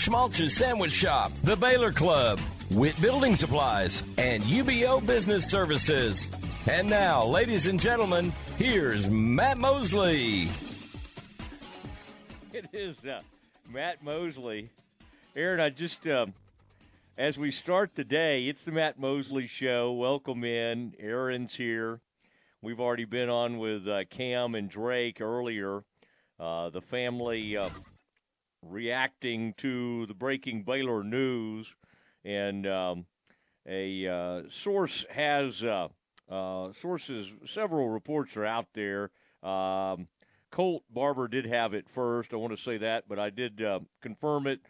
Schmaltz's Sandwich Shop, The Baylor Club, Witt Building Supplies, and UBO Business Services. And now, ladies and gentlemen, here's Matt Mosley. It is uh, Matt Mosley. Aaron, I just, um, as we start the day, it's the Matt Mosley Show. Welcome in. Aaron's here. We've already been on with uh, Cam and Drake earlier. Uh, the family uh, reacting to the breaking Baylor news, and um, a uh, source has uh, uh, sources. Several reports are out there. Um, Colt Barber did have it first. I want to say that, but I did uh, confirm it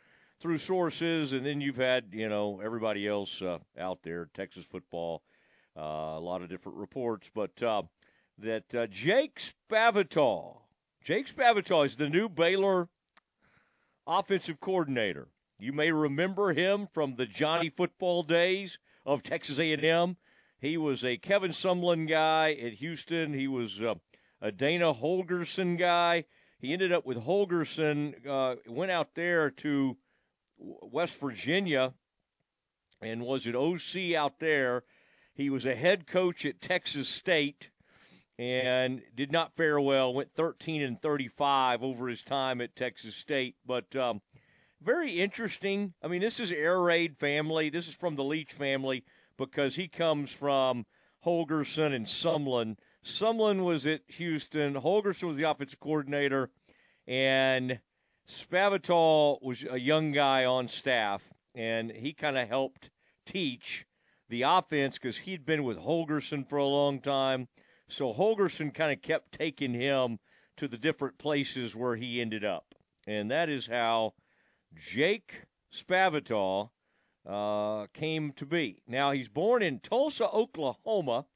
through sources, and then you've had you know everybody else uh, out there, Texas football, uh, a lot of different reports, but that Jake Spavital, Jake Spavital is the new Baylor offensive coordinator. You may remember him from the Johnny football days of Texas A&M. He was a Kevin Sumlin guy at Houston. He was uh, a Dana Holgorsen guy. He ended up with Holgorsen, uh, went out there to West Virginia and was an OC out there. He was a head coach at Texas State and did not fare well. Went 13 and 35 over his time at Texas State, but um, very interesting. I mean, this is Air Raid family. This is from the Leach family because he comes from Holgorsen and Sumlin. Sumlin was at Houston. Holgorsen was the offensive coordinator, and Spavital was a young guy on staff, and he kind of helped teach the offense because he'd been with Holgorsen for a long time so Holgorsen kind of kept taking him to the different places where he ended up. And that is how Jake Spavital uh, came to be. Now, he's born in Tulsa, Oklahoma,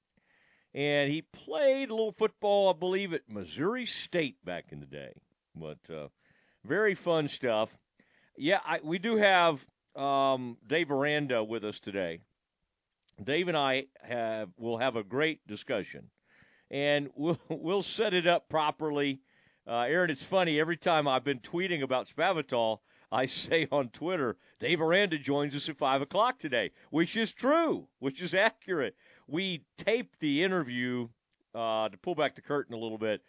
and he played a little football, I believe, at Missouri State back in the day. But uh, very fun stuff. Yeah, I, we do have um, Dave Aranda with us today. Dave and I have will have a great discussion and we'll we'll set it up properly. Uh, Aaron, it's funny every time I've been tweeting about Spavital, I say on Twitter, Dave Aranda joins us at five o'clock today, which is true, which is accurate. We taped the interview uh, to pull back the curtain a little bit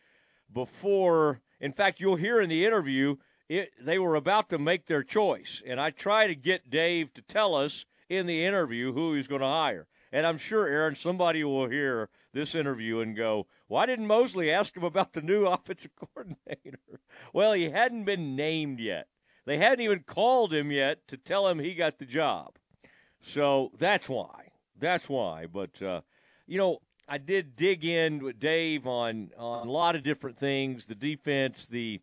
before. In fact, you'll hear in the interview it, they were about to make their choice, and I try to get Dave to tell us in the interview who he's going to hire. And I'm sure, Aaron, somebody will hear this interview and go, why didn't Mosley ask him about the new offensive coordinator? Well, he hadn't been named yet. They hadn't even called him yet to tell him he got the job. So that's why. That's why. But, uh, you know, I did dig in with Dave on, on a lot of different things the defense, the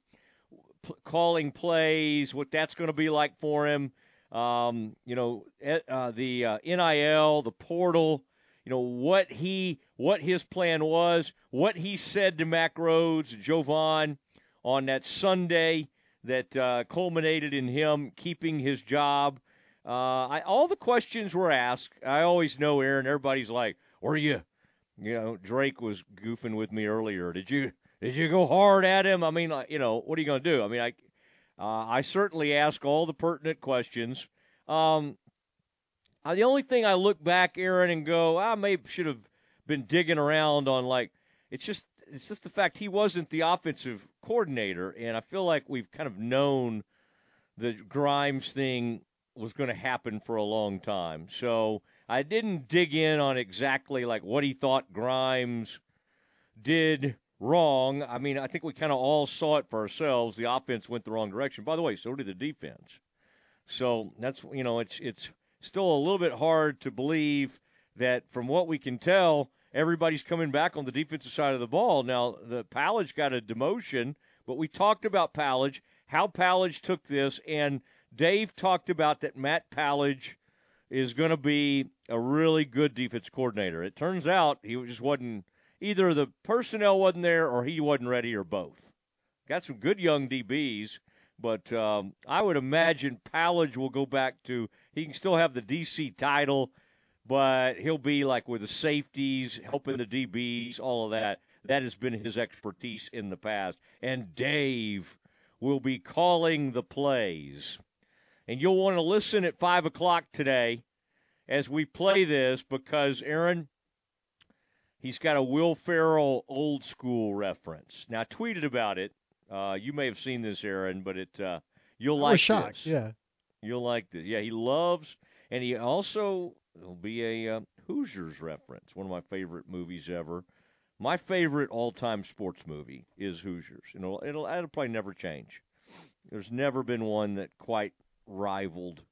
p- calling plays, what that's going to be like for him. Um, you know, eh, uh, the uh, NIL, the portal, you know what he what his plan was, what he said to Mack Rhoades, Jovan on that Sunday that uh, culminated in him keeping his job. Uh, I, all the questions were asked. I always know, Aaron. Everybody's like, "Were you?" You know, Drake was goofing with me earlier. Did you? Did you go hard at him? I mean, you know, what are you going to do? I mean, I, uh, I certainly ask all the pertinent questions. Um, uh, the only thing I look back, Aaron, and go, I maybe should have been digging around on like it's just it's just the fact he wasn't the offensive coordinator, and I feel like we've kind of known the Grimes thing was going to happen for a long time. So I didn't dig in on exactly like what he thought Grimes did wrong. I mean, I think we kind of all saw it for ourselves. The offense went the wrong direction. By the way, so did the defense. So that's you know, it's it's still a little bit hard to believe that from what we can tell, everybody's coming back on the defensive side of the ball. Now, the Powledge got a demotion, but we talked about Powledge, how Powledge took this, and Dave talked about that Matt Powledge is going to be a really good defense coordinator. It turns out he just wasn't either the personnel wasn't there or he wasn't ready or both. Got some good young DBs, but um, I would imagine Powledge will go back to he can still have the DC title, but he'll be like with the safeties, helping the DBs, all of that. That has been his expertise in the past. And Dave will be calling the plays. And you'll want to listen at 5 o'clock today as we play this because, Aaron, he's got a Will Ferrell old school reference. Now, I tweeted about it. Uh, you may have seen this, Aaron, but it uh, you'll I like was shocked. this. Yeah. You'll like this. Yeah, he loves, and he also will be a uh, Hoosiers reference. One of my favorite movies ever. My favorite all-time sports movie is Hoosiers. You know, it'll it'll probably never change. There's never been one that quite rivaled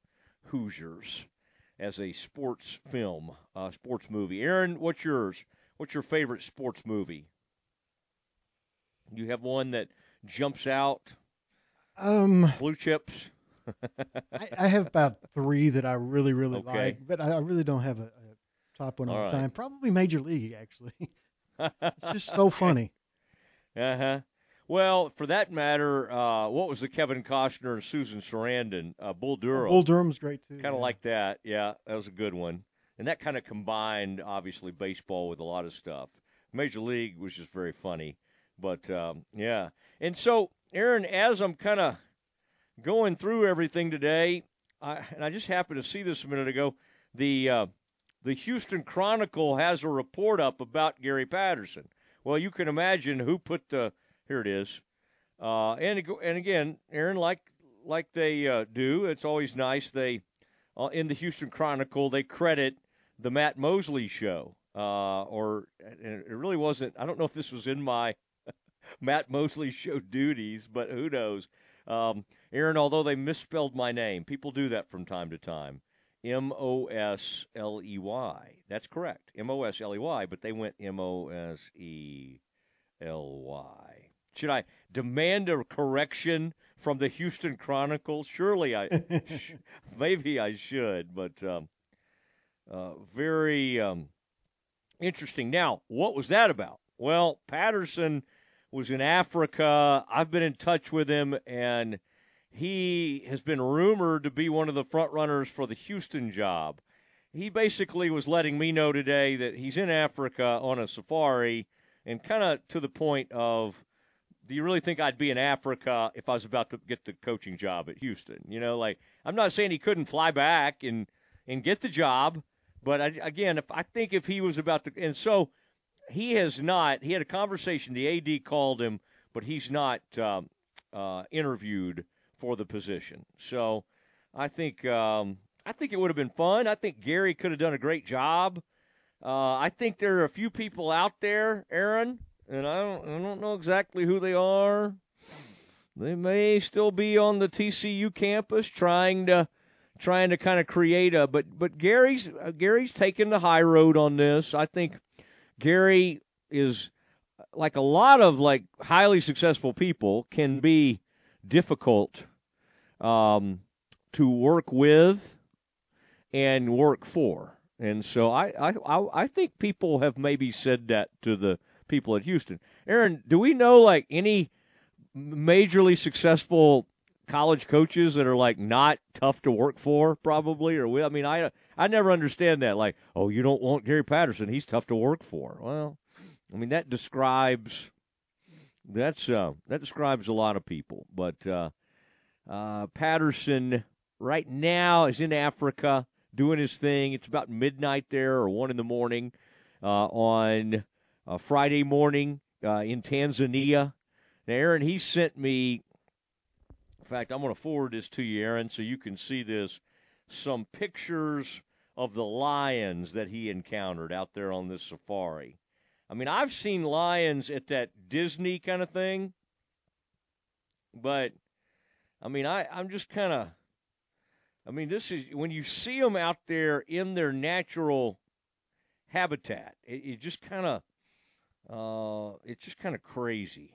Hoosiers as a sports film, uh, sports movie. Aaron, what's yours? What's your favorite sports movie? You have one that jumps out. Um, Blue chips. I, I have about three that I really, really Okay. like, but I, I really don't have a, a top one all, All the time. Probably Major League, actually. it's just so funny. Uh huh. Well, for that matter, uh, what was the Kevin Costner and Susan Sarandon, uh, Bull Durham? Bull Durham's great too. kind of yeah. like that. Yeah, that was a good one. And that kind of combined, obviously, baseball with a lot of stuff. Major League was just very funny. But, um, yeah. And so, Aaron, as I'm kind of going through everything today, I, and I just happened to see this a minute ago, the, uh, the Houston Chronicle has a report up about Gary Patterson. Well, you can imagine who put the, here it is. Uh, and, and again, Aaron, like, like they uh, do, it's always nice. They, uh, in the Houston Chronicle, they credit the Matt Mosley show. Uh, or it really wasn't. I don't know if this was in my Matt Mosley show duties, but who knows? Um, Aaron, although they misspelled my name, people do that from time to time. M O S L E Y. That's correct. M O S L E Y, but they went M O S E L Y. Should I demand a correction from the Houston Chronicle? Surely I, sh- maybe I should, but um, uh, very um, interesting. Now, what was that about? Well, Patterson was in Africa. I've been in touch with him, and he has been rumored to be one of the front runners for the Houston job. He basically was letting me know today that he's in Africa on a safari, and kind of to the point of, do you really think I'd be in Africa if I was about to get the coaching job at Houston? You know, like I'm not saying he couldn't fly back and and get the job, but I, again, if I think if he was about to, and so he has not. He had a conversation. The AD called him, but he's not um, uh, interviewed for the position. So I think um, I think it would have been fun. I think Gary could have done a great job. Uh, I think there are a few people out there, Aaron, and I don't I don't know exactly who they are. They may still be on the TCU campus trying to trying to kind of create a but but Gary's uh, Gary's taking the high road on this. I think Gary is like a lot of like highly successful people can be difficult um, to work with and work for. And so I, I, I, think people have maybe said that to the people at Houston. Aaron, do we know like any majorly successful college coaches that are like not tough to work for probably or we, I mean I I never understand that like oh you don't want Gary Patterson he's tough to work for. Well, I mean that describes that's uh that describes a lot of people, but uh uh Patterson right now is in Africa doing his thing. It's about midnight there or 1 in the morning uh on uh, Friday morning uh, in Tanzania. Now Aaron he sent me in fact, I'm going to forward this to you, Aaron, so you can see this. Some pictures of the lions that he encountered out there on this safari. I mean, I've seen lions at that Disney kind of thing, but I mean, I, I'm just kind of. I mean, this is when you see them out there in their natural habitat. It, it just kind of, uh, it's just kind of crazy.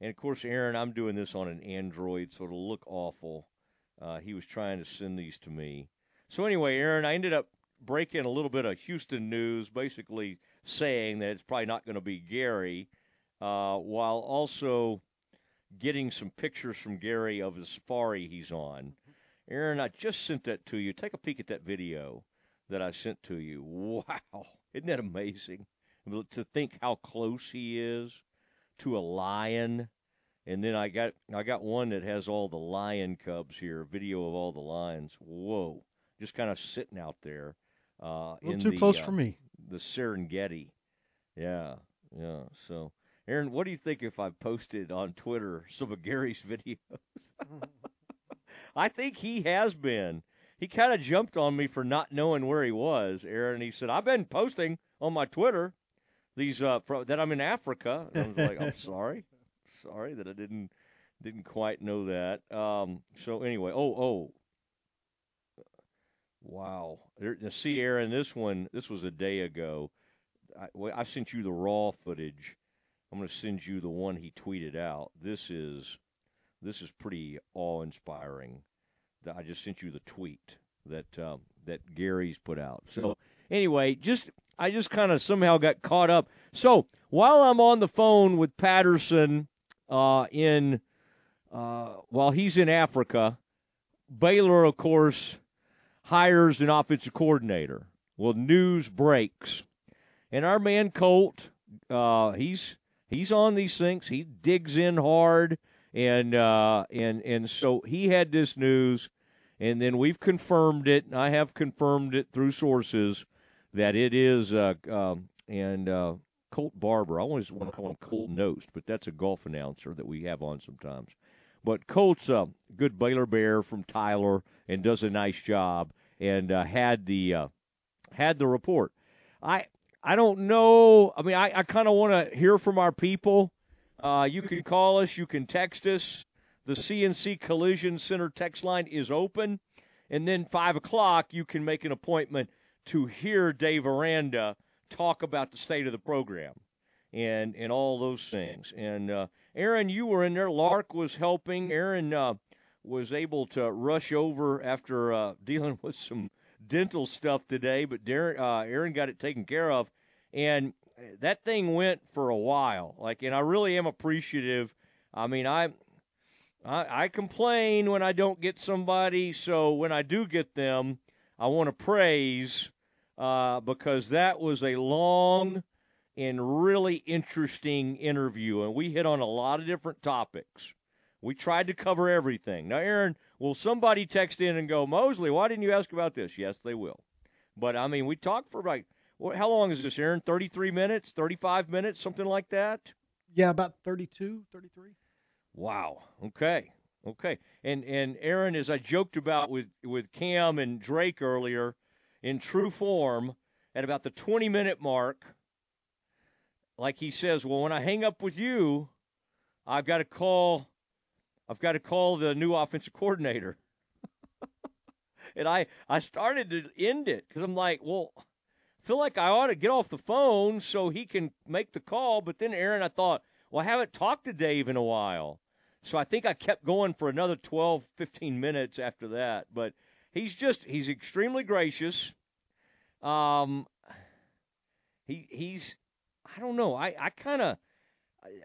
And of course, Aaron, I'm doing this on an Android, so it'll look awful. Uh, he was trying to send these to me. So anyway, Aaron, I ended up breaking a little bit of Houston news, basically saying that it's probably not going to be Gary, uh, while also getting some pictures from Gary of the safari he's on. Aaron, I just sent that to you. Take a peek at that video that I sent to you. Wow, isn't that amazing? To think how close he is to a lion. And then I got I got one that has all the lion cubs here, video of all the lions. Whoa, just kind of sitting out there. Uh, A little too the, close uh, for me. The Serengeti. Yeah, yeah. So, Aaron, what do you think if I posted on Twitter some of Gary's videos? I think he has been. He kind of jumped on me for not knowing where he was, Aaron. He said, "I've been posting on my Twitter these uh fro- that I'm in Africa." And I was like, "I'm sorry, sorry that I didn't didn't quite know that." Um. So anyway, oh oh, wow. There, see, Aaron, this one this was a day ago. I, I sent you the raw footage. I'm going to send you the one he tweeted out. This is this is pretty awe inspiring. I just sent you the tweet that um, that Gary's put out. So anyway, just I just kind of somehow got caught up. So while I'm on the phone with Patterson uh, in uh, while he's in Africa, Baylor, of course, hires an offensive coordinator. Well, news breaks, and our man Colt, uh, he's he's on these things. He digs in hard and uh, and and so he had this news, and then we've confirmed it. I have confirmed it through sources that it is. Uh, um, and uh, Colt Barber, I always want to call him Colt Knost, but that's a golf announcer that we have on sometimes. But Colt's a good Baylor Bear from Tyler and does a nice job, and uh, had the uh, had the report. I I don't know. I mean, I, I kind of want to hear from our people. Uh, you can call us. You can text us. The CNC Collision Center text line is open. And then 5 o'clock, you can make an appointment to hear Dave Aranda talk about the state of the program and, and all those things. And uh, Aaron, you were in there. Lark was helping. Aaron uh, was able to rush over after uh, dealing with some dental stuff today, but Darren, uh, Aaron got it taken care of. And that thing went for a while. Like, and I really am appreciative. I mean, I, I, I complain when I don't get somebody. So when I do get them, I want to praise uh, because that was a long and really interesting interview, and we hit on a lot of different topics. We tried to cover everything. Now, Aaron, will somebody text in and go, Mosley, why didn't you ask about this? Yes, they will. But I mean, we talked for like well, how long is this, Aaron? 33 minutes, 35 minutes, something like that? Yeah, about 32, 33. Wow. Okay. Okay. And and Aaron, as I joked about with, with Cam and Drake earlier, in true form, at about the 20 minute mark, like he says, well, when I hang up with you, I've got to call I've got to call the new offensive coordinator. and I, I started to end it because I'm like, well, I feel like I ought to get off the phone so he can make the call. But then, Aaron, I thought, well, I haven't talked to Dave in a while. So I think I kept going for another 12, 15 minutes after that. But he's just, he's extremely gracious. Um, he, he's, I don't know. I, I kind of,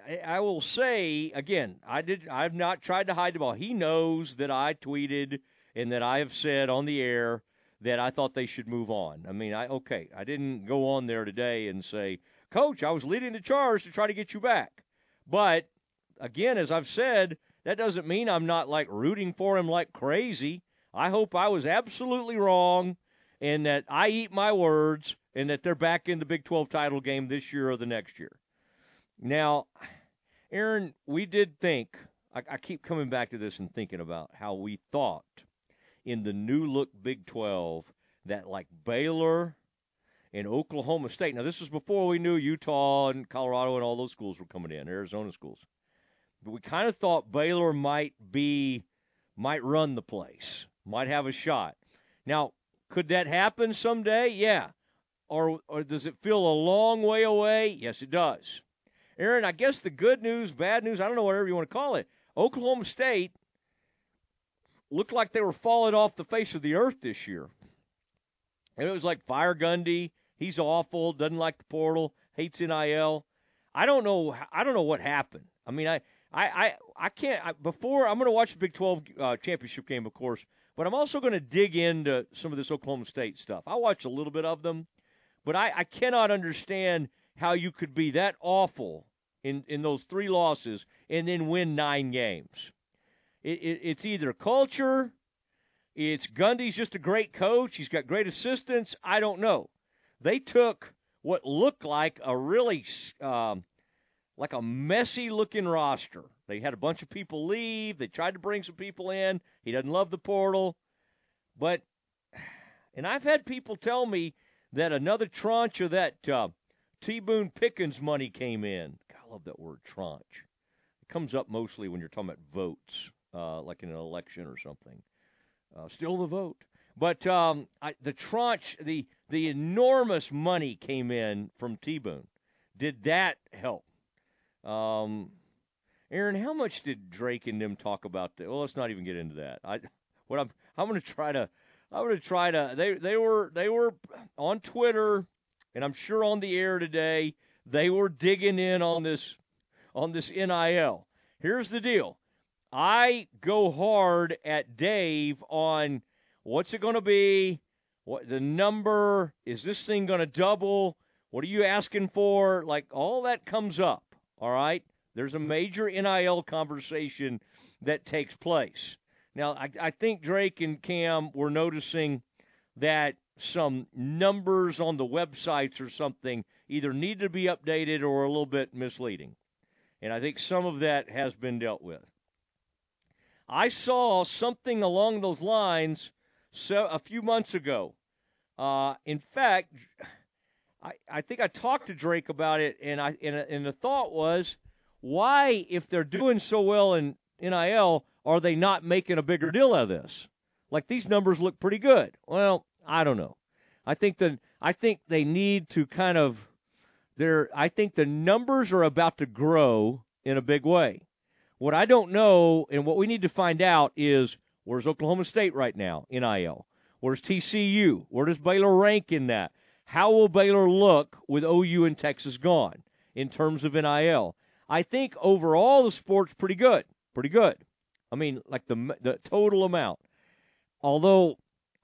I, I will say again, I did, I've not tried to hide the ball. He knows that I tweeted and that I have said on the air that I thought they should move on. I mean, I okay, I didn't go on there today and say, "Coach, I was leading the charge to try to get you back." But again, as I've said, that doesn't mean I'm not like rooting for him like crazy. I hope I was absolutely wrong and that I eat my words and that they're back in the Big 12 title game this year or the next year. Now, Aaron, we did think, I, I keep coming back to this and thinking about how we thought in the new look Big 12 that like Baylor and Oklahoma State. Now, this was before we knew Utah and Colorado and all those schools were coming in, Arizona schools. But we kind of thought Baylor might be, might run the place, might have a shot. Now, could that happen someday? Yeah. Or, or does it feel a long way away? Yes, it does. Aaron, I guess the good news, bad news, I don't know whatever you want to call it. Oklahoma State looked like they were falling off the face of the earth this year. And it was like fire Gundy. He's awful. Doesn't like the portal. Hates NIL. I don't know. I don't know what happened. I mean, I, I, I, I can't. I, before I'm going to watch the Big 12 uh, championship game, of course, but I'm also going to dig into some of this Oklahoma State stuff. I watch a little bit of them, but I, I cannot understand how you could be that awful in in those three losses and then win nine games. It, it, it's either culture, it's Gundy's just a great coach. He's got great assistants. I don't know. They took what looked like a really um, like a messy looking roster. They had a bunch of people leave. They tried to bring some people in. He doesn't love the portal, but and I've had people tell me that another tranche of that uh, T Boone Pickens money came in. God, I love that word tranche. It comes up mostly when you're talking about votes, uh, like in an election or something. Uh, still the vote. But um, I, the tranche, the the enormous money came in from T Boone. Did that help? Um, Aaron, how much did Drake and them talk about that? Well, let's not even get into that. I what I'm I'm going to try to I'm going to try to they they were they were on Twitter and I'm sure on the air today they were digging in on this on this NIL. Here's the deal. I go hard at Dave on what's it going to be? What the number? Is this thing going to double? What are you asking for? Like all that comes up, all right? There's a major NIL conversation that takes place. Now, I, I think Drake and Cam were noticing that some numbers on the websites or something either need to be updated or a little bit misleading. And I think some of that has been dealt with. I saw something along those lines so, a few months ago. Uh, in fact, I, I think I talked to Drake about it, and I and, and the thought was, why, if they're doing so well in NIL, are they not making a bigger deal out of this? Like these numbers look pretty good. Well, I don't know. I think that I think they need to kind of there. I think the numbers are about to grow in a big way. What I don't know and what we need to find out is where's Oklahoma State right now, NIL? Where's TCU? Where does Baylor rank in that? How will Baylor look with OU and Texas gone in terms of NIL? I think overall the sport's pretty good. Pretty good. I mean, like the the total amount. Although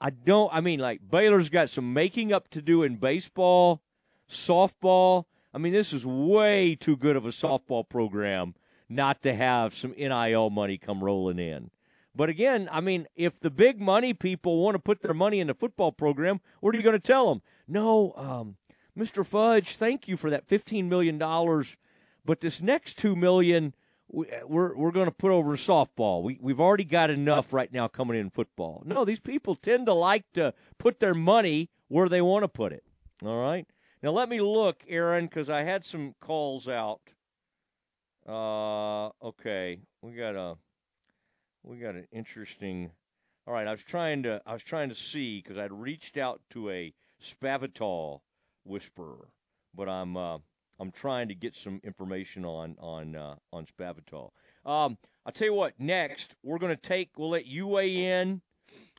I don't I mean like Baylor's got some making up to do in baseball, softball. I mean, this is way too good of a softball program not to have some NIL money come rolling in. But again, I mean, if the big money people want to put their money in the football program, what are you going to tell them? No, um, Mr. Fudge, thank you for that $15 million, but this next $2 million, we're, we're going to put over softball. We, we've already got enough right now coming in football. No, these people tend to like to put their money where they want to put it. All right? Now, let me look, Aaron, because I had some calls out. Uh, okay, we got a we got an interesting. All right, I was trying to I was trying to see because I'd reached out to a Spavital whisperer, but I'm uh, I'm trying to get some information on on uh, on Spavital. Um, I'll tell you what. Next, we're going to take. We'll let you weigh in.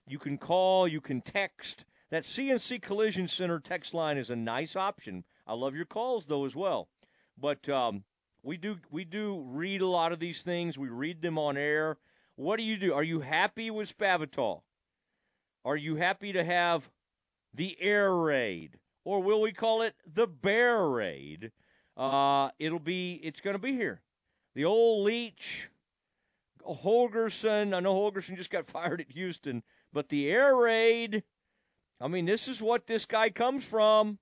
You can call. You can text. That CNC Collision Center text line is a nice option. I love your calls though as well. But um, we do we do read a lot of these things. We read them on air. What do you do? Are you happy with Spavital? Are you happy to have the air raid, or will we call it the bear raid? Uh, it'll be it's going to be here. The old Leach, Holgorsen. I know Holgorsen just got fired at Houston, but the air raid. I mean, this is what this guy comes from.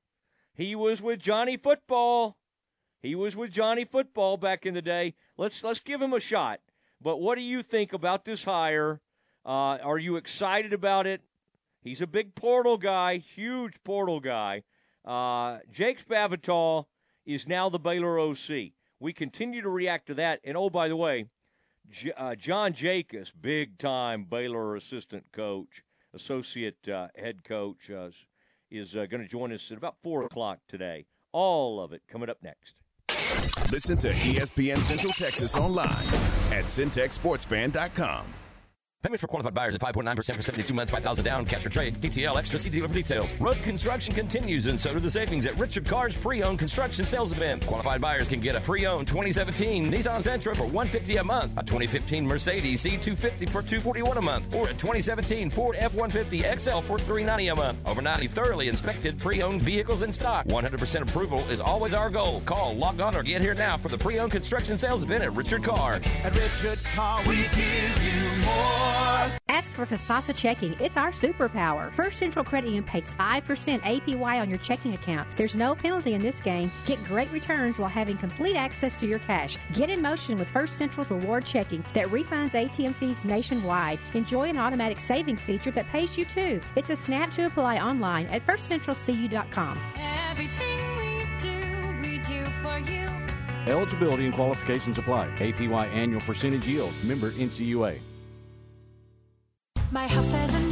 He was with Johnny Football. He was with Johnny Football back in the day. Let's let's give him a shot. But what do you think about this hire? Uh, are you excited about it? He's a big portal guy, huge portal guy. Uh, Jake Spavital is now the Baylor OC. We continue to react to that. And oh, by the way, J- uh, John Jakus, big time Baylor assistant coach, associate uh, head coach, uh, is uh, going to join us at about 4 o'clock today. All of it coming up next. Listen to ESPN Central Texas online at centexsportsfan.com. Payments for qualified buyers at 5.9% for 72 months, 5000 down, cash or trade. DTL extra. See dealer for details. Road construction continues, and so do the savings at Richard Carr's pre-owned construction sales event. Qualified buyers can get a pre-owned 2017 Nissan Sentra for 150 a month, a 2015 Mercedes C250 for 241 a month, or a 2017 Ford F-150 XL for 390 a month. Over 90 thoroughly inspected pre-owned vehicles in stock. 100% approval is always our goal. Call, log on, or get here now for the pre-owned construction sales event at Richard Carr. At Richard Carr, we give you. Ask for Kasasa Checking. It's our superpower. First Central Credit Union pays 5% APY on your checking account. There's no penalty in this game. Get great returns while having complete access to your cash. Get in motion with First Central's reward checking that refunds ATM fees nationwide. Enjoy an automatic savings feature that pays you too. It's a snap to apply online at firstcentralcu.com. Everything we do, we do for you. Eligibility and qualifications apply. APY annual percentage yield. Member NCUA. My house has a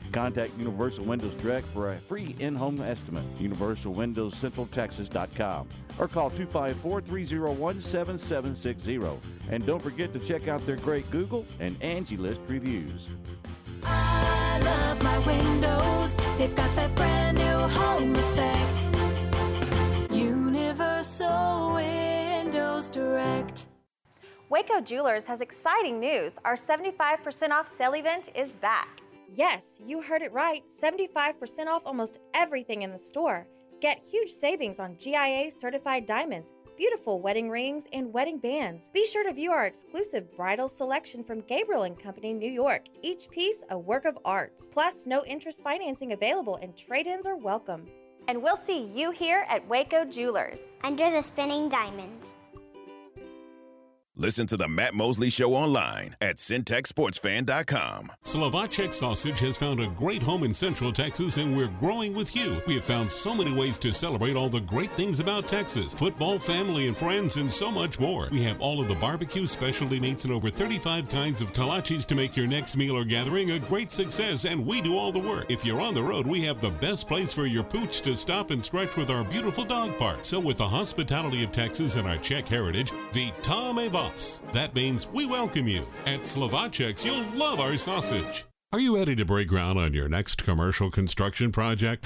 Contact Universal Windows Direct for a free in-home estimate. UniversalWindowsCentralTexas.com or call 254-301-7760. And don't forget to check out their great Google and Angie List reviews. I love my windows. They've got that brand new home effect. Universal Windows Direct. Waco Jewelers has exciting news. Our 75% off sale event is back. Yes, you heard it right 75% off almost everything in the store. Get huge savings on GIA certified diamonds, beautiful wedding rings, and wedding bands. Be sure to view our exclusive bridal selection from Gabriel and Company, New York. Each piece a work of art. Plus, no interest financing available and trade ins are welcome. And we'll see you here at Waco Jewelers. Under the spinning diamond. Listen to the Matt Mosley Show online at centexsportsfan.com. Slovacek Sausage has found a great home in Central Texas, and we're growing with you. We have found so many ways to celebrate all the great things about Texas football, family, and friends, and so much more. We have all of the barbecue specialty meats and over 35 kinds of kolaches to make your next meal or gathering a great success, and we do all the work. If you're on the road, we have the best place for your pooch to stop and stretch with our beautiful dog park. So, with the hospitality of Texas and our Czech heritage, the Tom Vitame That means we welcome you. At Slovaceks, you'll love our sausage. Are you ready to break ground on your next commercial construction project?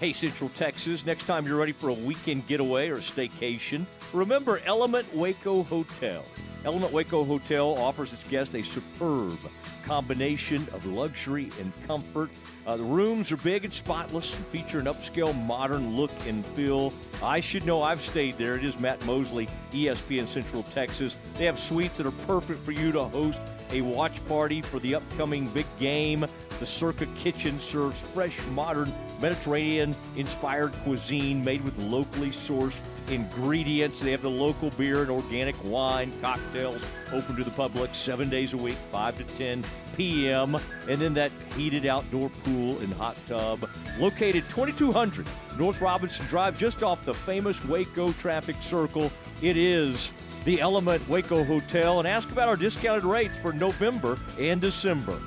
Hey, Central Texas, next time you're ready for a weekend getaway or staycation, remember Element Waco Hotel. Element Waco Hotel offers its guests a superb combination of luxury and comfort. Uh, the rooms are big and spotless feature an upscale modern look and feel. I should know I've stayed there. It is Matt Mosley, ESPN Central Texas. They have suites that are perfect for you to host a watch party for the upcoming big game. The Circa Kitchen serves fresh, modern Mediterranean inspired cuisine made with locally sourced ingredients. They have the local beer and organic wine, cocktails open to the public seven days a week, 5 to 10 p.m. And then that heated outdoor pool and hot tub. Located 2200 North Robinson Drive, just off the famous Waco traffic circle. It is the Element Waco Hotel. And ask about our discounted rates for November and December.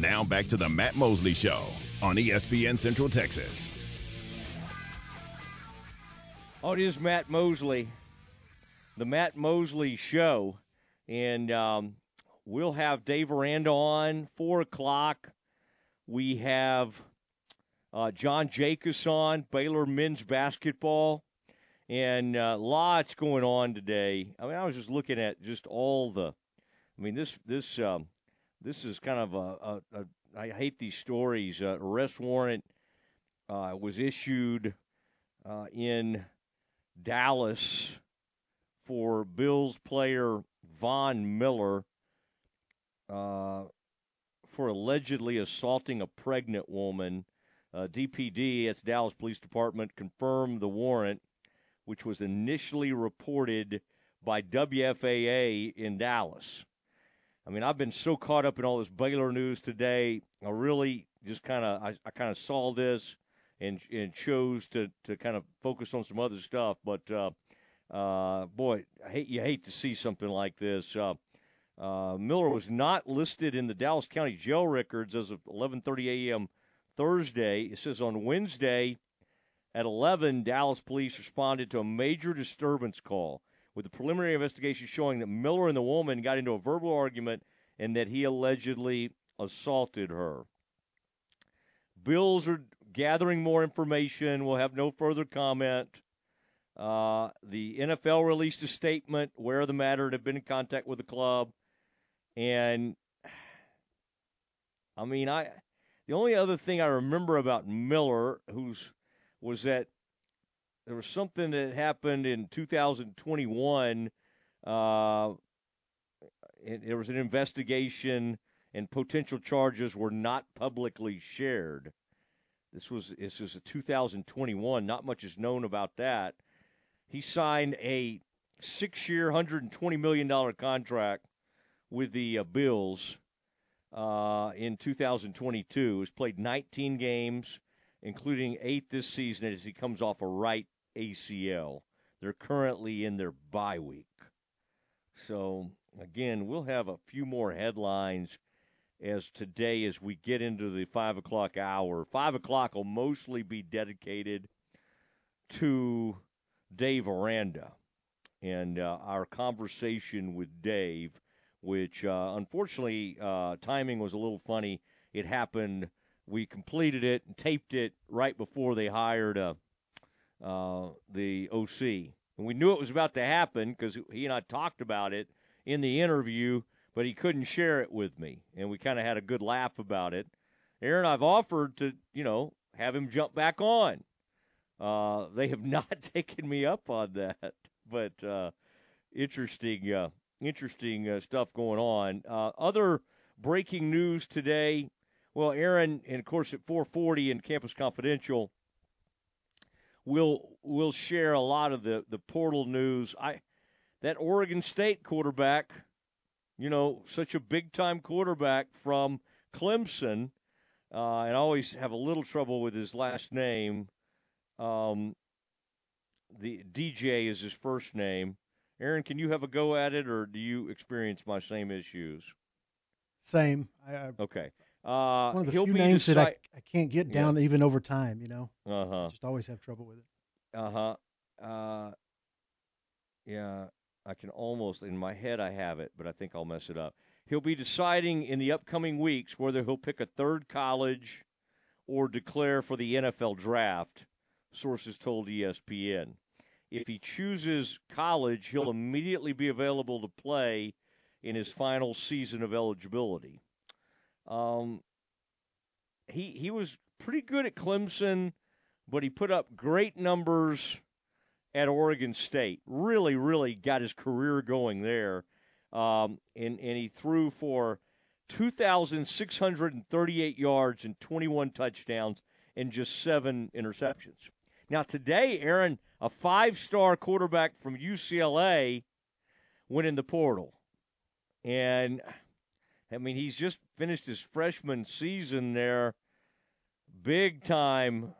Now back to the Matt Mosley Show on ESPN Central Texas. Oh, it is Matt Mosley, the Matt Mosley Show, and um, we'll have Dave Aranda on four o'clock. We have uh, John Jacobson, Baylor men's basketball, and uh, lots going on today. I mean, I was just looking at just all the. I mean, this this um, this is kind of a. a, a I hate these stories. Uh, arrest warrant uh, was issued uh, in Dallas for Bills player Von Miller uh, for allegedly assaulting a pregnant woman. Uh, DPD, that's Dallas Police Department, confirmed the warrant, which was initially reported by WFAA in Dallas. I mean, I've been so caught up in all this Baylor news today. I really just kind of, I, I kind of saw this and and chose to to kind of focus on some other stuff. But uh, uh, boy, I hate you hate to see something like this. Uh, uh, Miller was not listed in the Dallas County jail records as of 11:30 a.m. Thursday. It says on Wednesday at 11, Dallas police responded to a major disturbance call with the preliminary investigation showing that Miller and the woman got into a verbal argument and that he allegedly assaulted her. Bills are gathering more information. We'll have no further comment. Uh, the NFL released a statement where the matter had been in contact with the club, and I mean, I the only other thing I remember about Miller, who's was that there was something that happened in 2021. Uh, it, there was an investigation, and potential charges were not publicly shared. This was this is a 2021. Not much is known about that. He signed a six-year, 120 million dollar contract with the uh, Bills uh, in 2022. Has played 19 games, including eight this season, as he comes off a right ACL. They're currently in their bye week. So again, we'll have a few more headlines as today as we get into the five o'clock hour. Five o'clock will mostly be dedicated to Dave Aranda and uh, our conversation with Dave, which uh, unfortunately uh, timing was a little funny. It happened. We completed it and taped it right before they hired uh, uh, the OC, and we knew it was about to happen because he and I talked about it in the interview but he couldn't share it with me, and we kind of had a good laugh about it. Aaron, I've offered to, you know, have him jump back on. Uh, they have not taken me up on that, but uh, interesting, uh, interesting uh, stuff going on. Uh, other breaking news today. Well, Aaron, and of course at 4:40 in Campus Confidential, we'll we'll share a lot of the the portal news. I that Oregon State quarterback you know, such a big time quarterback from Clemson, uh, and I always have a little trouble with his last name. Um, the DJ is his first name. Aaron, can you have a go at it, or do you experience my same issues? Same. I, I, okay. Uh, one of the few names deci- that I, I can't get down Yeah. even over time. You know, Uh-huh. just always have trouble with it. Uh-huh. Uh Yeah, I can almost in my head I have it, but I think I'll mess it up. He'll be deciding in the upcoming weeks whether he'll pick a third college or declare for the NFL draft, sources told ESPN. If he chooses college, he'll immediately be available to play in his final season of eligibility. Um, he he was pretty good at Clemson, but he put up great numbers at Oregon State. Really, really got his career going there. Um, and, and he threw for 2,638 yards and 21 touchdowns and just seven interceptions. Now, today, Aaron, a five star quarterback from UCLA went in the portal. And, I mean, he's just finished his freshman season there. Big time.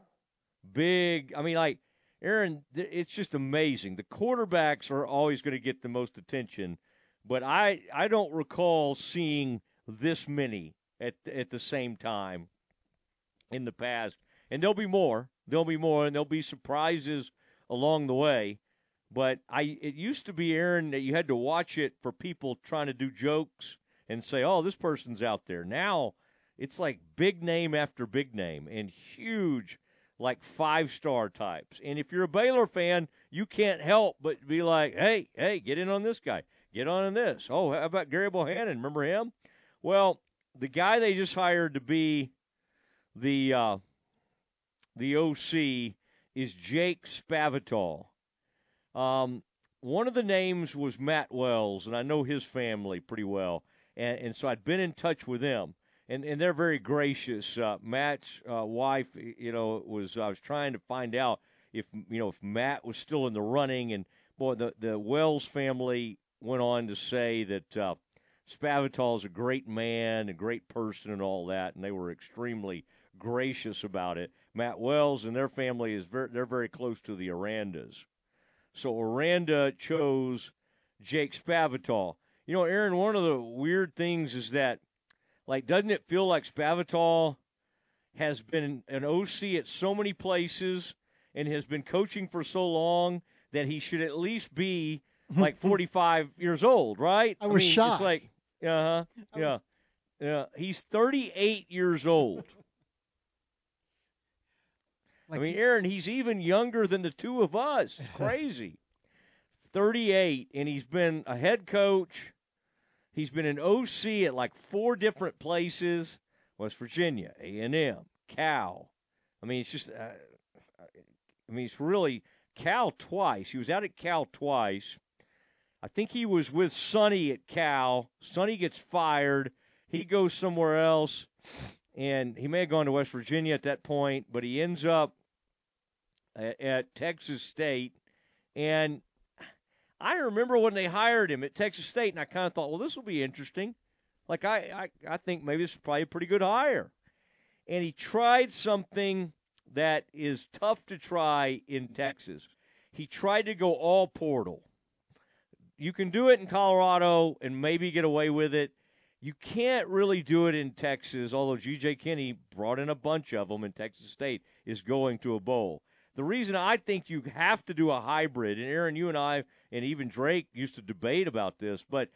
Big. I mean, like, Aaron, it's just amazing. The quarterbacks are always going to get the most attention, but I I don't recall seeing this many at at the same time in the past. And there'll be more. There'll be more, and there'll be surprises along the way. But I it used to be Aaron that you had to watch it for people trying to do jokes and say, "Oh, this person's out there." Now it's like big name after big name and huge, like five star types. And if you're a Baylor fan, you can't help but be like, hey, hey, get in on this guy. Get on in this. Oh, how about Gerry Bohanon? Remember him? Well, the guy they just hired to be the uh, the OC is Jake Spavital. Um, one of the names was Matt Wells, and I know his family pretty well, and, and so I'd been in touch with them, and, and they're very gracious. Uh, Matt's uh, wife, you know, was I was trying to find out if you know if Matt was still in the running, and boy, the the Wells family went on to say that uh, Spavital is a great man, a great person, and all that, and they were extremely gracious about it. Matt Wells and their family is very they're very close to the Arandas. So Aranda chose Jake Spavital. You know, Aaron, one of the weird things is that, like, doesn't it feel like Spavital has been an OC at so many places and has been coaching for so long that he should at least be like 45 years old, right? I was mean, shocked. It's like, uh huh, yeah, yeah. He's 38 years old. Like I mean, Aaron, he's even younger than the two of us. Crazy. 38, and he's been a head coach. He's been an OC at like four different places: West Virginia, A and M, Cal. I mean, it's just. Uh, I mean, it's really Cal twice. He was out at Cal twice. I think he was with Sonny at Cal. Sonny gets fired. He goes somewhere else, and he may have gone to West Virginia at that point, but he ends up at, at Texas State. And I remember when they hired him at Texas State, and I kind of thought, well, this will be interesting. Like I, I, I think maybe this is probably a pretty good hire. And he tried something that is tough to try in Texas. He tried to go all portal. You can do it in Colorado and maybe get away with it. You can't really do it in Texas, although G.J. Kinne brought in a bunch of them, and Texas State is going to a bowl. The reason I think you have to do a hybrid, and Aaron, you and I, and even Drake used to debate about this, but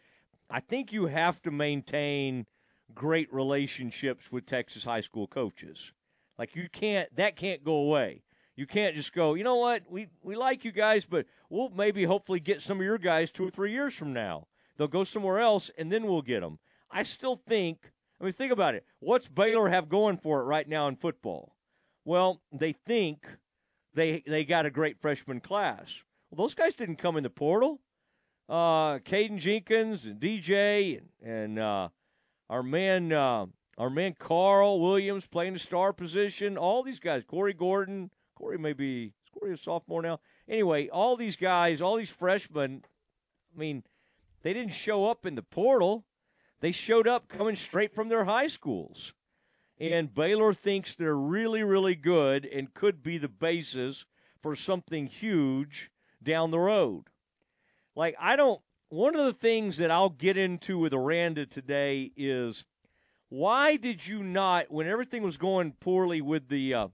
I think you have to maintain great relationships with Texas high school coaches. Like you can't, that can't go away. You can't just go, you know what, we, we like you guys, but we'll maybe hopefully get some of your guys two or three years from now. They'll go somewhere else, and then we'll get them. I still think, I mean, think about it. What's Baylor have going for it right now in football? Well, they think they they got a great freshman class. Well, those guys didn't come in the portal. Uh, Caden Jenkins and DJ and, and uh, our man uh, our man Carl Williams playing the star position. All these guys, Corey Gordon, Corey may be is Corey a sophomore now. Anyway, all these guys, all these freshmen. I mean, they didn't show up in the portal. They showed up coming straight from their high schools. And Baylor thinks they're really, really good and could be the basis for something huge down the road. Like, I don't, one of the things that I'll get into with Aranda today is why did you not, when everything was going poorly with the, uh,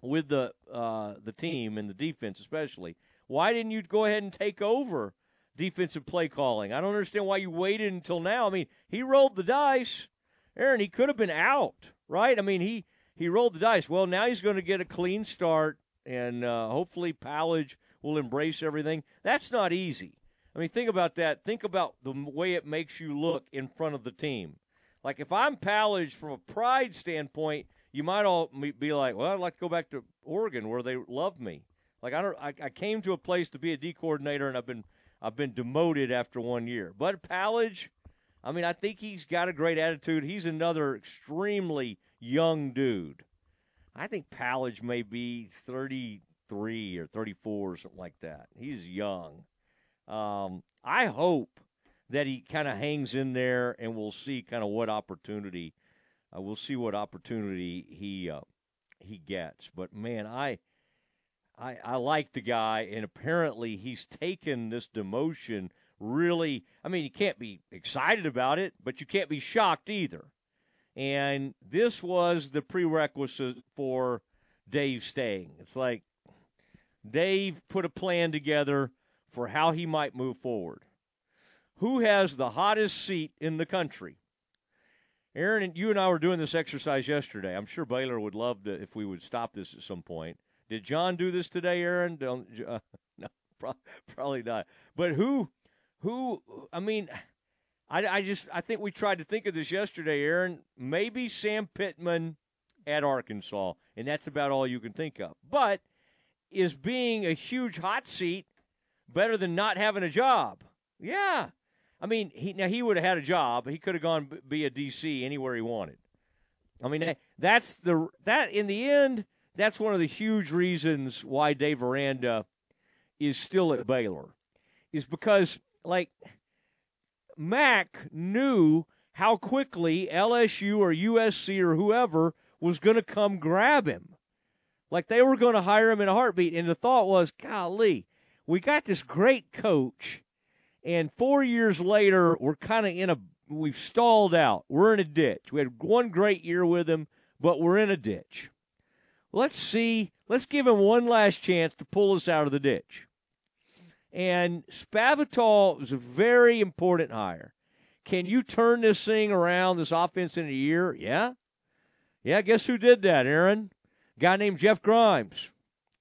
with the uh, the team and the defense especially, why didn't you go ahead and take over defensive play calling? I don't understand why you waited until now. I mean, he rolled the dice. Aaron, he could have been out, right? I mean, he he rolled the dice. Well, now he's going to get a clean start, and uh, hopefully Powledge will embrace everything. That's not easy. I mean, think about that. Think about the way it makes you look in front of the team. Like if I'm Powledge from a pride standpoint, you might all be like, "Well, I'd like to go back to Oregon where they love me." Like I don't, I, I came to a place to be a D coordinator, and I've been I've been demoted after one year. But Powledge, I mean, I think he's got a great attitude. He's another extremely young dude. I think Powledge may be 33 or 34 or something like that. He's young. Um, I hope that he kind of hangs in there and we'll see kind of what opportunity uh, we'll see what opportunity he uh, he gets. But man, I I, I like the guy, and apparently he's taken this demotion really. I mean, you can't be excited about it, but you can't be shocked either. And this was the prerequisite for Dave staying. It's like Dave put a plan together for how he might move forward. Who has the hottest seat in the country? Aaron, you and I were doing this exercise yesterday. I'm sure Baylor would love to if we would stop this at some point. Did John do this today, Aaron? Uh, no, probably not. But who, who? I mean, I, I just I think we tried to think of this yesterday, Aaron. Maybe Sam Pittman at Arkansas, and that's about all you can think of. But is being a huge hot seat better than not having a job? Yeah. I mean, he now he would have had a job. He could have gone be a DC anywhere he wanted. I mean, that's the that in the end, that's one of the huge reasons why Dave Aranda is still at Baylor, is because like Mac knew how quickly LSU or USC or whoever was going to come grab him. Like they were going to hire him in a heartbeat. And the thought was, golly, we got this great coach, and four years later, we're kind of in a, we've stalled out. We're in a ditch. We had one great year with him, but we're in a ditch. Let's see, let's give him one last chance to pull us out of the ditch. And Spavital was a very important hire. Can you turn this thing around, this offense, in a year? Yeah. Yeah, guess who did that, Aaron? A guy named Jeff Grimes.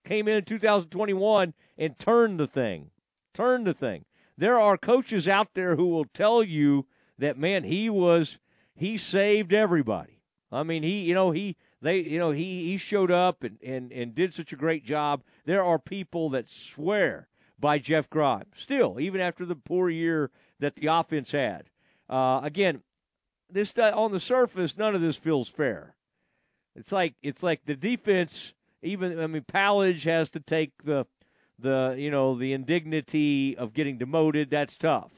Came in in 2021 and turned the thing. Turned the thing. There are coaches out there who will tell you that, man, he was, he saved everybody. I mean, he, you know, he, they, you know, he, he showed up and, and, and did such a great job. There are people that swear by Jeff Grimes still, even after the poor year that the offense had. Uh, again, this on the surface, none of this feels fair. It's like it's like the defense. Even I mean, Powledge has to take the the you know the indignity of getting demoted. That's tough,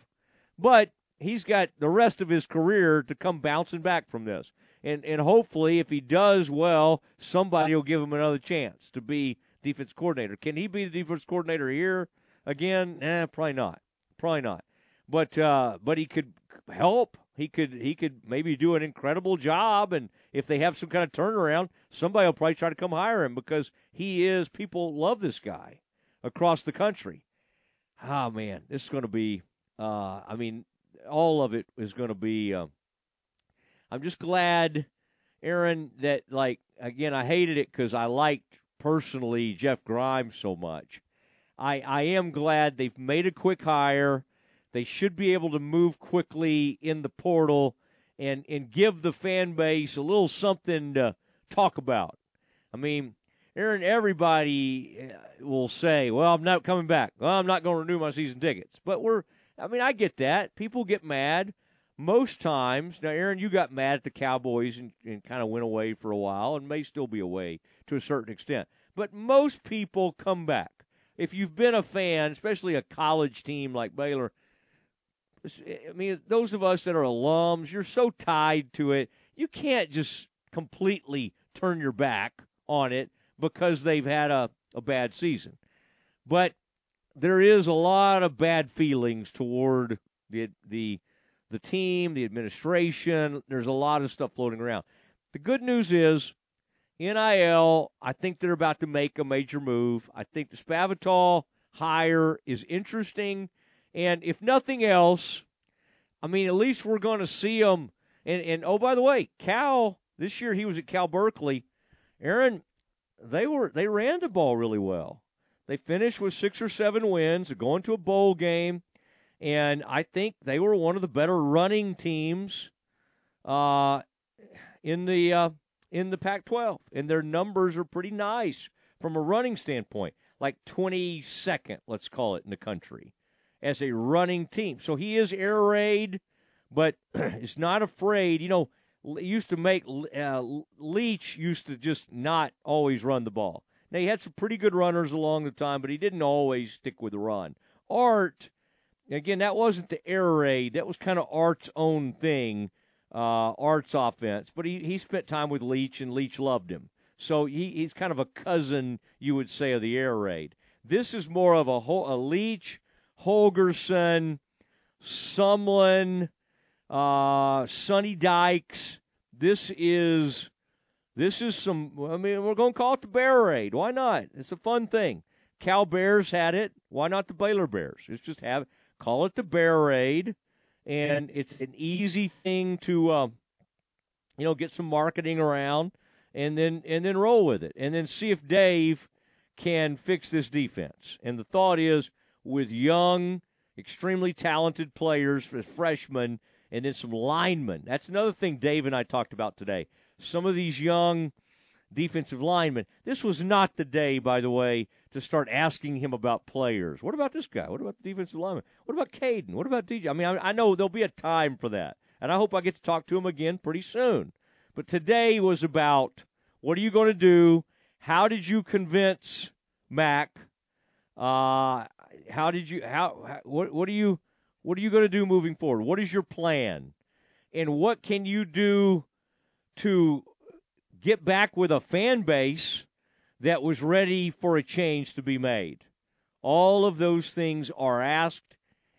but he's got the rest of his career to come bouncing back from this. And and hopefully, if he does well, somebody will give him another chance to be defense coordinator. Can he be the defense coordinator here again? Eh, probably not. Probably not. But uh, but he could help. He could he could maybe do an incredible job, and if they have some kind of turnaround, somebody will probably try to come hire him because he is. People love this guy across the country. Oh man, this is going to be. Uh, I mean, all of it is going to be. Uh, I'm just glad, Aaron, that like again, I hated it because I liked personally Jeff Grimes so much. I I am glad they've made a quick hire. They should be able to move quickly in the portal and and give the fan base a little something to talk about. I mean, Aaron, everybody uh, will say, "Well, I'm not coming back. Well, I'm not going to renew my season tickets." But we're, I mean, I get that. People get mad most times. Now, Aaron, you got mad at the Cowboys and, and kind of went away for a while, and may still be away to a certain extent. But most people come back. If you've been a fan, especially a college team like Baylor, eh, I mean, those of us that are alums, you're so tied to it. You can't just completely turn your back on it because they've had a, a bad season. But there is a lot of bad feelings toward the the the team, the administration. There's a lot of stuff floating around. The good news is NIL, I think they're about to make a major move. I think the Spavital hire is interesting. And if nothing else, I mean, at least we're going to see them. And, and oh, by the way, Cal, this year he was at Cal Berkeley. Aaron, they were they ran the ball really well. They finished with six or seven wins, going to a bowl game, and I think they were one of the better running teams uh, in the uh, in the Pac-12, and their numbers are pretty nice from a running standpoint, like 22nd, let's call it, in the country as a running team. So he is air raid, but is not afraid. You know, used to make uh, Leach used to just not always run the ball. Now he had some pretty good runners along the time, but he didn't always stick with the run. Art, again, that wasn't the air raid. That was kind of Art's own thing, uh, Art's offense. But he he spent time with Leach, and Leach loved him. So he, he's kind of a cousin, you would say, of the air raid. This is more of a, a Leach Holgorsen, Sumlin, uh, Sonny Dykes. This is this is some. I mean, we're going to call it the Bear Raid. Why not? It's a fun thing. Cal Bears had it. Why not the Baylor Bears? It's just have call it the Bear Raid, and it's an easy thing to uh, you know, get some marketing around, and then and then roll with it, and then see if Dave can fix this defense. And the thought is with young, extremely talented players, freshmen, and then some linemen. That's another thing Dave and I talked about today. Some of these young defensive linemen. This was not the day, by the way, to start asking him about players. What about this guy? What about the defensive lineman? What about Caden? What about DJ? I mean, I, I know there'll be a time for that, and I hope I get to talk to him again pretty soon. But today was about what are you going to do? How did you convince Mac? Uh, how did you how, how what what are you what are you going to do moving forward? What is your plan? And what can you do to get back with a fan base that was ready for a change to be made? All of those things are asked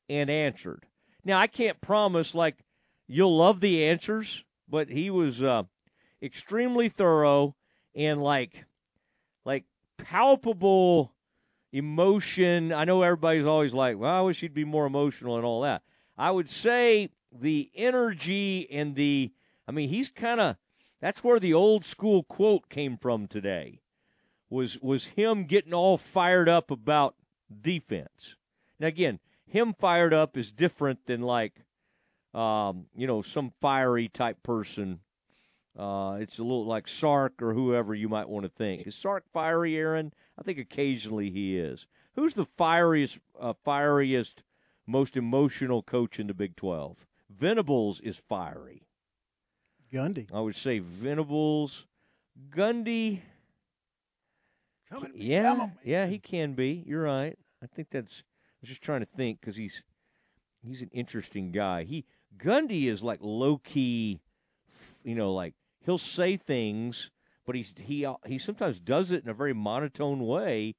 and answered. Now, I can't promise like you'll love the answers, but he was uh, extremely thorough and like like palpable emotion. I know everybody's always like, well, I wish he'd be more emotional and all that. I would say the energy and the, I mean, he's kind of, that's where the old school quote came from today. Was was him getting all fired up about defense? Now again, him fired up is different than like, um, you know, some fiery type person. Uh, it's a little like Sark or whoever you might want to think. Is Sark fiery, Aaron? I think occasionally he is. Who's the fieriest, uh, fieriest, most emotional coach in the Big Twelve? Venables is fiery. Gundy. I would say Venables, Gundy. Yeah, yeah, he can be. You're right. I think that's. I was just trying to think because he's he's an interesting guy. He Gundy is like low key, you know, like he'll say things, but he's he he sometimes does it in a very monotone way,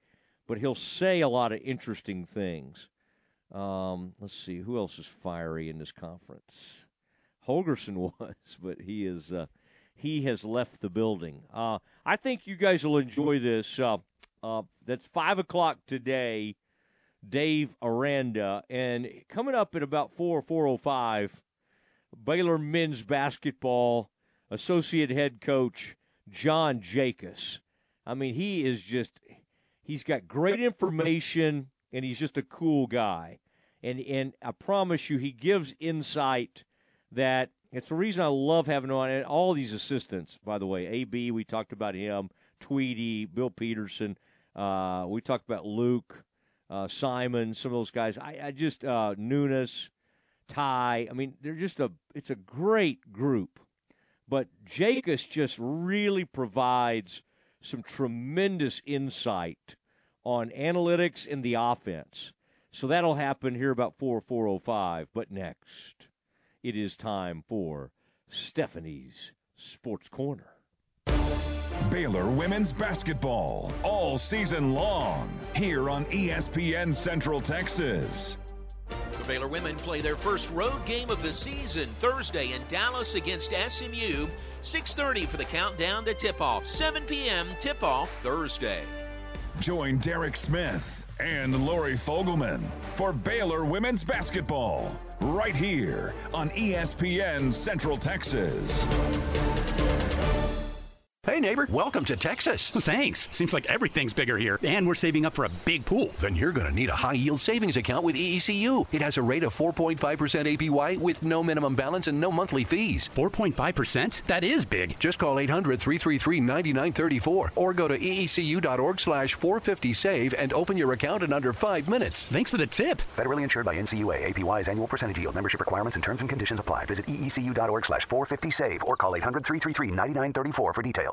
but he'll say a lot of interesting things. Um, let's see who else is fiery in this conference. Holgorsen was, but he is uh, he has left the building. Uh, I think you guys will enjoy this. Uh, uh, that's five o'clock today. Dave Aranda, and coming up at about four four o five, Baylor men's basketball associate head coach John Jakus. I mean, he is just he's got great information, and he's just a cool guy. And and I promise you, he gives insight that it's the reason I love having on. And all these assistants, by the way, AB, we talked about him, Tweety, Bill Peterson, uh, we talked about Luke, uh, Simon, some of those guys. I, I just uh, Nunes, Ty. I mean, they're just a. It's a great group, but Jakus just really provides some tremendous insight on analytics in the offense. So that'll happen here about four four oh five. But next it is time for Stephanie's Sports Corner. Baylor women's basketball all season long here on ESPN Central Texas. The Baylor women play their first road game of the season Thursday in Dallas against SMU. 6:30 for the countdown to tip-off. 7 p.m. tip-off Thursday. Join Derek Smith and Lori Fogelman for Baylor women's basketball right here on ESPN Central Texas. Hey neighbor, welcome to Texas. Thanks. Seems like everything's bigger here, and we're saving up for a big pool. Then you're going to need a high yield savings account with EECU. It has a rate of 4.5% APY with no minimum balance and no monthly fees. 4.5%? That is big. Just call 800 333 9934 or go to eecu.org slash 450 save and open your account in under five minutes. Thanks for the tip. Federally insured by NCUA. APY's annual percentage yield. Membership requirements and terms and conditions apply. Visit eecu.org slash 450 save or call 800 333 9934 for details.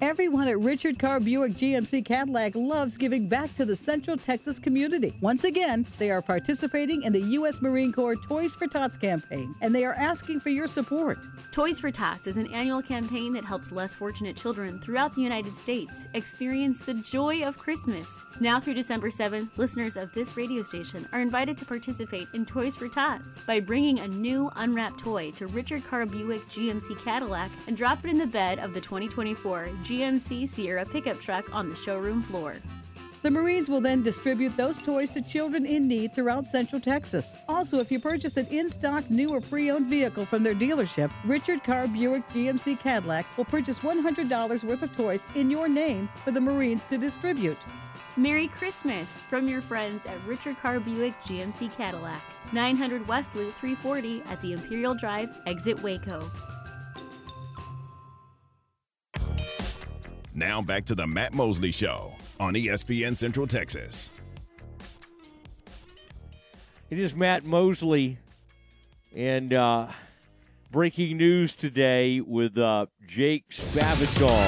Everyone at Richard Carr Buick GMC Cadillac loves giving back to the Central Texas community. Once again, they are participating in the U.S. Marine Corps Toys for Tots campaign, and they are asking for your support. Toys for Tots is an annual campaign that helps less fortunate children throughout the United States experience the joy of Christmas. Now through December 7th, listeners of this radio station are invited to participate in Toys for Tots by bringing a new unwrapped toy to Richard Carr Buick GMC Cadillac and drop it in the bed of the 2024 GMC Sierra pickup truck on the showroom floor. The Marines will then distribute those toys to children in need throughout Central Texas. Also, if you purchase an in stock, new, or pre owned vehicle from their dealership, Richard Carr Buick GMC Cadillac will purchase $100 worth of toys in your name for the Marines to distribute. Merry Christmas from your friends at Richard Carr Buick GMC Cadillac, 900 West Loop 340 at the Imperial Drive, exit Waco. Now back to the Matt Mosley Show on ESPN Central Texas. It is Matt Mosley, and uh, breaking news today with uh, Jake Spavital.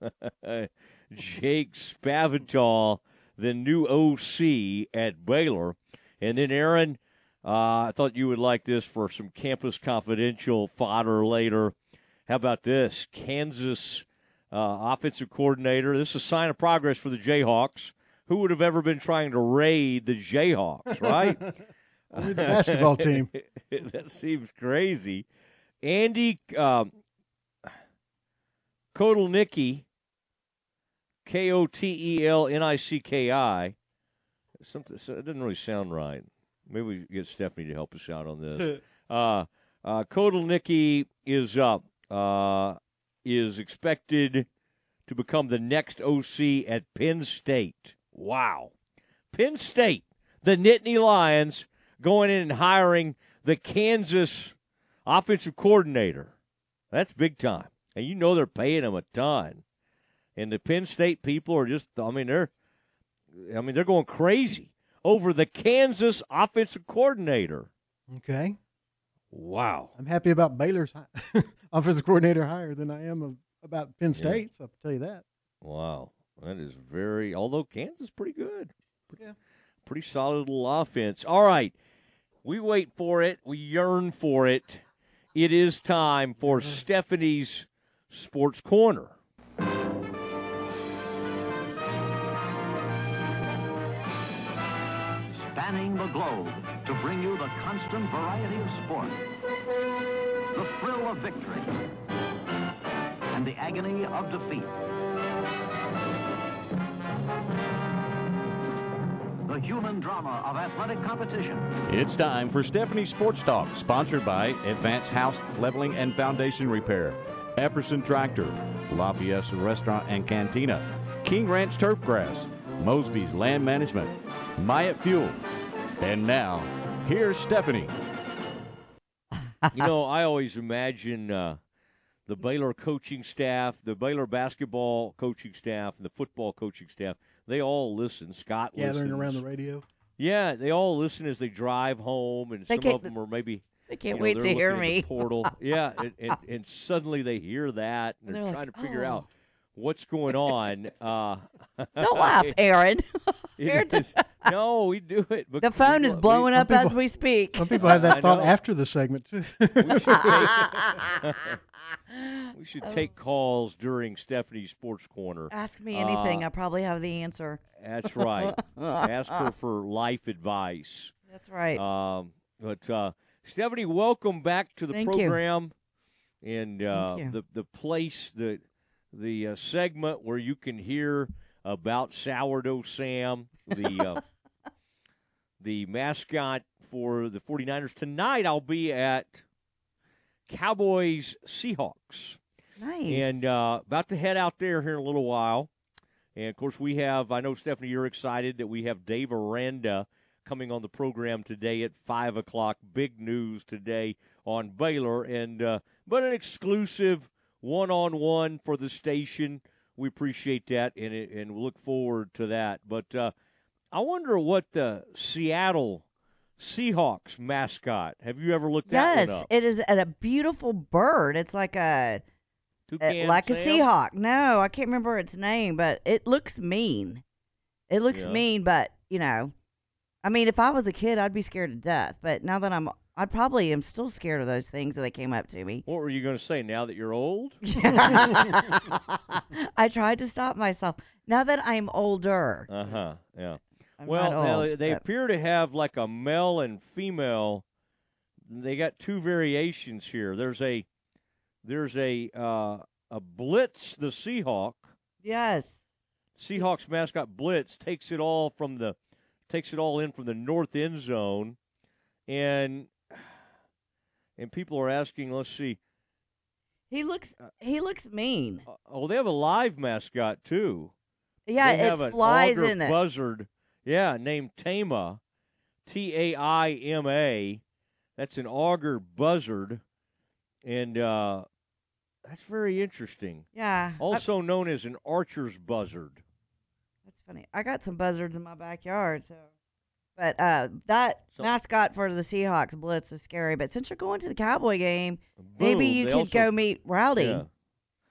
Jake Spavital, the new OC at Baylor. And then, Aaron, uh, I thought you would like this for some Campus Confidential fodder later. How about this? Kansas uh, offensive coordinator. This is a sign of progress for the Jayhawks. Who would have ever been trying to raid the Jayhawks, right? Only the basketball team. that seems crazy. Andy um, Kotelnicki, K O T E L N I C K I. Something so it doesn't really sound right. Maybe we get Stephanie to help us out on this. uh, uh, Kotelnicki is uh, uh, is expected to become the next OC at Penn State. Wow. Penn State, the Nittany Lions, going in and hiring the Kansas offensive coordinator. That's big time. And you know they're paying him a ton. And the Penn State people are just I mean they're I mean they're going crazy over the Kansas offensive coordinator. Okay. Wow. I'm happy about Baylor's offensive coordinator higher than I am of, about Penn State. So I'll tell you that. Wow. That is very although Kansas is pretty good. Yeah. Pretty solid little offense. All right. We wait for it. We yearn for it. It is time for Stephanie's Sports Corner. spanning the globe to bring you the constant variety of sport, the thrill of victory, and the agony of defeat. the human drama of athletic competition. It's time for Stephanie Sports Talk, sponsored by Advanced House Leveling and Foundation Repair, Epperson Tractor, Lafayette Restaurant and Cantina, King Ranch Turfgrass, Mosby's Land Management, Myatt Fuels. And now, here's Stephanie. You know, I always imagine uh, the Baylor coaching staff, the Baylor basketball coaching staff, and the football coaching staff. They all listen. Scott Gathering listens. around the radio. Yeah, they all listen as they drive home, and They some of them are maybe. they can't you know, wait to hear looking at the me. Portal, yeah, and, and, and suddenly they hear that, and they're, They're trying like, to figure "Oh." out what's going on. Uh, Don't laugh, Aaron. it Aaron's- is- no, we do it. The phone is blowing we- up as we speak. Some people have that thought know. after the segment too. We should take calls during Stephanie's Sports Corner. Ask me anything. Uh, I probably have the answer. That's right. Ask her for life advice. That's right. Um, but uh, Stephanie, welcome back to the Thank you. program, and uh, you. the the place the the uh, segment where you can hear about sourdough Sam, the uh, the mascot for the 49ers. Tonight, I'll be at Cowboys Seahawks. Nice. And uh, about to head out there here in a little while. And of course, we have, I know, Stephanie, you're excited that we have Dave Aranda coming on the program today at 5 o'clock. Big news today on Baylor. and uh, But an exclusive one on one for the station. We appreciate that and, and look forward to that. But uh, I wonder what the Seattle Seahawks mascot, have you ever looked that yes, one up? it is a beautiful bird. It's like a Toucan like a seahawk. No, I can't remember its name, but it looks mean. It looks Yeah. mean, but you know, I mean, if I was a kid, I'd be scared to death. But now that I'm, I probably am still scared of those things that they came up to me. What were you going to say now that you're old? I tried to stop myself. Now that I'm older, Uh huh. Yeah. I'm well, not now, they but- appear to have like a male and female. They got two variations here. There's a there's a uh, a Blitz the Seahawk. yes, Seahawks mascot Blitz takes it all from the takes it all in from the north end zone, and and people are asking. Let's see. he looks he looks mean. Oh, they have a live mascot too. Yeah, they have it flies in it. buzzard. Yeah, named Taima, T A I M A. That's an augur buzzard, and uh, that's very interesting. Yeah, I- Also known as an archer's buzzard. That's funny. I got some buzzards in my backyard, so. But uh, that mascot for the Seahawks Blitz is scary. But since you're going to the Cowboy game, maybe you could also- go meet Rowdy. Yeah.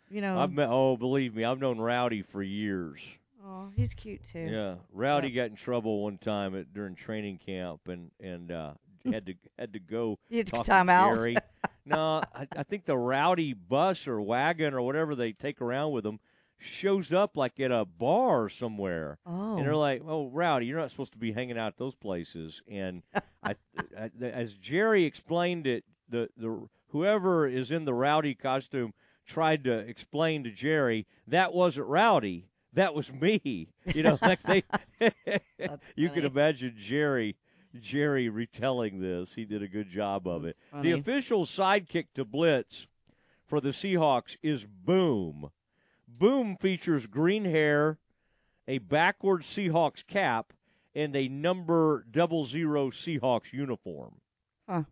You know, I've met. Oh, believe me, I've known Rowdy for years. oh, he's cute too. Yeah, Rowdy got in trouble one time at during training camp, and and uh, had to had to go. You took talk time to out? No, I, I think the Rowdy bus or wagon or whatever they take around with them shows up like at a bar somewhere, Oh. and they're like, "Oh, Rowdy, you're not supposed to be hanging out at those places." And I, I, as Jerry explained it, the the whoever is in the Rowdy costume tried to explain to Jerry that wasn't Rowdy. That was me. You know, like they. you can imagine Jerry, Jerry retelling this. He did a good job of it. funny. The official sidekick to Blitz for the Seahawks is Boom. Boom features green hair, a backward Seahawks cap, and a number double zero Seahawks uniform. Huh.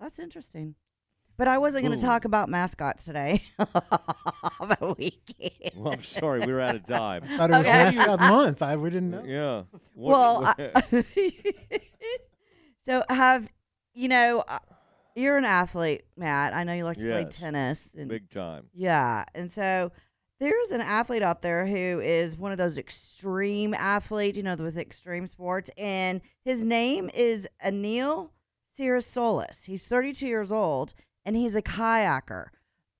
That's interesting. But I wasn't going to talk about mascots today. but we can. Well, I'm sorry, we were out of time. I Thought it was mascot month. I we didn't know. Yeah. well, What- I- so have you know? You're an athlete, Matt. I know you like to play Yes, tennis. And, big time. Yeah, and so there's an athlete out there who is one of those extreme athletes, you know, with extreme sports, and his name is Aniol Serrasolses. He's 32 years old, and he's a kayaker.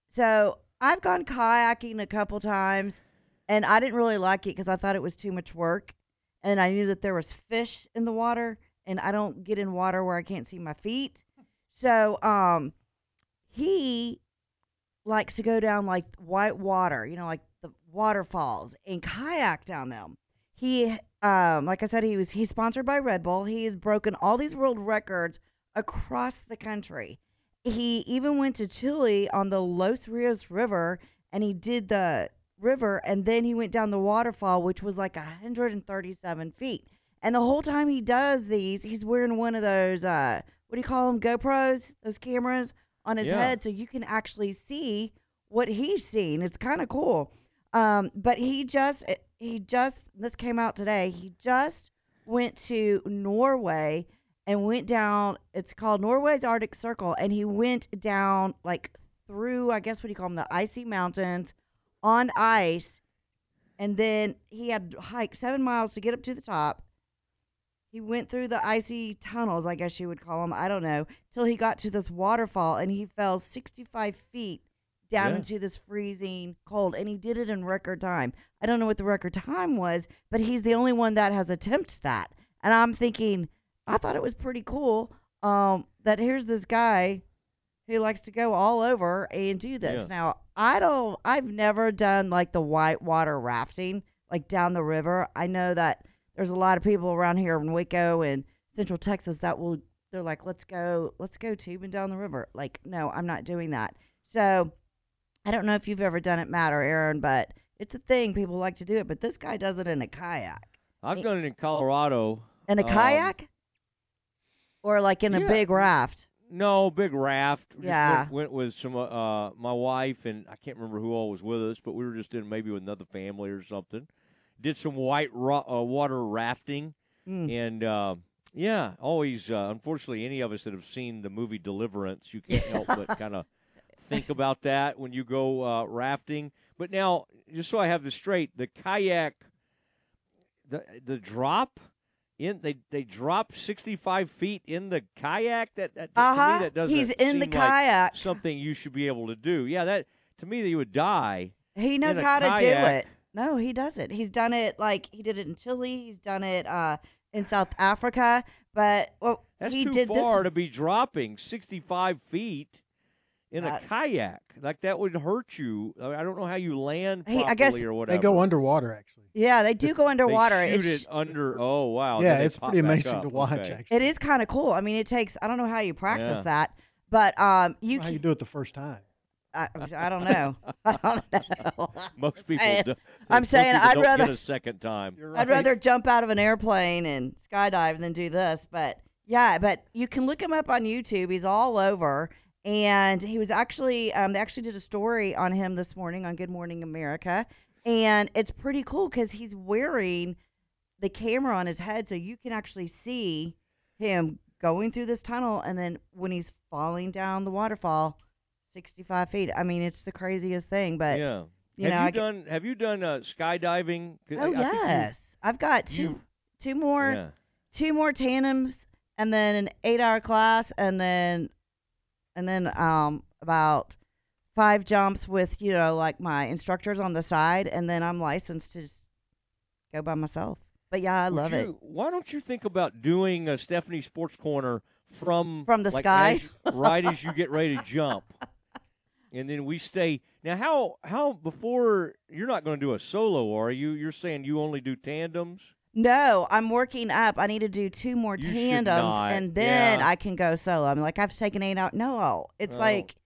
So I've gone kayaking a couple times, and I didn't really like it because I thought it was too much work, and I knew that there was fish in the water, and I don't get in water where I can't see my feet. So um, he likes to go down like white water, you know, like the waterfalls and kayak down them. He um, like I said, he was he's sponsored by Red Bull. He has broken all these world records across the country. He even went to Chile on the Los Rios River and he did the river and then he went down the waterfall, which was like 137 feet. And the whole time he does these, he's wearing one of those uh what do you call them? GoPros, those cameras on his Yeah. head so you can actually see what he's seeing. It's kind of cool. Um, but he just he just this came out today. He just went to Norway and went down. It's called Norway's Arctic Circle, and he went down like through I guess what do you call them the icy mountains on ice, and then he had to hike seven miles to get up to the top. He went through the icy tunnels, I guess you would call them. I don't know, till he got to this waterfall, and he fell 65 feet down Yeah. into this freezing cold, and he did it in record time. I don't know what the record time was, but he's the only one that has attempted that. And I'm thinking, I thought it was pretty cool um, that here's this guy who likes to go all over and do this. Yeah. Now, I don't, I've never done like the whitewater rafting, like down the river. I know that there's a lot of people around here in Waco and Central Texas that will, they're like, let's go, let's go tubing down the river. Like, no, I'm not doing that. So I don't know if you've ever done it, Matt or Aaron, but it's a thing. People like to do it, but this guy does it in a kayak. I've done it in Colorado. In a Um, kayak? Or like in a big raft? No, big raft. Just Yeah. Went, went with some uh my wife and I can't remember who all was with us, but we were just in maybe with another family or something. Did some white ro- uh, water rafting, Mm. and uh, yeah, always. Uh, unfortunately, any of us that have seen the movie Deliverance, you can't help but kind of think about that when you go uh, rafting. But now, just so I have this straight, the kayak, the the drop in they they drop sixty five feet in the kayak. That, that to Uh-huh. me that doesn't. He's in the seem like kayak. something you should be able to do. Yeah, that to me that you would die. He knows how to do it. No, he does it. He's done it like he did it in Chile. He's done it uh, in South Africa. But well, That's he too did far this. to be dropping sixty five feet in a Uh, kayak. Like that would hurt you. I I don't know how you land He- properly I guess or whatever. They go underwater, actually. Yeah, they do go underwater. They shoot It's it under. Oh wow! Yeah, it's pretty amazing up. to watch, Okay. actually. it is kind of cool. I mean, it takes. I don't know how you practice Yeah. that, but um, you How can. you do it the first time? I, I don't know. I don't know. Most people. saying- do, I'm most saying I'd rather- get a second time. I'd rather jump out of an airplane and skydive than do this. But yeah, but you can look him up on YouTube. He's all over. And he was actually, um, they actually did a story on him this morning on Good Morning America. And it's pretty cool because he's wearing the camera on his head so you can actually see him going through this tunnel. And then when he's falling down the waterfall, 65 feet. I mean, it's the craziest thing. But, yeah. You have know, you I done? Have you done uh, skydiving? Oh I think you- yes, I've got two you- two more Yeah. two more tandems, and then an eight hour class, and then and then um about five jumps with you know like my instructors on the side, and then I'm licensed to just go by myself. But yeah, I Would love it. Why don't you think about doing a Stephanie Sports Corner from From the like, sky? as- right as you get ready to jump, and then we stay. Now, how how before you're not going to do a solo, are you? You're saying you only do tandems. No, I'm working up. I need to do two more You tandems, and then Yeah. I can go solo. I'm like I've taken eight out. No, it's No. like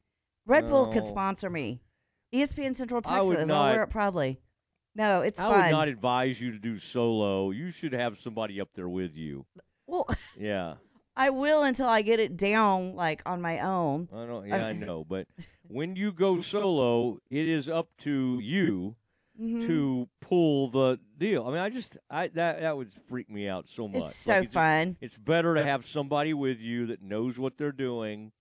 Red Bull could sponsor me. ESPN Central Texas. I'll wear it proudly. No, it's fine. I fun. would not advise you to do solo. You should have somebody up there with you. Well, Yeah, I will until I get it down like on my own. I don't. Yeah, I know. But when you go solo, it is up to you Mhm. to pull the deal. I mean, I just I that that would freak me out so much. It's so Like, just- fun. it's better to have somebody with you that knows what they're doing,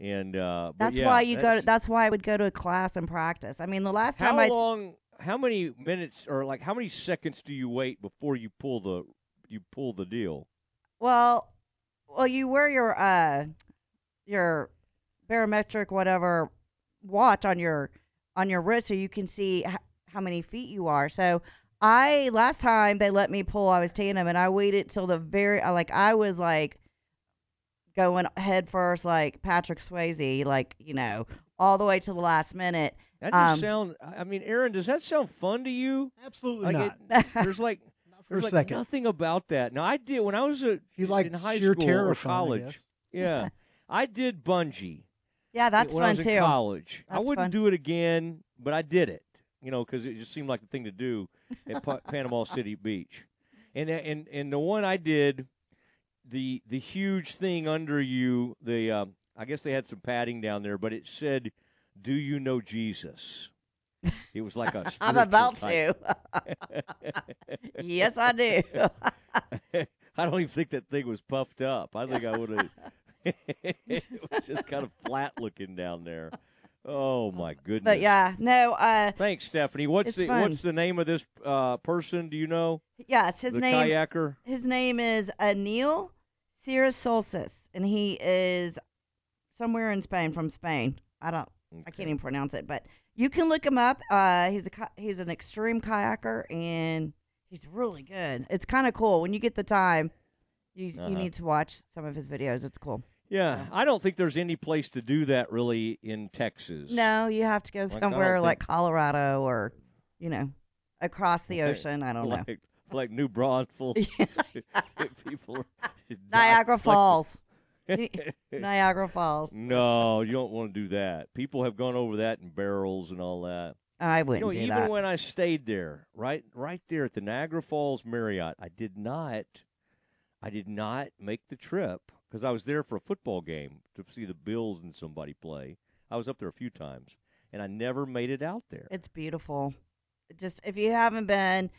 and uh, That's yeah, why you go. that's- That's why I would go to a class and practice. I mean, the last time How long? How many minutes or like how many seconds do you wait before you pull the you pull the deal? well, well, you wear your uh your barometric whatever watch on your on your wrist so you can see h- how many feet you are. So I last time they let me pull, I was tandem and I waited till the very like I was like going head first like Patrick Swayze, like you know, all the way to the last minute. That just Um, sound. I mean, Aaron, does that sound fun to you? Absolutely Like not. it- there's like For a like second. nothing about that. Now I did when I was a, you like in high sheer school or terrifying, I college. guess. Yeah, I did bungee. Yeah, that's when I fun was too. in college. I wouldn't fun. do it again, but I did it. You know, because it just seemed like the thing to do at Pa- Panama City Beach. And and and the one I did, the the huge thing under you, the um, I guess they had some padding down there, but it said, "Do you know Jesus?" It was like a. I'm about type. to. yes, I do. I don't even think that thing was puffed up. I think I would have. it was just kind of flat looking down there. Oh my goodness! But yeah, no. Uh, Thanks, Stephanie. What's the fun. what's the name of this uh, person? Do you know? yes, his the name. kayaker. His name is Aniol Serrasolses, and he is somewhere in Spain. From Spain, I don't. I can't even pronounce it, but you can look him up. Uh, he's a he's an extreme kayaker, and he's really good. It's kind of cool when you get the time. You Uh-huh. you need to watch some of his videos. It's cool. Yeah, I don't think there's any place to do that really in Texas. No, you have to go Like, I don't somewhere like think- Colorado or, you know, across the ocean. I don't know. like, Like New Braunfels. People are Niagara like- Falls. Niagara Falls. No, you don't want to do that. People have gone over that in barrels and all that. I wouldn't you know, do even that. when I stayed there, right, right there at the Niagara Falls Marriott, I did not, I did not make the trip because I was there for a football game to see the Bills and somebody play. I was up there a few times, and I never made it out there. It's beautiful. Just if you haven't been,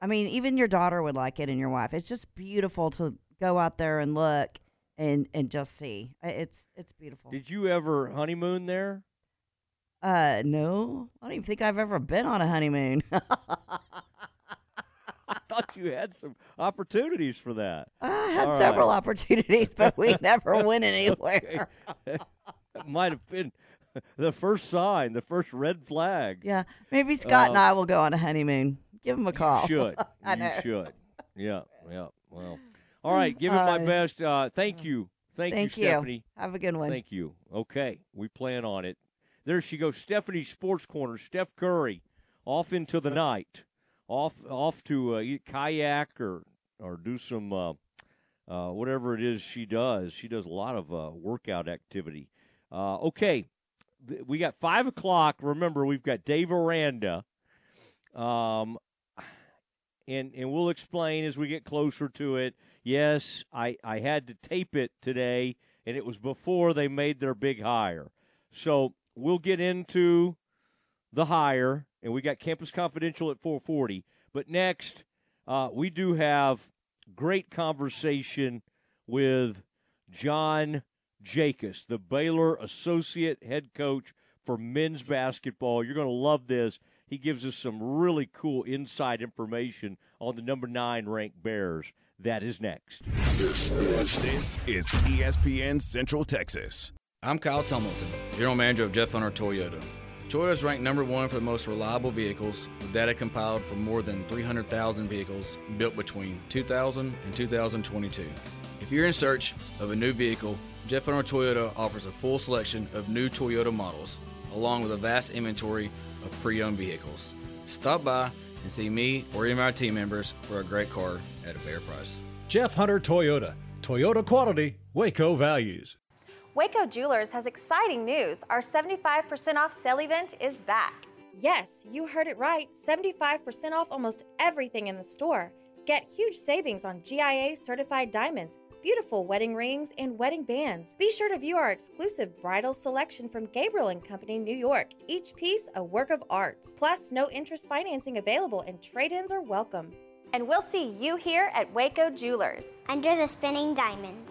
I mean, even your daughter would like it and your wife. It's just beautiful to go out there and look and and just see. It's it's beautiful. Did you ever honeymoon there? Uh, no, I don't even think I've ever been on a honeymoon. I thought you had some opportunities for that. I had All several right. opportunities, but we never went anywhere. That might have been the first sign, the first red flag. Yeah, maybe Scott and Uh, I will go on a honeymoon. Give him a call. should. I you know. should. Yeah, yeah. Well, all right. Give it my Uh, best. Uh, thank you. Thank, Thank you, you. Stephanie. Have a good one. Thank you. Okay, we plan on it. There she goes, Stephanie Sports Corner. Steph Curry, off into the night, off off to uh, kayak or or do some uh, uh, whatever it is she does. She does a lot of uh, workout activity. Uh, okay, Th- we got five o'clock. Remember, we've got Dave Aranda. Um, and and we'll explain as we get closer to it. Yes, I I had to tape it today, and it was before they made their big hire. So we'll get into the hire, and we got Campus Confidential at 4:40. But next, uh, we do have great conversation with John Jakus, the Baylor associate head coach for men's basketball. You're going to love this. He gives us some really cool inside information on the number nine ranked Bears. That is next. This is ESPN Central Texas. I'm Kyle Tumilton, General Manager of Jeff Hunter Toyota. Toyota is ranked number one for the most reliable vehicles, with data compiled from more than 300,000 vehicles built between 2000 and 2022. If you're in search of a new vehicle, Jeff Hunter Toyota offers a full selection of new Toyota models, along with a vast inventory of pre-owned vehicles. Stop by and see me or any of our team members for a great car at a fair price. Jeff Hunter Toyota. Toyota quality, Waco values. Waco Jewelers has exciting news. Our 75% off sale event is back. Yes, you heard it right 75% off almost everything in the store. Get huge savings on GIA certified diamonds, beautiful wedding rings, and wedding bands. Be sure to view our exclusive bridal selection from Gabriel and Company New York, each piece a work of art. Plus, no interest financing available and trade ins are welcome. And we'll see you here at Waco Jewelers. Under the spinning diamond.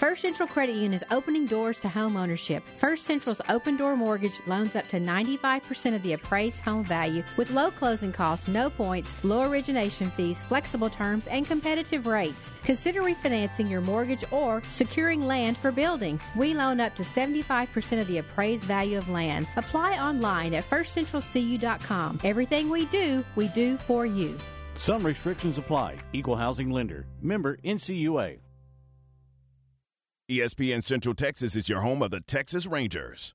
First Central Credit Union is opening doors to home ownership. First Central's open door mortgage loans up to 95% of the appraised home value with low closing costs, no points, low origination fees, flexible terms, and competitive rates. Consider refinancing your mortgage or securing land for building. We loan up to 75% of the appraised value of land. Apply online at firstcentralcu.com. Everything we do, we do for you. Some restrictions apply. Equal housing lender. Member NCUA. ESPN Central Texas is your home of the Texas Rangers.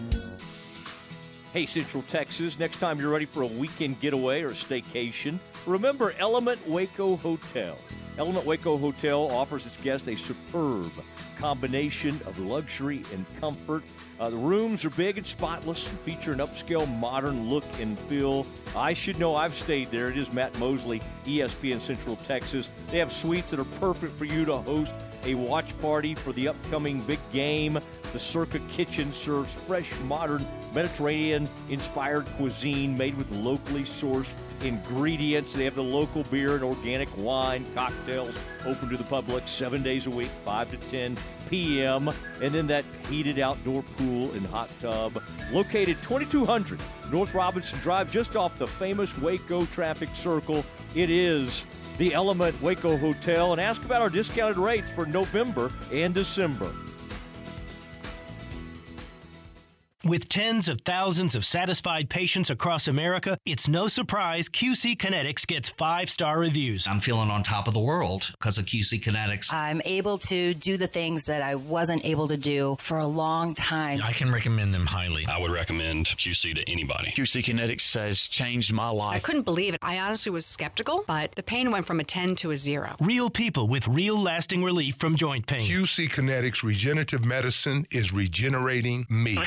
Hey, Central Texas, next time you're ready for a weekend getaway or staycation, remember Element Waco Hotel. Element Waco Hotel offers its guests a superb combination of luxury and comfort. Uh, the rooms are big and spotless feature an upscale modern look and feel. I should know I've stayed there. It is Matt Mosley, ESPN Central Texas. They have suites that are perfect for you to host a watch party for the upcoming big game. The Circa Kitchen serves fresh, modern, Mediterranean inspired cuisine made with locally sourced ingredients. They have the local beer and organic wine, cocktails open to the public seven days a week, 5 to 10 p.m. And then that heated outdoor pool and hot tub. Located 2200 North Robinson Drive, just off the famous Waco traffic circle. It is the Element Waco Hotel. And ask about our discounted rates for November and December. With tens of thousands of satisfied patients across America, it's no surprise QC Kinetix gets five star reviews. I'm feeling on top of the world because of QC Kinetix. I'm able to do the things that I wasn't able to do for a long time. I can recommend them highly. I would recommend QC to anybody. QC Kinetix has changed my life. I couldn't believe it. I honestly was skeptical, but the pain went from a 10 to a 0. Real people with real lasting relief from joint pain. QC Kinetix Regenerative Medicine is regenerating me.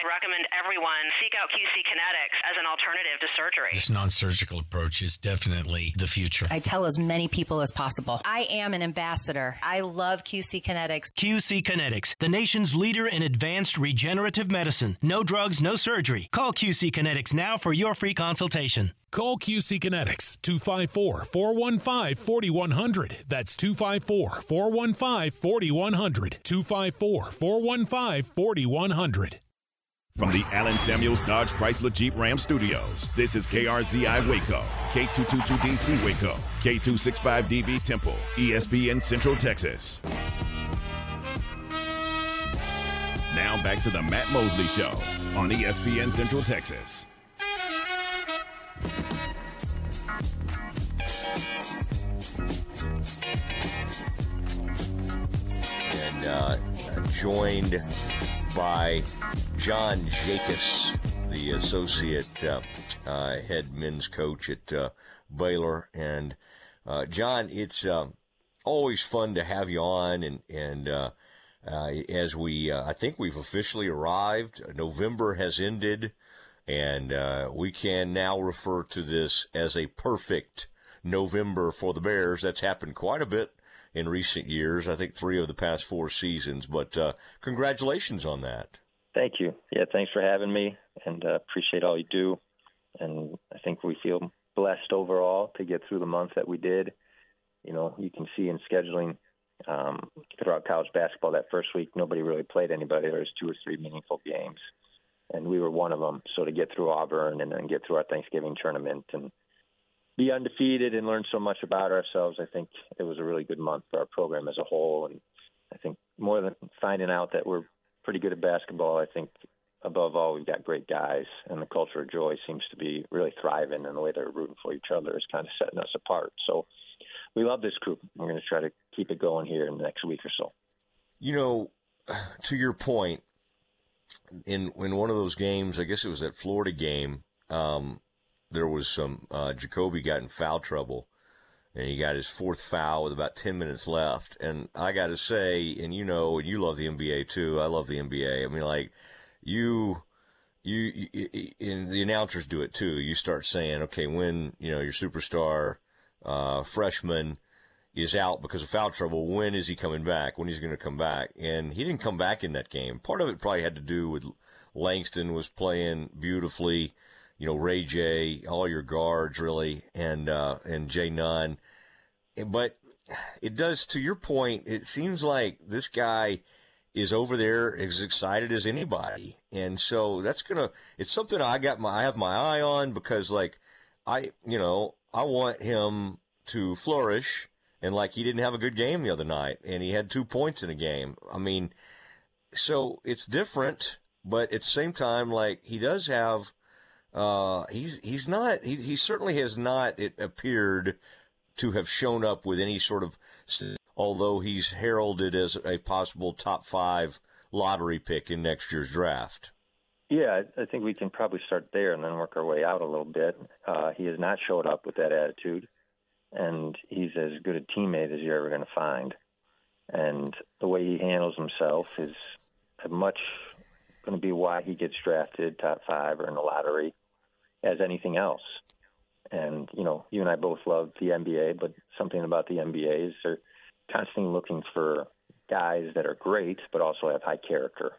Super successful, and I recommend everyone seek out QC Kinetix as an alternative to surgery. This non surgical approach is definitely the future. I tell as many people as possible. I am an ambassador. I love QC Kinetix. QC Kinetix, the nation's leader in advanced regenerative medicine. No drugs, no surgery. Call QC Kinetix now for your free consultation. Call QC Kinetix 254 415 4100. That's 254 415 4100. 254 415 4100. From the Allen Samuels Dodge Chrysler Jeep Ram Studios, this is KRZI Waco, K222DC Waco, K265DV Temple, ESPN Central Texas. Now back to the Matt Mosley Show on ESPN Central Texas. and uh, joined by John Jakus, the associate uh, uh, head men's coach at uh, Baylor. And uh, John, it's um, always fun to have you on, and and uh, uh, as we, I think we've officially arrived. November has ended, and we can now refer to this as a perfect November for the Bears. That's happened quite a bit in recent years. I think three of the past four seasons. But uh, congratulations on that. Thank you. Yeah, thanks for having me, and uh, appreciate all you do. And I think we feel blessed overall to get through the month that we did. You know, you can see in scheduling um, throughout college basketball that first week nobody really played anybody. There was two or three meaningful games, and we were one of them. So to get through Auburn and then get through our Thanksgiving tournament and be undefeated and learn so much about ourselves. I think it was a really good month for our program as a whole. And I think more than finding out that we're pretty good at basketball, I think above all, we've got great guys. And the culture of joy seems to be really thriving. And the way they're rooting for each other is kind of setting us apart. So we love this group. We're going to try to keep it going here in the next week or so. You know, to your point, in in one of those games, I guess it was that Florida game, um, there was some uh, Ja'Kobe got in foul trouble, and he got his fourth foul with about 10 minutes left. And I got to say, and you know, and you love the NBA too. I love the NBA. I mean, like, you, you, you and the announcers do it too. You start saying, okay, when, you know, your superstar, uh, freshman is out because of foul trouble, when is he coming back? When he's going to come back? And he didn't come back in that game. Part of it probably had to do with Langston was playing beautifully you know, Ray J, all your guards really, and uh, and Jay Nunn. But it does, to your point, it seems like this guy is over there as excited as anybody, and so that's gonna. It's something I got my I have my eye on because like I you know I want him to flourish. And like he didn't have a good game the other night, and he had two points in a game. I mean, so it's different, but at the same time, like he does have uh, he's he's not he, he certainly has not it appeared to have shown up with any sort of although he's heralded as a possible top five lottery pick in next year's draft. Yeah, I think we can probably start there and then work our way out a little bit. Uh, he has not showed up with that attitude, and he's as good a teammate as you're ever going to find. And the way he handles himself is much going to be why he gets drafted top five or in the lottery as anything else. And you know, you and I both love the NBA, but something about the NBA is they're constantly looking for guys that are great, but also have high character.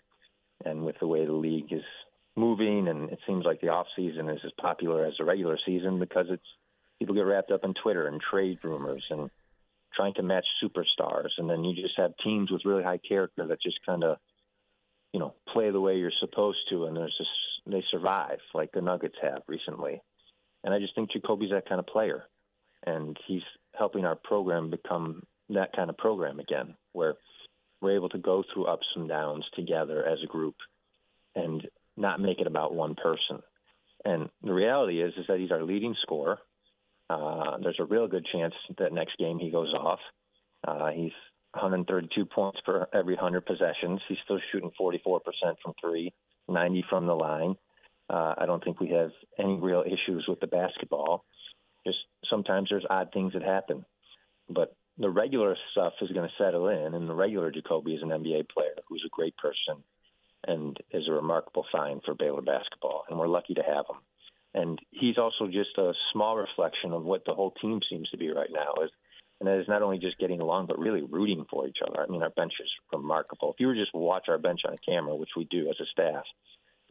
And with the way the league is moving, and it seems like the off season is as popular as the regular season because it's people get wrapped up in Twitter and trade rumors and trying to match superstars, and then you just have teams with really high character that just kind of you know play the way you're supposed to, and there's this they survive like the Nuggets have recently. And I just think Ja'Kobe's that kind of player, and he's helping our program become that kind of program again, where we're able to go through ups and downs together as a group, and not make it about one person. And the reality is, is that he's our leading scorer. Uh, there's a real good chance that next game he goes off. Uh, he's 132 points per every 100 possessions. He's still shooting 44% from three. 90 from the line. Uh, I don't think we have any real issues with the basketball. Just sometimes there's odd things that happen, but the regular stuff is going to settle in, and the regular Ja'Kobe is an NBA player who's a great person and is a remarkable find for Baylor basketball, and we're lucky to have him. And he's also just a small reflection of what the whole team seems to be right now. Is and that is not only just getting along, but really rooting for each other. I mean, our bench is remarkable. If you were just watch our bench on camera, which we do as a staff,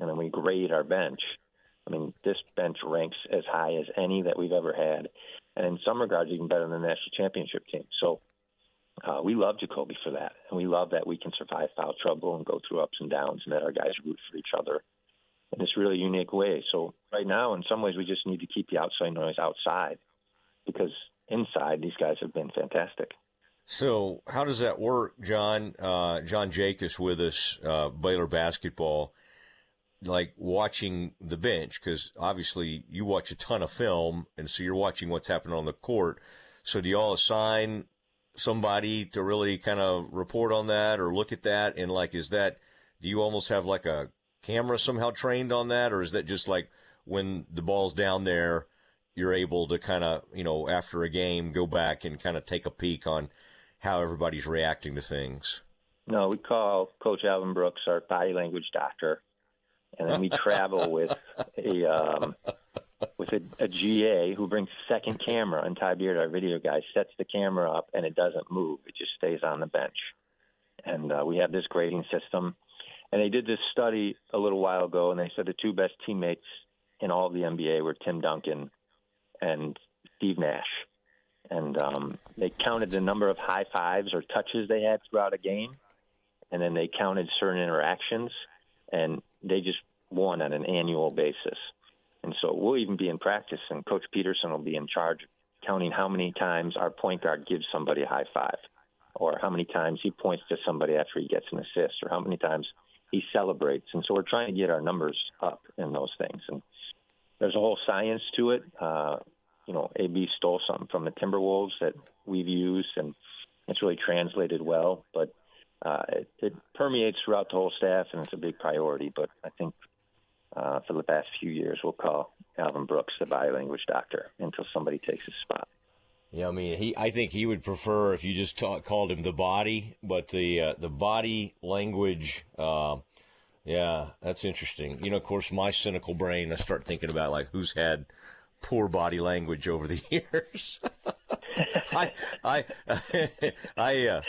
and then we grade our bench, I mean, this bench ranks as high as any that we've ever had, and in some regards, even better than the national championship team. So uh, we love Ja'Kobe for that, and we love that we can survive foul trouble and go through ups and downs, and that our guys root for each other in this really unique way. So right now, in some ways, we just need to keep the outside noise outside because inside, these guys have been fantastic. So, how does that work, John? Uh, John Jakus with us, uh, Baylor basketball, like watching the bench, because obviously you watch a ton of film, and so you're watching what's happening on the court. So, do you all assign somebody to really kind of report on that or look at that? And, like, is that, do you almost have like a camera somehow trained on that, or is that just like when the ball's down there? You're able to kind of, you know, after a game, go back and kind of take a peek on how everybody's reacting to things? No, we call Coach Alvin Brooks our body language doctor, and then we travel with a um, with a, a, GA who brings second camera, and Ty Beard, our video guy, sets the camera up, and it doesn't move; it just stays on the bench. And uh, we have this grading system. And they did this study a little while ago, and they said the two best teammates in all of the NBA were Tim Duncan and Steve Nash. And um, they counted the number of high fives or touches they had throughout a game, and then they counted certain interactions, and they just won on an annual basis. And so we'll even be in practice, and Coach Peterson will be in charge counting how many times our point guard gives somebody a high five, or how many times he points to somebody after he gets an assist, or how many times he celebrates. And so we're trying to get our numbers up in those things. And there's a whole science to it. Uh, you know, AB stole something from the Timberwolves that we've used, and it's really translated well. But uh, it, it permeates throughout the whole staff, and it's a big priority. But I think uh, for the past few years, we'll call Alvin Brooks the body language doctor until somebody takes his spot. Yeah, I mean, he. I think he would prefer if you just talk, called him the body, but the uh, the body language. Uh, yeah, that's interesting. You know, of course, my cynical brain, I start thinking about like who's had poor body language over the years. I, I, I, uh,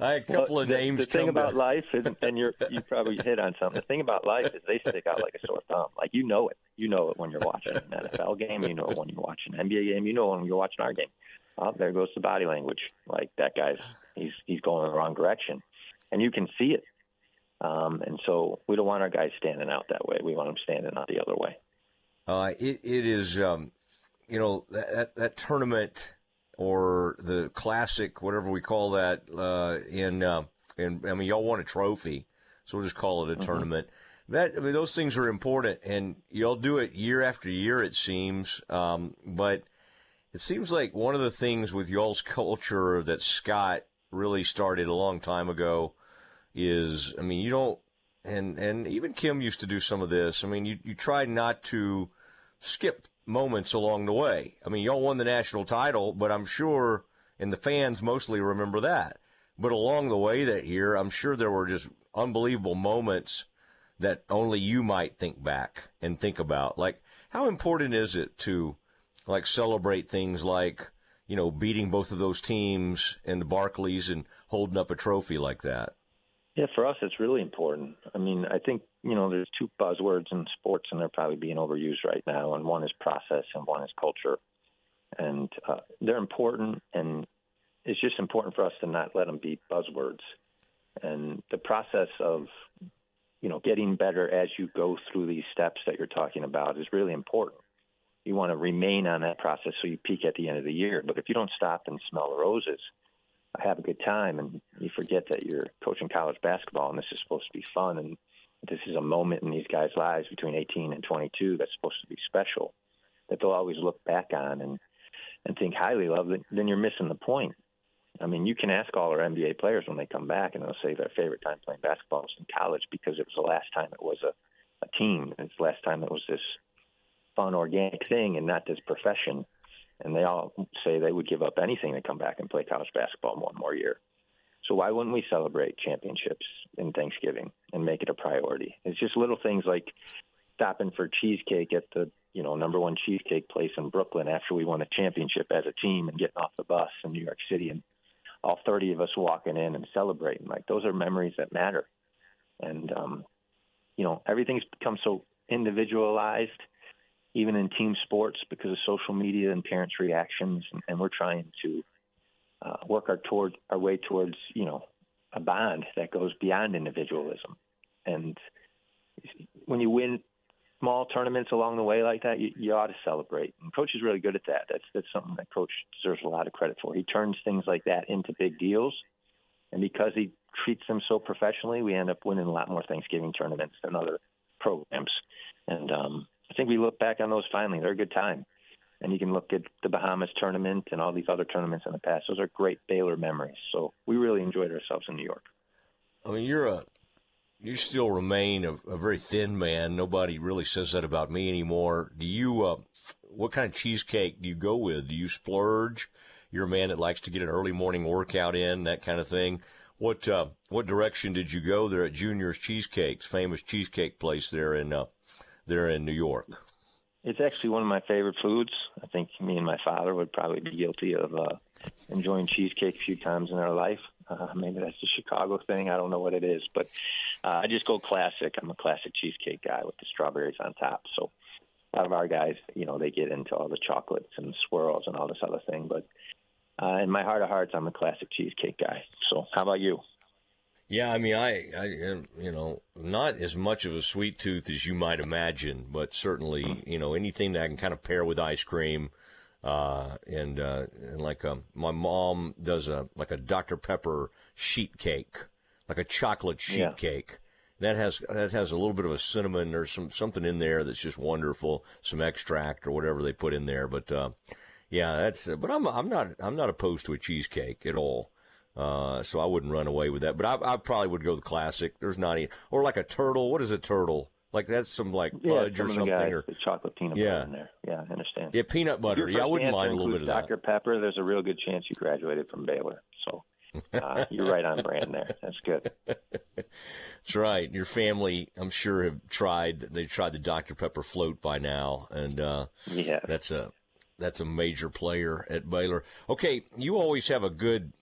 I had a couple well, of the, names. The thing about life is, and you're you probably hit on something. The thing about life is they stick out like a sore thumb. Like you know it. You know it when you're watching an NFL game. You know it when you're watching an NBA game. You know it when you're watching our game. Oh, there goes the body language. Like that guy's he's he's going in the wrong direction, and you can see it. Um, and so we don't want our guys standing out that way. We want them standing out the other way. Uh, it it is um, you know that, that, that tournament or the classic, whatever we call that. Uh, in uh, in I mean, y'all won a trophy, so we'll just call it a mm-hmm. tournament. That I mean, those things are important, and y'all do it year after year. It seems, um, but it seems like one of the things with y'all's culture that Scott really started a long time ago is, I mean, you don't, and and even Kim used to do some of this. I mean, you you try not to skip moments along the way. I mean, y'all won the national title, but I'm sure, and the fans mostly remember that. But along the way that year, I'm sure there were just unbelievable moments that only you might think back and think about. Like, how important is it to like celebrate things like you know beating both of those teams and the Barclays and holding up a trophy like that. Yeah, for us it's really important. I mean, I think you know there's two buzzwords in sports, and they're probably being overused right now. And one is process, and one is culture, and uh, they're important. And it's just important for us to not let them be buzzwords. And the process of you know getting better as you go through these steps that you're talking about is really important you want to remain on that process so you peak at the end of the year. But if you don't stop and smell the roses, have a good time, and you forget that you're coaching college basketball and this is supposed to be fun and this is a moment in these guys' lives between 18 and 22 that's supposed to be special that they'll always look back on and and think highly of, then you're missing the point. I mean, you can ask all our NBA players when they come back, and they'll say their favorite time playing basketball was in college because it was the last time it was a, a team. It's the last time it was this fun, organic thing and not this profession. And they all say they would give up anything to come back and play college basketball one more year. So why wouldn't we celebrate championships in Thanksgiving and make it a priority? It's just little things like stopping for cheesecake at the you know number one cheesecake place in Brooklyn after we won a championship as a team and getting off the bus in New York City and all 30 of us walking in and celebrating. Like those are memories that matter. And um, you know everything's become so individualized even in team sports because of social media and parents' reactions, and, and we're trying to uh, work our toward our way towards you know a bond that goes beyond individualism. And when you win small tournaments along the way like that, you, you ought to celebrate. And coach is really good at that. That's that's something that coach deserves a lot of credit for. He turns things like that into big deals, and because he treats them so professionally, we end up winning a lot more Thanksgiving tournaments than other programs. And um, I think we look back on those finally. They're a good time. And you can look at the Bahamas tournament and all these other tournaments in the past. Those are great Baylor memories. So we really enjoyed ourselves in New York. I mean, you're a you still remain a, a very thin man. Nobody really says that about me anymore. Do you? Uh, what kind of cheesecake do you go with? Do you splurge? You're a man that likes to get an early morning workout in, that kind of thing. What uh, what direction did you go there at Junior's Cheesecakes, famous cheesecake place there in uh, there in New York? It's actually one of my favorite foods. I think me and my father would probably be guilty of uh, enjoying cheesecake a few times in our life. Uh, maybe that's a Chicago thing. I don't know what it is, but uh, I just go classic. I'm a classic cheesecake guy with the strawberries on top. So a lot of our guys, you know, they get into all the chocolates and swirls and all this other thing. But uh, in my heart of hearts, I'm a classic cheesecake guy. So how about you? Yeah, I mean, I, I, you know, not as much of a sweet tooth as you might imagine, but certainly, you know, anything that I can kind of pair with ice cream, uh, and uh, and like um, my mom does a like a Dr Pepper sheet cake, like a chocolate sheet yeah. cake. That has that has a little bit of a cinnamon or some something in there that's just wonderful, some extract or whatever they put in there. But uh, yeah, that's. But I'm I'm not I'm not opposed to a cheesecake at all. Uh, so I wouldn't run away with that. But I, I probably would go the classic. There's not any, or like a turtle. What is a turtle? Like that's some like Yeah, fudge some or something, guys, or chocolate peanut Yeah. butter in there. Yeah, I understand. yeah, peanut butter. Yeah, I wouldn't mind a little bit of includes that. Dr. Pepper, there's a real good chance you graduated from Baylor. So uh, you're right on brand there. That's good. That's right. Your family, I'm sure, have tried. They tried the Dr Pepper float by now, and uh, yeah, that's a that's a major player at Baylor. Okay, you always have a good,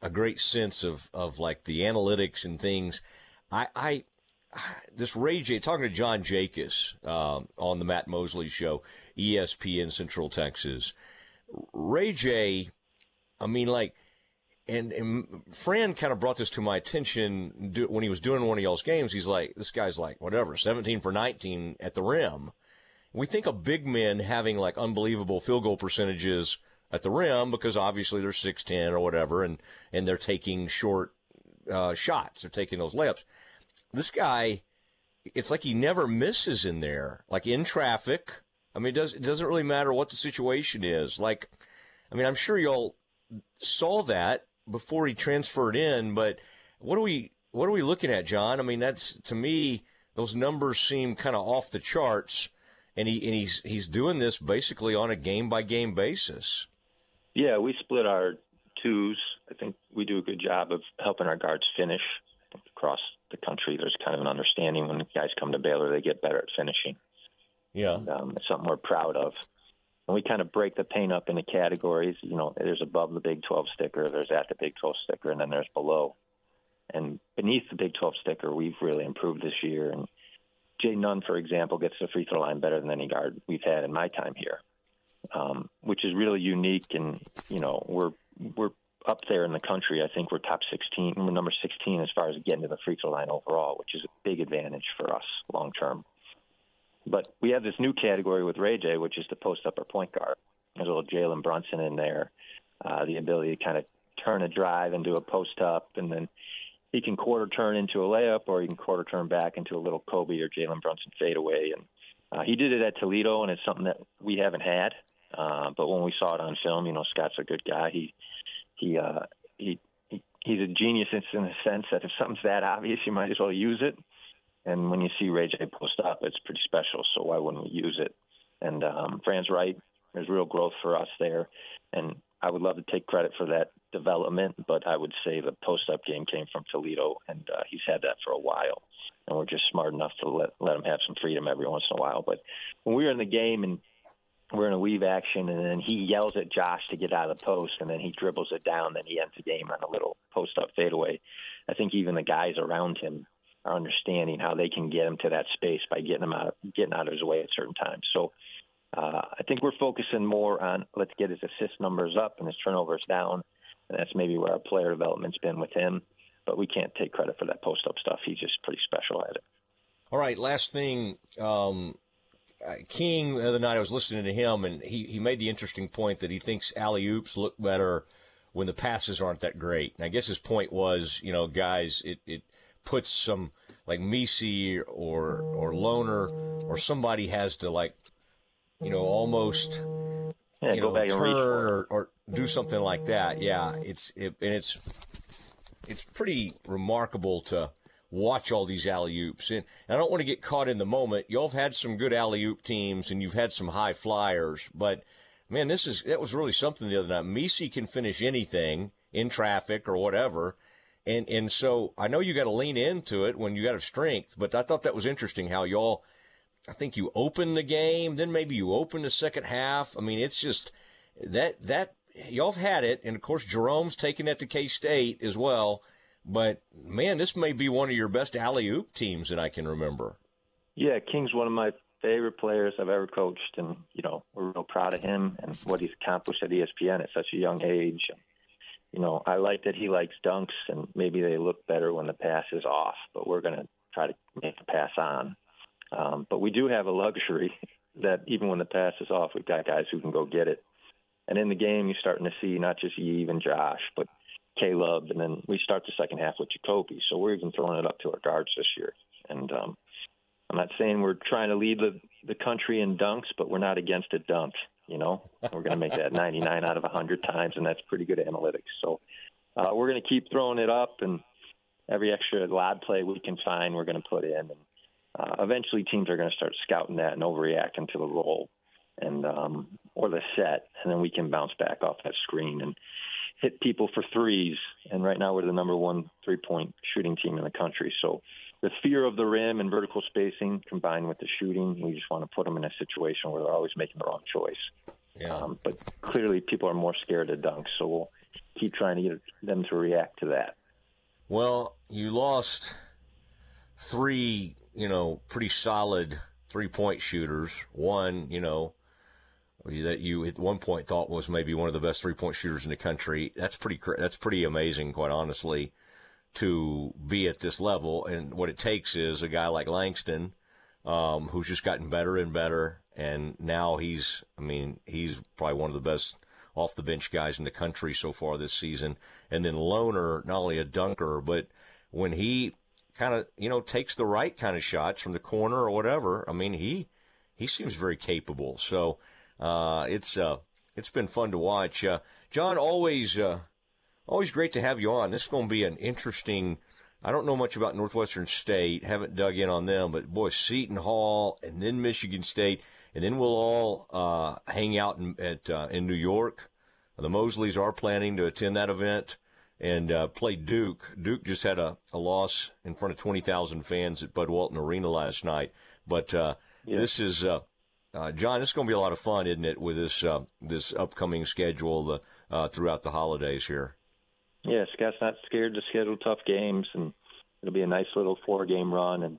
a great sense of of like the analytics and things. I, I this Ray J talking to John Jakus um, on the Matt Mosley show, ESPN Central Texas. Ray J, I mean, like, and, and Fran kind of brought this to my attention do, when he was doing one of y'all's games. He's like, this guy's like, whatever, 17 for 19 at the rim. We think of big men having like unbelievable field goal percentages at the rim because obviously they're 6'10 or whatever, and, and they're taking short uh, shots. They're taking those layups. This guy, it's like he never misses in there, like in traffic. I mean, it, does, it doesn't really matter what the situation is. Like, I mean, I'm sure y'all saw that before he transferred in, but what are we what are we looking at, John? I mean, that's to me those numbers seem kind of off the charts, and he and he's he's doing this basically on a game by game basis. Yeah, we split our twos. I think we do a good job of helping our guards finish across the country. There's kind of an understanding when guys come to Baylor, they get better at finishing. Yeah, um, it's something we're proud of. And we kind of break the paint up into categories. You know, there's above the Big 12 sticker, there's at the Big 12 sticker, and then there's below. And beneath the Big 12 sticker, we've really improved this year. And Jay Nunn, for example, gets the free throw line better than any guard we've had in my time here, um, which is really unique. And you know, we're we're up there in the country. I think we're top 16, we're number 16 as far as getting to the free throw line overall, which is a big advantage for us long term. But we have this new category with Ray J, which is to post up our point guard. There's a little Jalen Brunson in there, uh, the ability to kind of turn a drive and do a post up, and then he can quarter turn into a layup, or he can quarter turn back into a little Kobe or Jalen Brunson fadeaway. And uh, he did it at Toledo, and it's something that we haven't had. Uh, but when we saw it on film, you know, Scott's a good guy. He he uh, he, he he's a genius in the sense that if something's that obvious, you might as well use it. And when you see Ray J post up, it's pretty special. So why wouldn't we use it? And um, Fran's right. There's real growth for us there, and I would love to take credit for that development. But I would say the post up game came from Toledo, and uh, he's had that for a while. And we're just smart enough to let let him have some freedom every once in a while. But when we were in the game and we're in a weave action, and then he yells at Josh to get out of the post, and then he dribbles it down. Then he ends the game on a little post up fadeaway. I think even the guys around him are understanding how they can get him to that space by getting him out, getting out of his way at certain times. So uh, I think we're focusing more on let's get his assist numbers up and his turnovers down, and that's maybe where our player development's been with him. But we can't take credit for that post up stuff. He's just pretty special at it. All right, last thing. Um, Uh, King the other night, I was listening to him, and he, he made the interesting point that he thinks alley oops look better when the passes aren't that great. And I guess his point was, you know, guys, it, it puts some like Missi or or Lohner or somebody has to like, you know, almost yeah, you know back turn or, or do something like that. Yeah, it's it, and it's it's pretty remarkable to watch all these alley oops. And I don't want to get caught in the moment. Have had some good alley oop teams and you've had some high flyers, but man, this is that was really something the other night. Missi can finish anything in traffic or whatever. And and so I know you got to lean into it when you got a strength, but I thought that was interesting how y'all I think you open the game, then maybe you open the second half. I mean, it's just that that y'all have had it, and of course Jerome's taking that to K State as well. But man, this may be one of your best alley oop teams that I can remember. Yeah, King's one of my favorite players I've ever coached, and you know we're real proud of him and what he's accomplished at ESPN at such a young age. You know, I like that he likes dunks, and maybe they look better when the pass is off. But we're going to try to make the pass on. Um, but we do have a luxury that even when the pass is off, we've got guys who can go get it. And in the game, you're starting to see not just Yves and Josh, but Caleb, and then we start the second half with Ja'Kobe. So we're even throwing it up to our guards this year. And um, I'm not saying we're trying to lead the the country in dunks, but we're not against a dunk. You know, we're going to make that 99 out of 100 times, and that's pretty good analytics. So uh, we're going to keep throwing it up, and every extra lob play we can find, we're going to put in. And uh, eventually teams are going to start scouting that and overreacting to the roll and um, or the set, and then we can bounce back off that screen and hit people for threes. And right now we're the number one three point shooting team in the country. So the fear of the rim and vertical spacing combined with the shooting, we just want to put them in a situation where they're always making the wrong choice. Yeah. Um, but clearly people are more scared of dunks, so we'll keep trying to get them to react to that. Well, you lost three, you know, pretty solid three point shooters. One, you know, that you at one point thought was maybe one of the best three point shooters in the country. That's pretty that's pretty amazing, quite honestly, to be at this level. And what it takes is a guy like Langston, um, who's just gotten better and better, and now he's I mean he's probably one of the best off the bench guys in the country so far this season. And then Lohner, not only a dunker, but when he kind of you know takes the right kind of shots from the corner or whatever, I mean he he seems very capable. So uh, it's uh, it's been fun to watch. Uh, John, always uh, always great to have you on. This is going to be an interesting. I don't know much about Northwestern State, haven't dug in on them, but boy, Seton Hall and then Michigan State, and then we'll all uh, hang out in, at uh, in New York. The Mosleys are planning to attend that event and uh, play Duke. Duke just had a, a loss in front of 20,000 fans at Bud Walton Arena last night. But uh, yeah. this is uh, uh, John, it's going to be a lot of fun, isn't it, with this uh, this upcoming schedule uh, throughout the holidays here? Yeah, Scott's not scared to schedule tough games, and it'll be a nice little four game run. And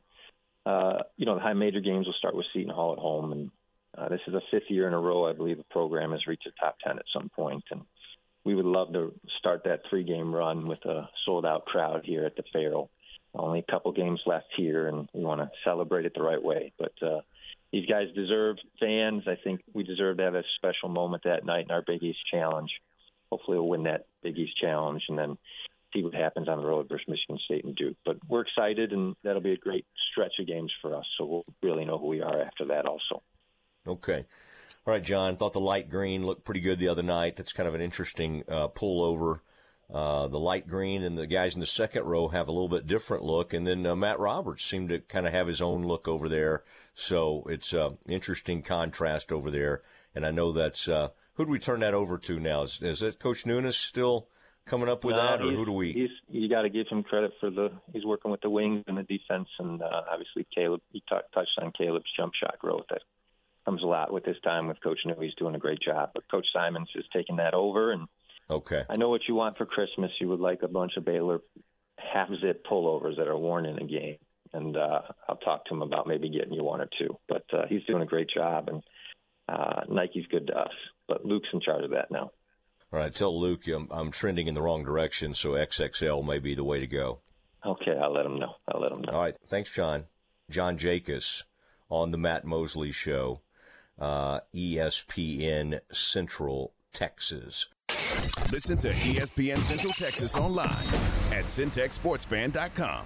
uh, you know, the high major games will start with Seton Hall at home, and uh, this is the fifth year in a row I believe the program has reached the top ten at some point, and we would love to start that three game run with a sold out crowd here at the Ferrell. Only a couple games left here, and we want to celebrate it the right way, but. Uh, these guys deserve fans. I think we deserve to have a special moment that night in our Big East Challenge. Hopefully, we'll win that Big East Challenge and then see what happens on the road versus Michigan State and Duke. But we're excited, and that'll be a great stretch of games for us. So we'll really know who we are after that, also. Okay. All right, John. Thought the light green looked pretty good the other night. That's kind of an interesting uh, pullover uh, the light green and the guys in the second row have a little bit different look, and then uh, Matt Roberts seemed to kind of have his own look over there. So it's an uh, interesting contrast over there. And I know that's uh, who do we turn that over to now? Is, is it Coach Nuness still coming up with no, that, or who do we? He's, you got to give him credit for the he's working with the wings and the defense, and uh, obviously Caleb. You t- touched on Caleb's jump shot growth. That comes a lot with his time with Coach New. He's doing a great job, but Coach Simons is taking that over and Okay. I know what you want for Christmas. You would like a bunch of Baylor half zip pullovers that are worn in a game. And uh, I'll talk to him about maybe getting you one or two. But uh, he's doing a great job, and uh, Nike's good to us. But Luke's in charge of that now. All right, tell Luke I'm, I'm trending in the wrong direction, so XXL may be the way to go. Okay, I'll let him know. I'll let him know. All right, thanks, John. John Jakus on the Matt Mosley Show, uh, ESPN Central Texas. Listen to ESPN Central Texas online at centexsportsfan.com.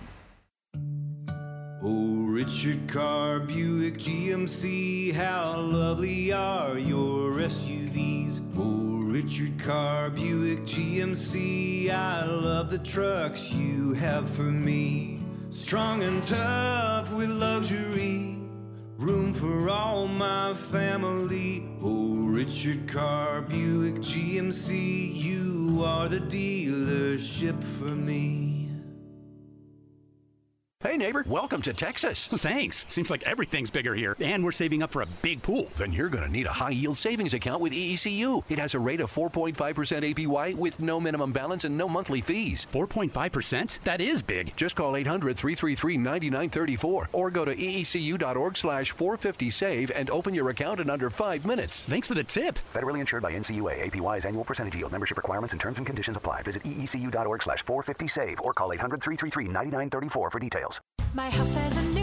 Oh, Richard Carr, Buick, GMC, how lovely are your SUVs. Oh, Richard Carr, Buick, GMC, I love the trucks you have for me. Strong and tough with luxury Room for all my family. Oh, Richard Carr, Buick, GMC, you are the dealership for me. Hey, neighbor, welcome to Texas. Thanks. Seems like everything's bigger here, and we're saving up for a big pool. Then you're going to need a high yield savings account with EECU. It has a rate of 4.5% APY with no minimum balance and no monthly fees. 4.5%? That is big. Just call 800 333 9934 or go to eecu.org slash 450 save and open your account in under five minutes. Thanks for the tip. Federally insured by NCUA. APY's annual percentage yield. Membership requirements and terms and conditions apply. Visit eecu.org slash 450 save or call 800 333 9934 for details. My house has a new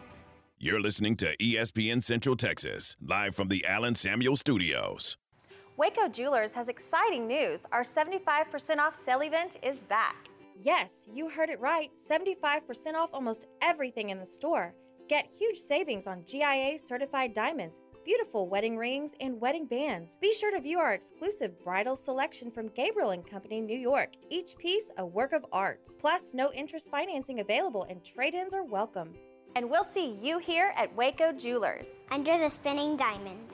You're listening to ESPN Central Texas, live from the Allen Samuel Studios. Waco Jewelers has exciting news. Our 75% off sale event is back. Yes, you heard it right. 75% off almost everything in the store. Get huge savings on GIA certified diamonds, beautiful wedding rings, and wedding bands. Be sure to view our exclusive bridal selection from Gabriel and Company, New York. Each piece a work of art. Plus, no interest financing available and trade-ins are welcome. And we'll see you here at Waco Jewelers. Under the spinning diamond.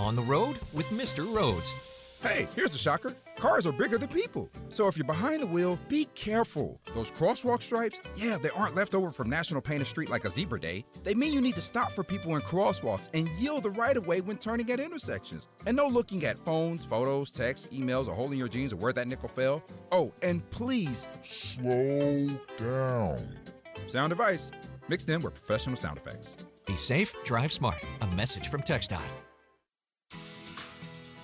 On the road with Mr. Rhodes. Hey, here's a shocker. Cars are bigger than people. So if you're behind the wheel, be careful. Those crosswalk stripes, yeah, they aren't left over from National Paint a Street like a zebra day. They mean you need to stop for people in crosswalks and yield the right of way when turning at intersections. And no looking at phones, photos, texts, emails, or holding your jeans or where that nickel fell. Oh, and please slow down. Sound advice mixed in with professional sound effects. Be safe, drive smart. A message from TxDOT.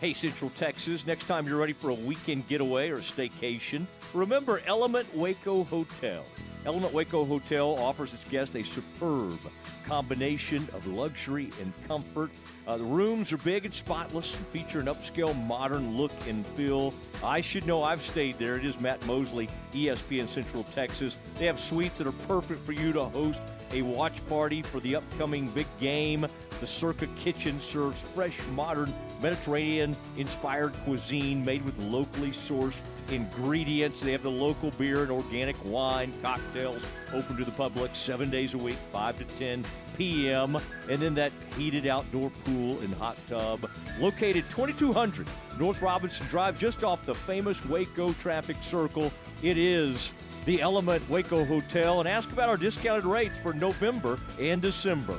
Hey, Central Texas, next time you're ready for a weekend getaway or staycation, remember Element Waco Hotel. Element Waco Hotel offers its guests a superb combination of luxury and comfort. Uh, the rooms are big and spotless and feature an upscale modern look and feel. I should know I've stayed there. It is Matt Mosley, ESPN Central Texas. They have suites that are perfect for you to host a watch party for the upcoming big game. The Circa Kitchen serves fresh, modern, Mediterranean inspired cuisine made with locally sourced ingredients. They have the local beer and organic wine, cocktails open to the public seven days a week, 5 to 10 p.m. And then that heated outdoor pool and hot tub. Located 2200 North Robinson Drive, just off the famous Waco traffic circle. It is the Element Waco Hotel. And ask about our discounted rates for November and December.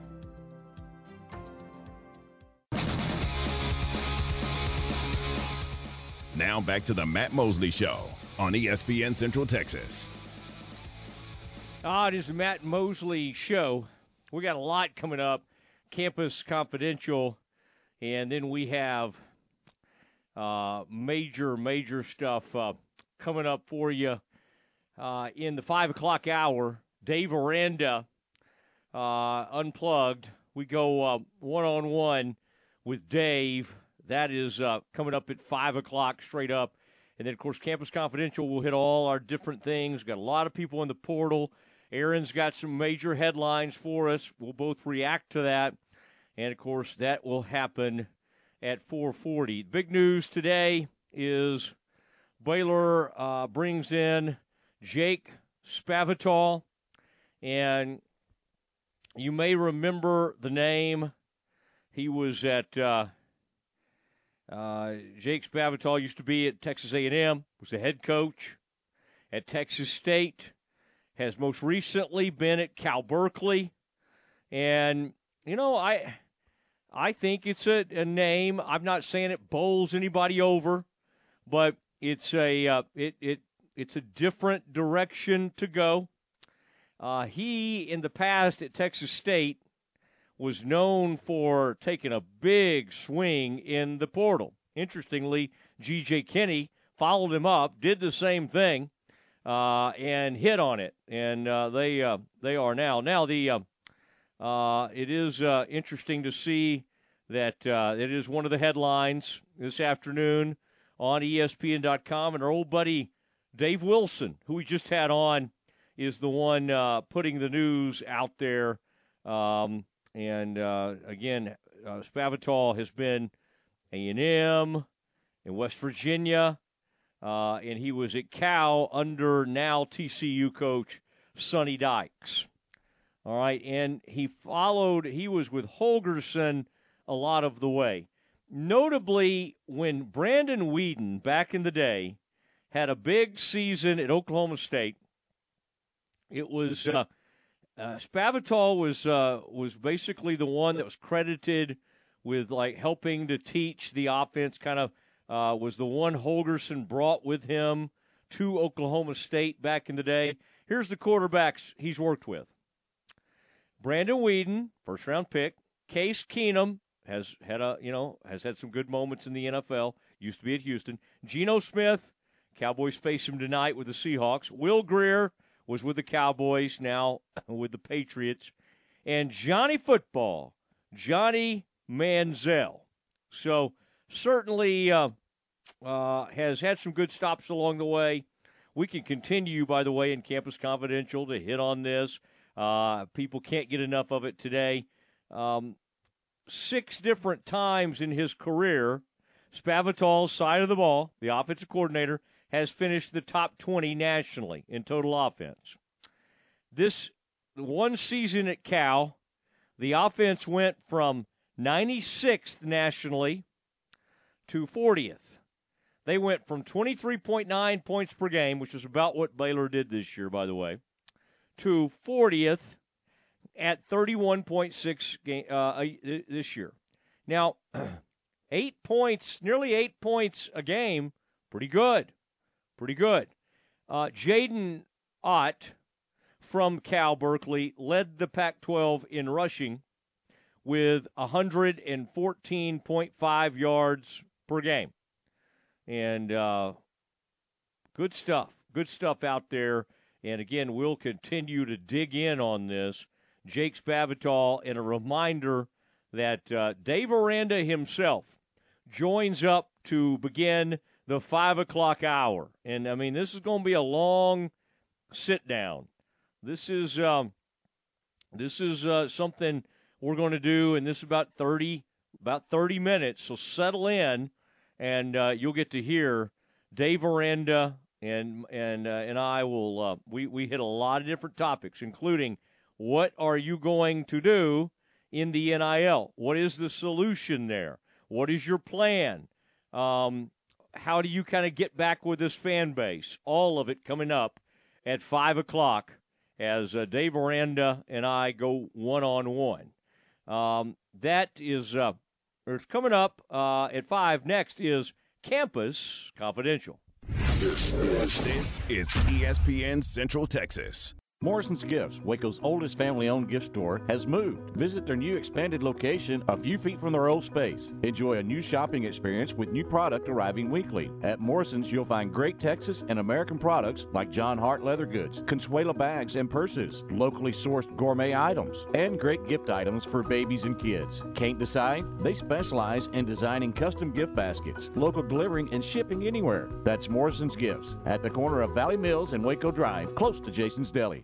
Now back to the Matt Mosley Show on ESPN Central Texas. Ah, it is the Matt Mosley Show. We got a lot coming up. Campus Confidential, and then we have uh, major, major stuff uh, coming up for you uh, in the five o'clock hour. Dave Aranda, uh, unplugged. We go one on one with Dave. That is uh, coming up at five o'clock straight up. And then, of course, Campus Confidential will hit all our different things. Got a lot of people in the portal. Aaron's got some major headlines for us. We'll both react to that. and of course that will happen at 4:40. Big news today is Baylor uh, brings in Jake Spavital, and you may remember the name. He was at uh, uh, Jake Spavital used to be at Texas A&M. Was the head coach at Texas State. Has most recently been at Cal Berkeley, and you know I I think it's a, a name. I'm not saying it bowls anybody over, but it's a uh, it it it's a different direction to go. Uh, he in the past at Texas State was known for taking a big swing in the portal. Interestingly, G.J. Kinne followed him up, did the same thing, uh, and hit on it, and uh, they uh, they are now now the. Uh, uh, it is uh, interesting to see that it is one of the headlines this afternoon on ESPN.com, and our old buddy Dave Wilson, who we just had on, is the one putting the news out there. Um, and uh, again, uh, Spavital has been A and M in West Virginia, uh, and he was at Cal under now TCU coach Sonny Dykes. All right, and he followed. He was with Holgorsen a lot of the way. Notably, when Brandon Weeden back in the day had a big season at Oklahoma State, it was. Uh, uh, Spavital was uh, was basically the one that was credited with like helping to teach the offense. Kind of uh, was the one Holgorsen brought with him to Oklahoma State back in the day. Here's the quarterbacks he's worked with: Brandon Weeden, first round pick. Case Keenum has had a you know has had some good moments in the NFL. Used to be at Houston. Geno Smith, Cowboys face him tonight with the Seahawks. Will Grier was with the Cowboys, now with the Patriots, and Johnny Football, Johnny Manziel. So certainly uh, uh, has had some good stops along the way. We can continue, by the way, in Campus Confidential to hit on this. Uh, people can't get enough of it today. Um, six different times in his career, Spavital's side of the ball, the offensive coordinator, has finished the top 20 nationally in total offense. This one season at Cal, the offense went from 96th nationally to 40th. They went from 23.9 points per game, which is about what Baylor did this year, by the way, to 40th at 31.6 game, uh, this year. Now, eight points, nearly eight points a game, pretty good. Pretty good. Uh, Jaydn Ott from Cal Berkeley led the Pac 12 in rushing with 114.5 yards per game. And uh, good stuff. Good stuff out there. And again, we'll continue to dig in on this. Jake Spavital, and a reminder that uh, Dave Aranda himself joins up to begin the five o'clock hour. And I mean, this is going to be a long sit down. This is um, this is uh, something we're going to do, and this is about thirty about thirty minutes. So settle in, and uh, you'll get to hear Dave Aranda and and uh, and I will uh, we we hit a lot of different topics, including what are you going to do in the NIL? What is the solution there? What is your plan? Um, how do you kind of get back with this fan base? All of it coming up at 5 o'clock as uh, Dave Aranda and I go one on one. That is uh, it's coming up uh, at 5. Next is Campus Confidential. This is ESPN Central Texas. Morrison's Gifts, Waco's oldest family owned gift store, has moved. Visit their new expanded location a few feet from their old space. Enjoy a new shopping experience with new product arriving weekly. At Morrison's, you'll find great Texas and American products like John Hart leather goods, Consuela bags and purses, locally sourced gourmet items, and great gift items for babies and kids. Can't decide? They specialize in designing custom gift baskets, local delivering and shipping anywhere. That's Morrison's Gifts at the corner of Valley Mills and Waco Drive, close to Jason's Deli.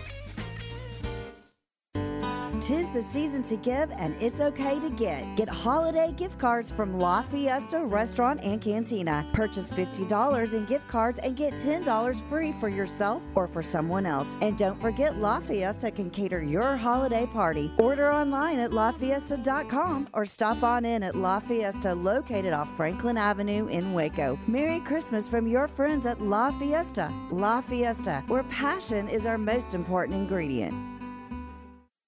Tis the season to give, and it's okay to get. Get holiday gift cards from La Fiesta Restaurant and Cantina. Purchase $50 in gift cards and get $10 free for yourself or for someone else. And don't forget, La Fiesta can cater your holiday party. Order online at lafiesta.com or stop on in at La Fiesta, located off Franklin Avenue in Waco. Merry Christmas from your friends at La Fiesta. La Fiesta, where passion is our most important ingredient.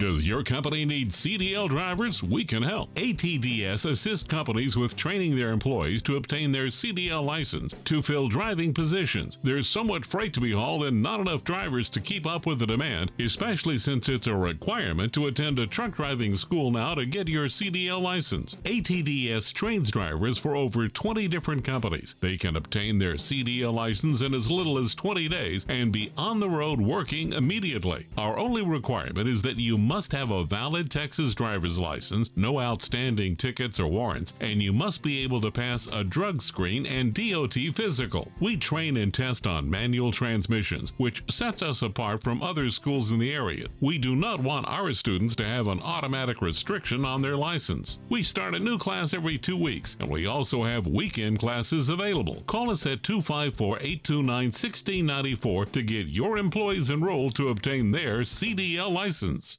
Does your company need CDL drivers? We can help. ATDS assists companies with training their employees to obtain their CDL license to fill driving positions. There's so much freight to be hauled and not enough drivers to keep up with the demand, especially since it's a requirement to attend a truck driving school now to get your CDL license. ATDS trains drivers for over 20 different companies. They can obtain their CDL license in as little as 20 days and be on the road working immediately. Our only requirement is that you must have a valid Texas driver's license, no outstanding tickets or warrants, and you must be able to pass a drug screen and DOT physical. We train and test on manual transmissions, which sets us apart from other schools in the area. We do not want our students to have an automatic restriction on their license. We start a new class every two weeks, and we also have weekend classes available. Call us at 254 829 1694 to get your employees enrolled to obtain their CDL license.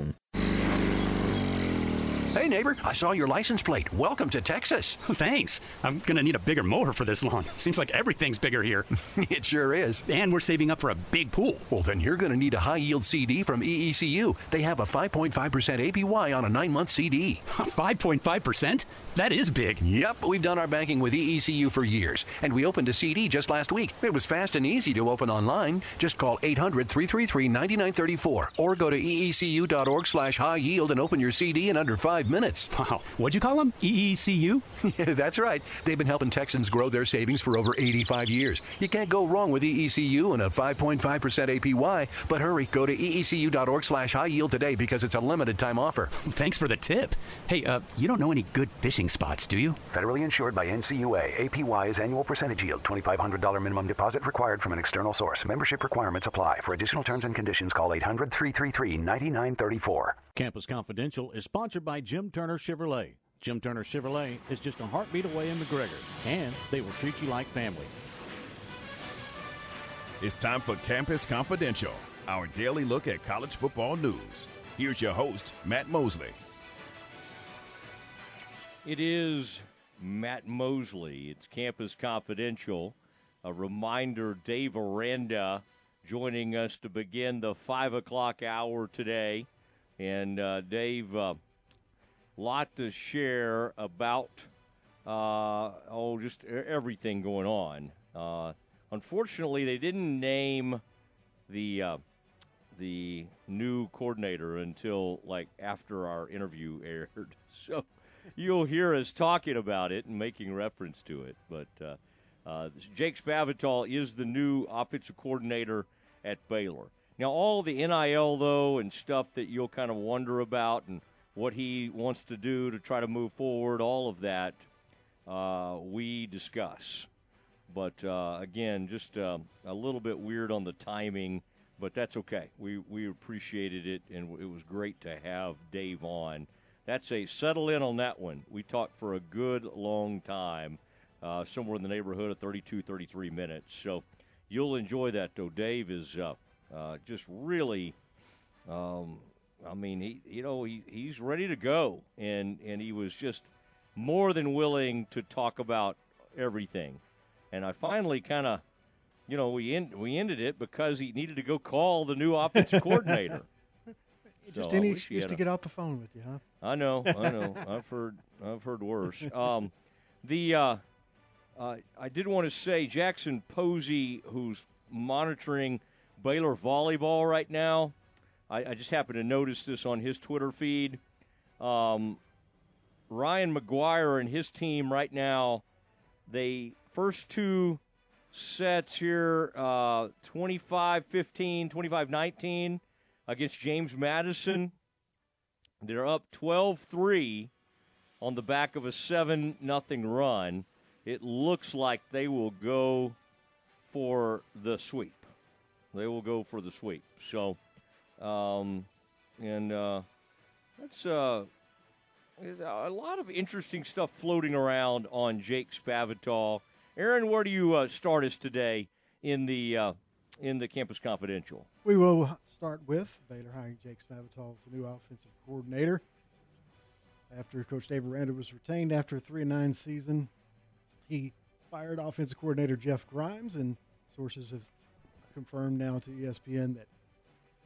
home. Hey, neighbor, I saw your license plate. Welcome to Texas. Thanks. I'm going to need a bigger mower for this lawn. Seems like everything's bigger here. it sure is. And we're saving up for a big pool. Well, then you're going to need a high yield CD from EECU. They have a 5.5% APY on a nine month CD. 5.5%? That is big. Yep, we've done our banking with EECU for years, and we opened a CD just last week. It was fast and easy to open online. Just call 800 333 9934 or go to eecu.org slash high yield and open your CD in under five minutes. Wow. What'd you call them? EECU? yeah, that's right. They've been helping Texans grow their savings for over 85 years. You can't go wrong with EECU and a 5.5% APY. But hurry, go to eecu.org slash high yield today because it's a limited time offer. Thanks for the tip. Hey, uh, you don't know any good fishing spots, do you? Federally insured by NCUA. APY is annual percentage yield. $2,500 minimum deposit required from an external source. Membership requirements apply. For additional terms and conditions, call 800 333 9934. Campus Confidential is sponsored by Jim Turner Chevrolet. Jim Turner Chevrolet is just a heartbeat away in McGregor, and they will treat you like family. It's time for Campus Confidential, our daily look at college football news. Here's your host, Matt Mosley. It is Matt Mosley. It's Campus Confidential. A reminder Dave Aranda joining us to begin the 5 o'clock hour today. And uh, Dave, a uh, lot to share about, uh, oh, just everything going on. Uh, unfortunately, they didn't name the uh, the new coordinator until like after our interview aired. So you'll hear us talking about it and making reference to it. But uh, Jake Spavital is the new offensive coordinator at Baylor. Now, all the NIL, though, and stuff that you'll kind of wonder about and what he wants to do to try to move forward, all of that uh, we discuss. But uh, again, just uh, a little bit weird on the timing, but that's okay. We, we appreciated it, and it was great to have Dave on. That's a settle in on that one. We talked for a good long time, uh, somewhere in the neighborhood of 32, 33 minutes. So you'll enjoy that, though. Dave is uh, just really, um, I mean, he, you know, he, he's ready to go, and and he was just more than willing to talk about everything. And I finally kind of, you know, we end, we ended it because he needed to go call the new offensive coordinator. Just So any excuse to a- get off the phone with you, huh? I know, I know. I've heard, I've heard worse. Um, the uh, uh, I did want to say Jackson Posey, who's monitoring Baylor volleyball right now. I, I just happened to notice this on his Twitter feed. Um, Ryan McGuire and his team right now, they first two sets here uh, 25 15, 25 19 against James Madison. They're up 12 3 on the back of a 7 nothing run. It looks like they will go for the sweep. They will go for the sweep. So, um, and uh, that's uh, a lot of interesting stuff floating around on Jake Spavital. Aaron, where do you uh, start us today in the uh, in the Campus Confidential? We will start with Baylor hiring Jake Spavital as the new offensive coordinator. After Coach Dave Aranda was retained after a 3 9 season, he fired offensive coordinator Jeff Grimes, and sources have confirmed now to ESPN that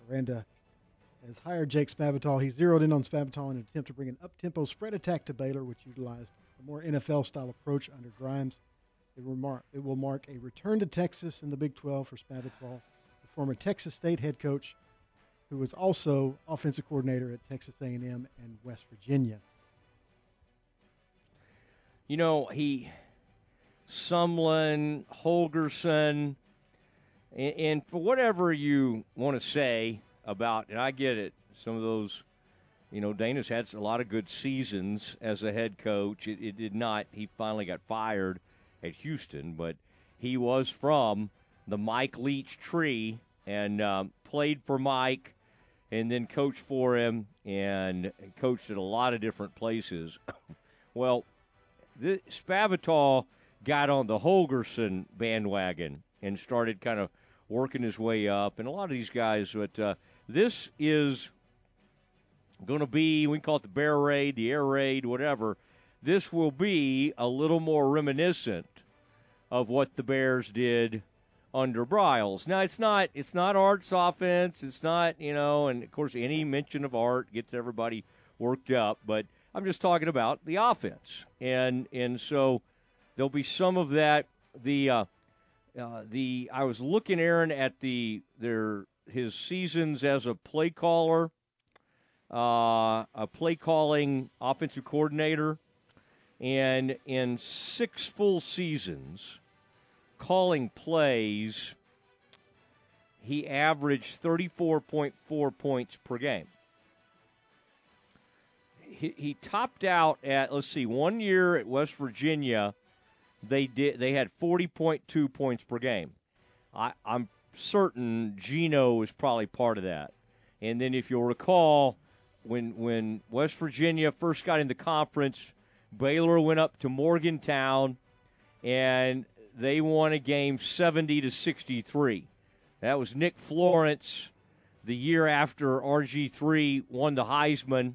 Aranda has hired Jake Spavital. He zeroed in on Spavital in an attempt to bring an up tempo spread attack to Baylor, which utilized a more NFL style approach under Grimes. It will, mark, it will mark a return to Texas in the Big 12 for Spavital, the former Texas State head coach, who was also offensive coordinator at Texas A&M and West Virginia. You know, he, Sumlin, Holgorsen, and, and for whatever you want to say about, and I get it, some of those, you know, Dana's had a lot of good seasons as a head coach. It, it did not, he finally got fired at Houston, but he was from the Mike Leach tree and um, played for Mike and then coached for him and coached at a lot of different places. well, Spavital got on the Holgorsen bandwagon and started kind of working his way up, and a lot of these guys. But uh, this is going to be we call it the bear raid, the air raid, whatever. This will be a little more reminiscent of what the Bears did under Briles. Now it's not it's not Art's offense. It's not you know, and of course any mention of Art gets everybody worked up. But I'm just talking about the offense, and and so there'll be some of that. The uh, uh, the I was looking, Aaron, at the their his seasons as a play caller, uh, a play calling offensive coordinator, and in six full seasons calling plays, he averaged 34.4 points per game. He, he topped out at let's see, one year at West Virginia, they did they had 40.2 points per game. I, I'm certain Geno is probably part of that. And then if you'll recall, when when West Virginia first got in the conference, Baylor went up to Morgantown, and they won a game 70 to 63. That was Nick Florence the year after RG3 won the Heisman,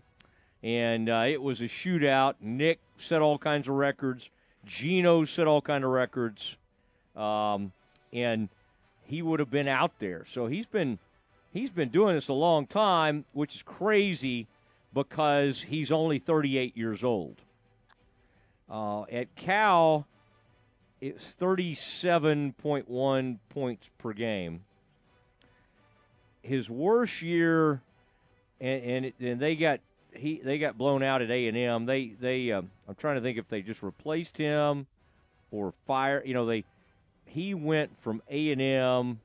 and uh, it was a shootout. Nick set all kinds of records. Geno set all kind of records, um, and he would have been out there. So he's been he's been doing this a long time, which is crazy because he's only 38 years old. Uh, at Cal, it's 37.1 points per game. His worst year, and and, it, and they got he they got blown out at A and M. They they um, I'm trying to think if they just replaced him or fire. You know, they he went from A and M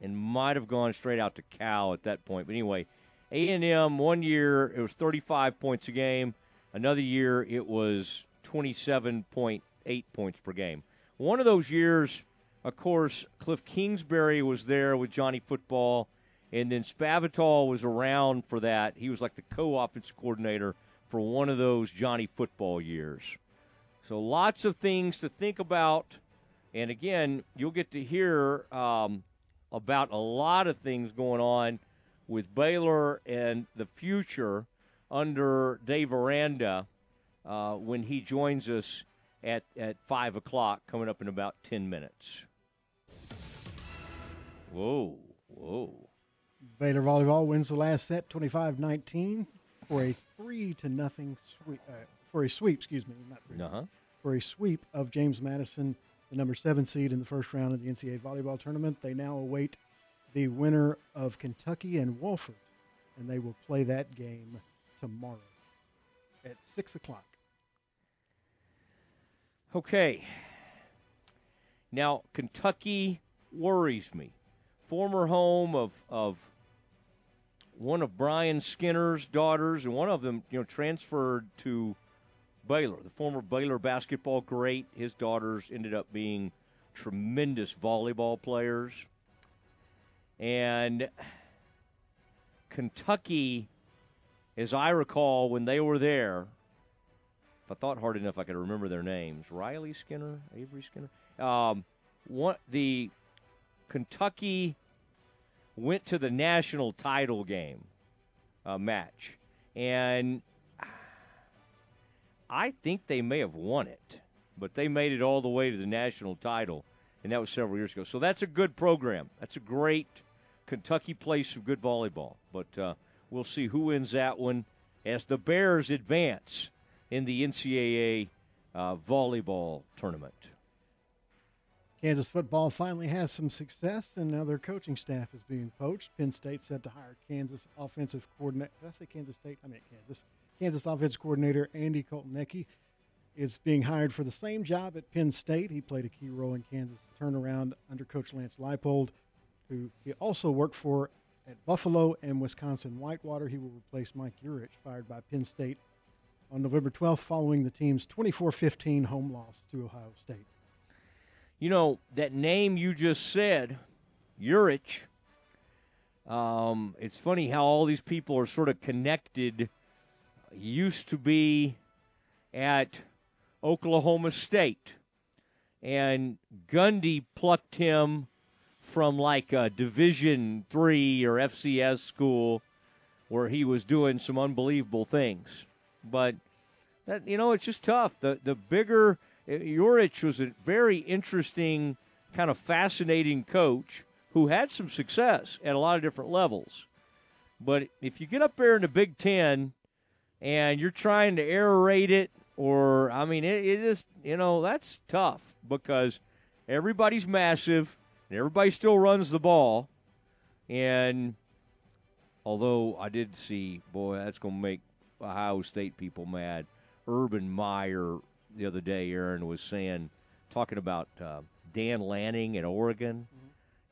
and might have gone straight out to Cal at that point. But anyway, A and M one year it was 35 points a game. Another year it was 27.8 points per game. One of those years, of course, Cliff Kingsbury was there with Johnny Football, and then Spavital was around for that. He was like the co-offensive coordinator for one of those Johnny Football years. So lots of things to think about. And again, you'll get to hear um, about a lot of things going on with Baylor and the future under Dave Aranda uh, when he joins us at, at 5 o'clock, coming up in about 10 minutes. Whoa, whoa. Baylor volleyball wins the last set 25-19 for a 3 to nothing sweep uh, for a sweep, excuse me, not 3 Uh-huh. For a sweep of James Madison, the number 7 seed in the first round of the NCAA volleyball tournament. They now await the winner of Kentucky and Wofford, and they will play that game tomorrow at 6 o'clock. Okay. Now, Kentucky worries me. Former home of, of one of Brian Skinner's daughters, and one of them, you know, transferred to Baylor. The former Baylor basketball great, his daughters ended up being tremendous volleyball players. And Kentucky, as I recall, when they were there, if I thought hard enough, I could remember their names: Riley Skinner, Avery Skinner. Um, what the Kentucky went to the national title game uh, match, and I think they may have won it, but they made it all the way to the national title, and that was several years ago. So that's a good program. That's a great Kentucky plays some good volleyball, but uh, we'll see who wins that one as the Bears advance in the NCAA uh, volleyball tournament. Kansas football finally has some success, and now their coaching staff is being poached. Penn State set to hire Kansas offensive coordinator. Did I say Kansas State? I meant Kansas. Kansas offensive coordinator Andy Kotelnicki is being hired for the same job at Penn State. He played a key role in Kansas' turnaround under Coach Lance Leipold, who he also worked for at Buffalo and Wisconsin Whitewater. He will replace Mike Yurcich, fired by Penn State on November 12th following the team's 24-15 home loss to Ohio State. You know, that name you just said, Yurcich, um, it's funny how all these people are sort of connected. Used to be at Oklahoma State, and Gundy plucked him from like a Division three or FCS school where he was doing some unbelievable things. But that you know, it's just tough. The the bigger Uh, Yurcich was a very interesting, kind of fascinating coach who had some success at a lot of different levels. But if you get up there in the Big Ten and you're trying to aerate it, or I mean, it, it is you know that's tough because everybody's massive and everybody still runs the ball. And although I did see, boy, that's going to make Ohio State people mad. Urban Meyer the other day, Aaron was saying, talking about uh, Dan Lanning at Oregon,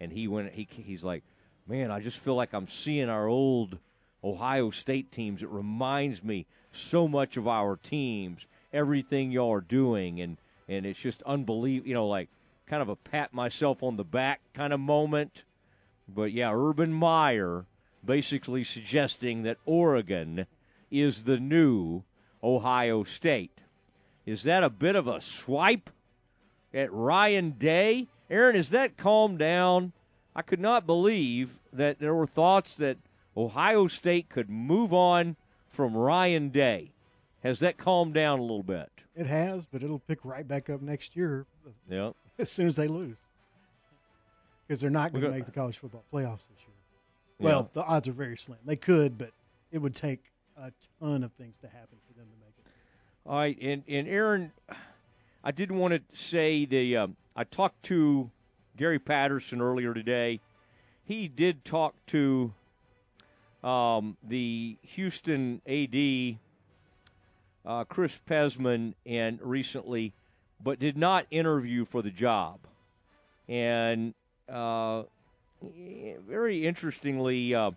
and he went. He he's like, man, I just feel like I'm seeing our old Ohio State teams. It reminds me so much of our teams, everything y'all are doing, and and it's just unbelievable. You know, like kind of a pat myself on the back kind of moment. But yeah, Urban Meyer basically suggesting that Oregon is the new Ohio State. Is that a bit of a swipe at Ryan Day? Aaron, is that calmed down? I could not believe that there were thoughts that Ohio State could move on from Ryan Day. Has that calmed down a little bit? It has, but it'll pick right back up next year Yep. as soon as they lose. Because they're not going to make the college football playoffs this year. Yeah. Well, the odds are very slim. They could, but it would take a ton of things to happen for them to make it. All right, and and Aaron, I did want to say the um, I talked to Gary Patterson earlier today. He did talk to um, the Houston AD, uh, Chris Pezman, and recently but did not interview for the job. And uh, very interestingly, uh,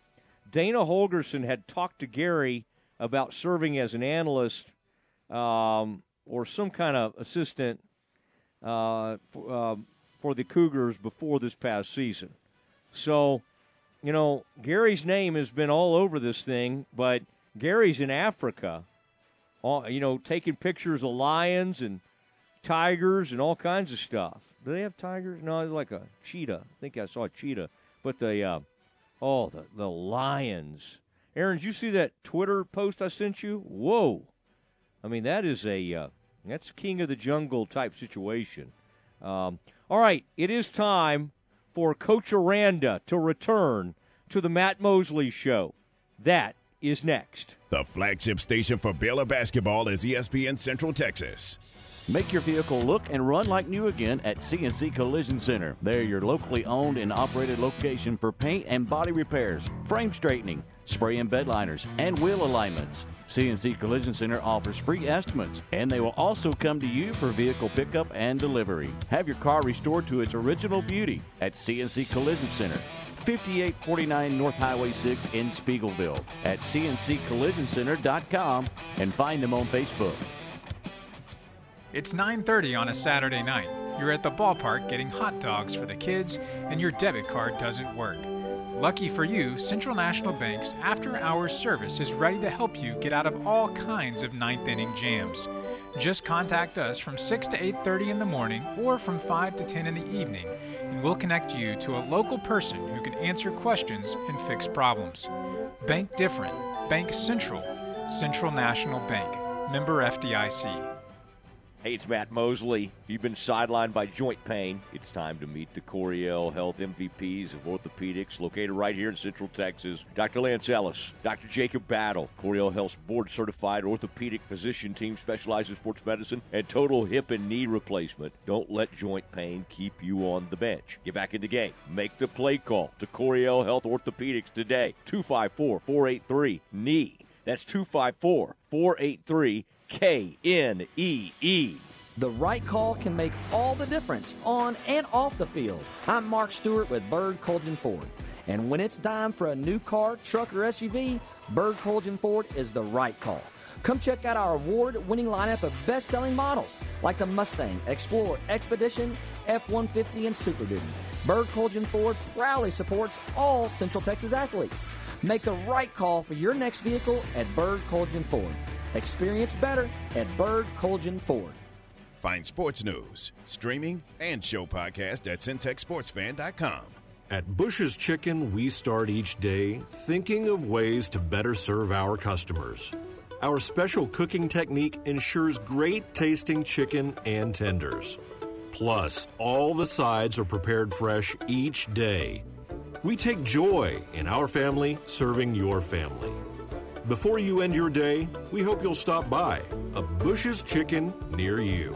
Dana Holgorsen had talked to Gary about serving as an analyst um, or some kind of assistant uh, for, um, for the Cougars before this past season. So, you know, Gary's name has been all over this thing, but Gary's in Africa, all, you know, taking pictures of lions and tigers and all kinds of stuff. Do they have tigers? No, it's like a cheetah. I think I saw a cheetah. But the, uh, oh, the, the lions. Aaron, did you see that Twitter post I sent you? Whoa. I mean, that is a, uh, that's king of the jungle type situation. Um, all right, it is time for Coach Aranda to return to the Matt Mosley Show. That is next. The flagship station for Baylor basketball is ESPN Central Texas. Make your vehicle look and run like new again at CNC Collision Center. They're your locally owned and operated location for paint and body repairs, frame straightening, spray and bed liners, and wheel alignments. CNC Collision Center offers free estimates, and they will also come to you for vehicle pickup and delivery. Have your car restored to its original beauty at CNC Collision Center. 5849 North Highway 6 in Speegleville at cnccollisioncenter.com and find them on Facebook. It's 9:30 on a Saturday night. You're at the ballpark getting hot dogs for the kids and your debit card doesn't work. Lucky for you, Central National Bank's after-hours service is ready to help you get out of all kinds of ninth inning jams. Just contact us from 6 to 8:30 in the morning or from 5 to 10 in the evening, and we'll connect you to a local person who can answer questions and fix problems. Bank different. Bank Central. Central National Bank. Member FDIC. Hey, it's Matt Mosley. If you've been sidelined by joint pain, it's time to meet the Coryell Health MVPs of orthopedics, located right here in Central Texas. Dr. Lance Ellis, Dr. Jacob Battle, Coryell Health's board certified orthopedic physician team specializes in sports medicine and total hip and knee replacement. Don't let joint pain keep you on the bench. Get back in the game. Make the play call to Coryell Health Orthopedics today. 254 483 knee. That's 254 483 K N E E. The right call can make all the difference on and off the field. I'm Mark Stewart with Bird Kultgen Ford. And when it's time for a new car, truck, or SUV, Bird Kultgen Ford is the right call. Come check out our award winning lineup of best selling models like the Mustang, Explorer, Expedition, F 150, and Super Duty. Bird Kultgen Ford proudly supports all Central Texas athletes. Make the right call for your next vehicle at Bird Kultgen Ford. Experience better at Bird Kultgen Ford. Find sports news, streaming, and show podcast at centexsportsfan.com. At Bush's Chicken, we start each day thinking of ways to better serve our customers. Our special cooking technique ensures great tasting chicken and tenders. Plus, all the sides are prepared fresh each day. We take joy in our family serving your family. Before you end your day, we hope you'll stop by a Bush's Chicken near you.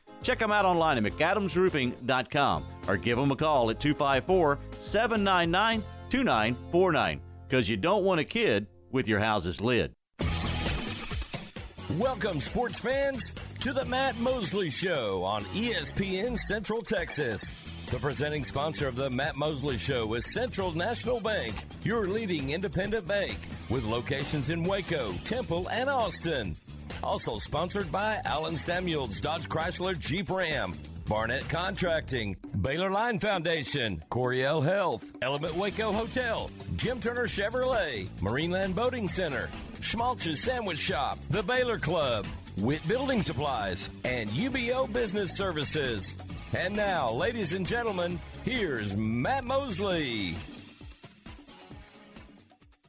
Check them out online at McAdamsRoofing.com or give them a call at 254 799 2949 because you don't want a kid with your house's lid. Welcome, sports fans, to the Matt Mosley Show on ESPN Central Texas. The presenting sponsor of the Matt Mosley Show is Central National Bank, your leading independent bank, with locations in Waco, Temple, and Austin. Also sponsored by Allen Samuels Dodge Chrysler Jeep Ram, Barnett Contracting, Baylor Line Foundation, Coryell Health, Element Waco Hotel, Jim Turner Chevrolet, Marineland Boating Center, Schmaltz's Sandwich Shop, the Baylor Club, Witt Building Supplies, and UBO Business Services. And now, ladies and gentlemen, here's Matt Mosley.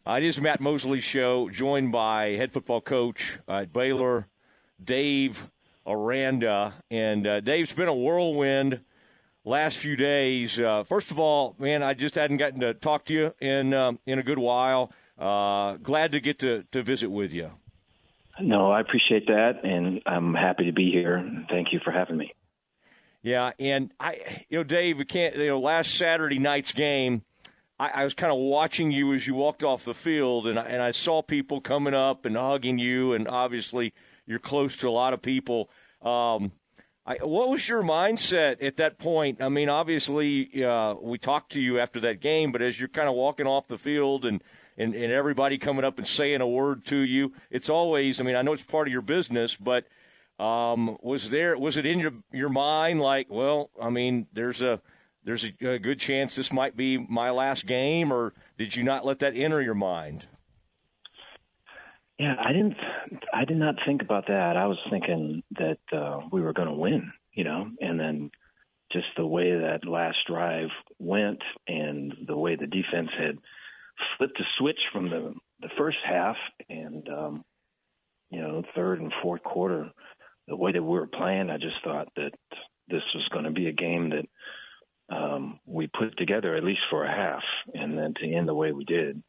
Uh, it is Matt Mosley's show, joined by head football coach at Baylor, Dave Aranda. And uh, Dave's been a whirlwind last few days. Uh, first of all, man, I just hadn't gotten to talk to you in um, in a good while. Uh, glad to get to, to visit with you. No, I appreciate that, and I'm happy to be here. Thank you for having me. Yeah, and I, you know, Dave, we can't. You know, last Saturday night's game, I, I was kind of watching you as you walked off the field, and I, and I saw people coming up and hugging you, and obviously you're close to a lot of people. Um, I, what was your mindset at that point? I mean, obviously uh, we talked to you after that game, but as you're kind of walking off the field and, and and everybody coming up and saying a word to you, it's always. I mean, I know it's part of your business, but um, was there was it in your your mind like, well, I mean, there's a there's a, a good chance this might be my last game, or did you not let that enter your mind? Yeah, I didn't. I did not think about that. I was thinking that uh, we were going to win, you know, and then just the way that last drive went, and the way the defense had flipped a switch from the the first half, and um, you know, third and fourth quarter, the way that we were playing, I just thought that this was going to be a game that um, we put together at least for a half, and then to end the way we did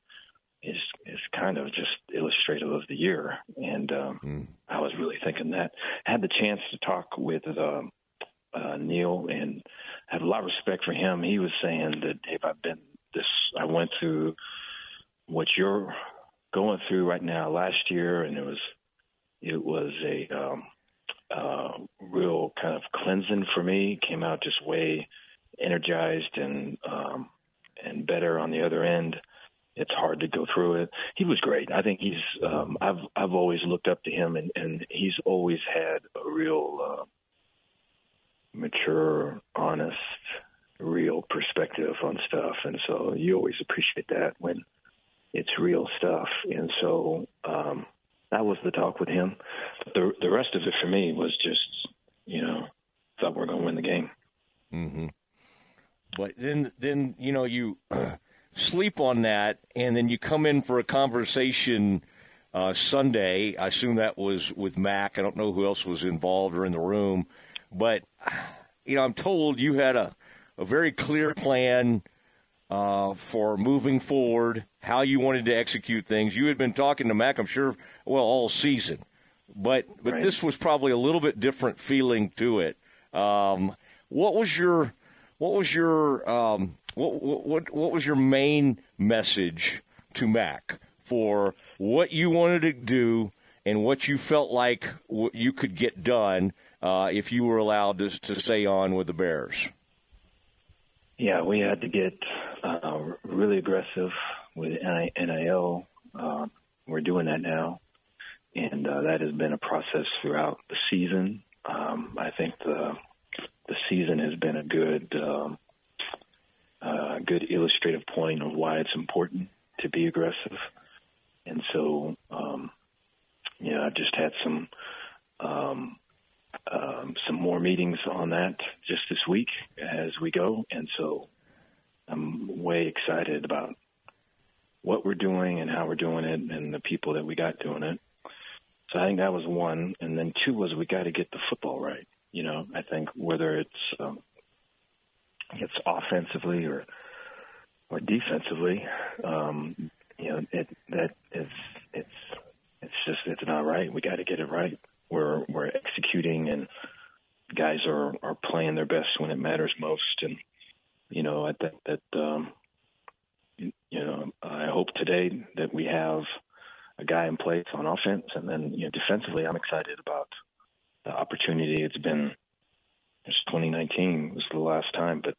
is is kind of just illustrative of the year. And um, mm. I was really thinking that. I had the chance to talk with uh, uh, Neil and have a lot of respect for him. He was saying that if I've been this, I went through what you're going through right now last year, and it was it was a um, uh, real kind of cleansing for me. Came out just way energized and um, and better on the other end it's hard to go through it. He was great. I think he's. Um, I've I've always looked up to him, and and he's always had a real uh, mature, honest, real perspective on stuff, and so you always appreciate that when it's real stuff. And so um, that was the talk with him. The the rest of it for me was just, you know, thought we are going to win the game. Mm-hmm. But then, then you know you. sleep on that, and then you come in for a conversation uh, Sunday. I assume that was with Mack. I don't know who else was involved or in the room, but you know, I'm told you had a, a very clear plan uh, for moving forward, how you wanted to execute things. You had been talking to Mack, I'm sure, well, all season, but but right. this was probably a little bit different feeling to it. Um, what was your what was your um, what, what what was your main message to Mack for what you wanted to do and what you felt like you could get done uh, if you were allowed to, to stay on with the Bears? Yeah, we had to get uh, really aggressive with NIL. Uh, we're doing that now, and uh, that has been a process throughout the season. Um, I think the the season has been a good um, uh, good illustrative point of why it's important to be aggressive. And so, um, I've just had some um, um, some more meetings on that just this week as we go, and so I'm way excited about what we're doing and how we're doing it, and the people that we got doing it. So I think that was one, and then two was we got to get the football right. You know, I think whether it's um, it's offensively or or defensively, um, you know, it that is it's it's just it's not right. We got to get it right. We're we're executing and guys are are playing their best when it matters most. And you know, I think that um, you know I hope today that we have a guy in place on offense, and then you know defensively, I'm excited about the opportunity. It's been it's 2019 was the last time, but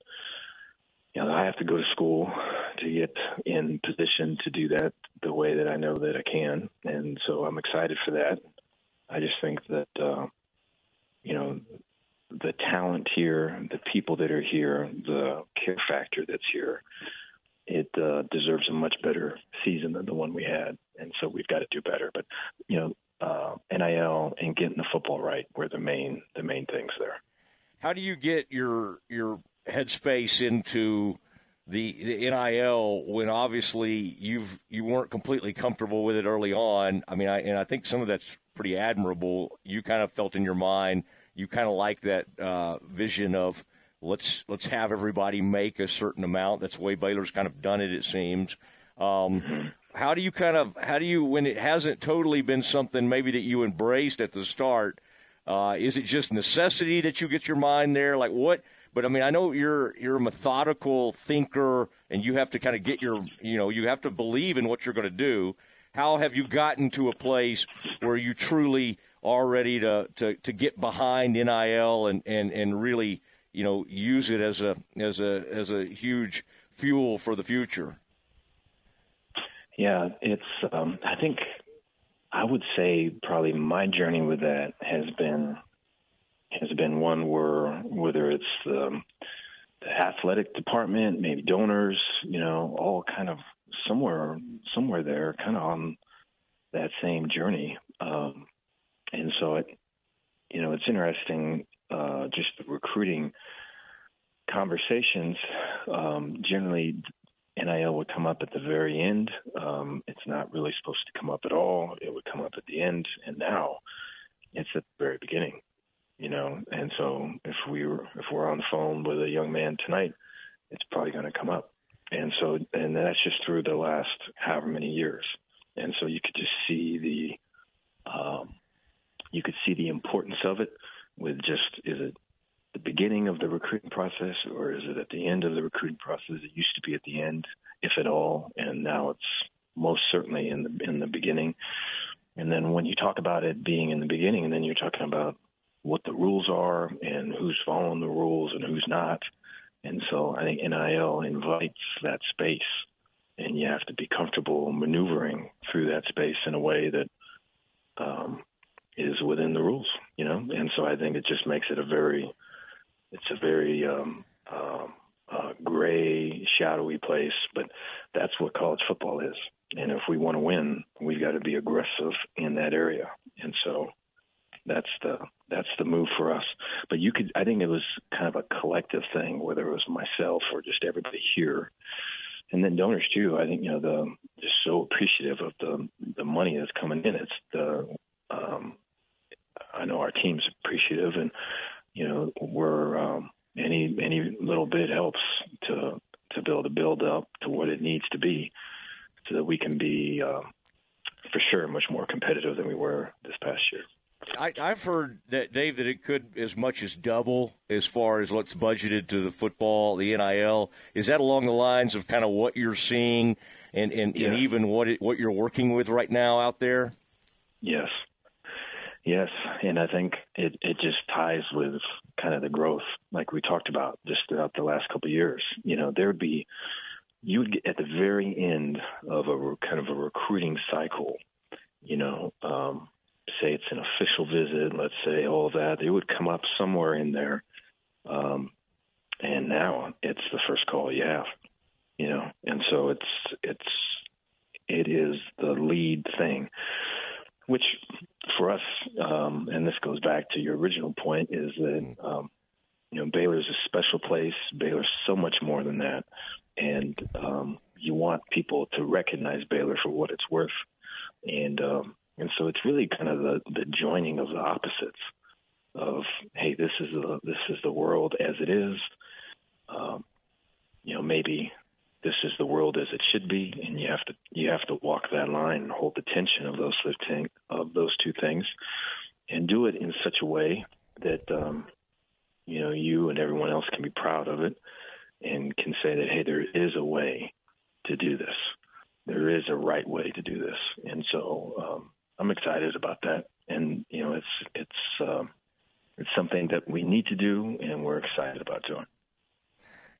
you know I have to go to school to get in position to do that the way that I know that I can, and so I'm excited for that. I just think that uh, you know the talent here, the people that are here, the care factor that's here, it uh, deserves a much better season than the one we had, and so we've got to do better. But you know, uh, NIL and getting the football right were the main the main things there. How do you get your your headspace into the, the NIL when obviously you've you weren't completely comfortable with it early on? I mean, I, and I think some of that's pretty admirable. You kind of felt in your mind you kind of like that uh, vision of let's let's have everybody make a certain amount. That's the way Baylor's kind of done it. It seems. Um, how do you kind of how do you when it hasn't totally been something maybe that you embraced at the start? Uh, is it just necessity that you get your mind there? Like what? But I mean, I know you're you're a methodical thinker, and you have to kind of get your you know you have to believe in what you're going to do. How have you gotten to a place where you truly are ready to, to, to get behind NIL and, and, and really you know use it as a as a as a huge fuel for the future? Yeah, it's. Um, I think I would say probably my journey with that has been has been one where whether it's the, the athletic department, maybe donors, you know, all kind of somewhere somewhere there, kind of on that same journey. Um, and so it, you know, it's interesting. Uh, just the recruiting conversations. Um, generally, NIL would come up at the very end. Um, it's not really supposed to come up at all. It would come up at the end, and now it's at the very beginning. You know, and so if we were if we're on the phone with a young man tonight, it's probably going to come up. And so, and that's just through the last however many years. And so you could just see the, um, you could see the importance of it. With just is it the beginning of the recruiting process or is it at the end of the recruiting process? It used to be at the end, if at all, and now it's most certainly in the in the beginning. And then when you talk about it being in the beginning, and then you're talking about what the rules are and who's following the rules and who's not. And so I think NIL invites that space, and you have to be comfortable maneuvering through that space in a way that um, is within the rules, you know. And so I think it just makes it a very, it's a very um, um, uh, gray, shadowy place. But that's what college football is. And if we want to win, we've got to be aggressive in that area. And so that's the that's the move for us. But you could, I think it was kind of a collective thing, whether it was myself or just everybody here, and then donors too. I think you know the just so appreciative of the the money that's coming in. It's the um, I know our team's appreciative, and you know we're um, any any little bit helps to to build a build up to what it needs to be, so that we can be uh, for sure much more competitive than we were this past year. I, I've heard that Dave that it could as much as double as far as what's budgeted to the football, the NIL. Is that along the lines of kind of what you're seeing, and and, Yeah. and even what it, what you're working with right now out there? Yes. Yes, and I think it it just ties with kind of the growth, like we talked about just throughout the last couple of years. You know, there would be you would get at the very end of a kind of a recruiting cycle. You know, um, say it's an official visit, let's say all that, it would come up somewhere in there. Um, and now it's the first call you have, you know, and so it's it's it is the lead thing, which for us, um, and this goes back to your original point, is that um, you know Baylor's a special place. Baylor's so much more than that, and um, you want people to recognize Baylor for what it's worth, and um, and so it's really kind of the the joining of the opposites of hey, this is the this is the world as it is. Um, you know, maybe this is the world as it should be, and you have to you have to walk that line and hold the tension of those of those two things, and do it in such a way that um, you know you and everyone else can be proud of it, and can say that hey, there is a way to do this. There is a right way to do this, and so um, I'm excited about that. And you know, it's it's um, it's something that we need to do, and we're excited about doing.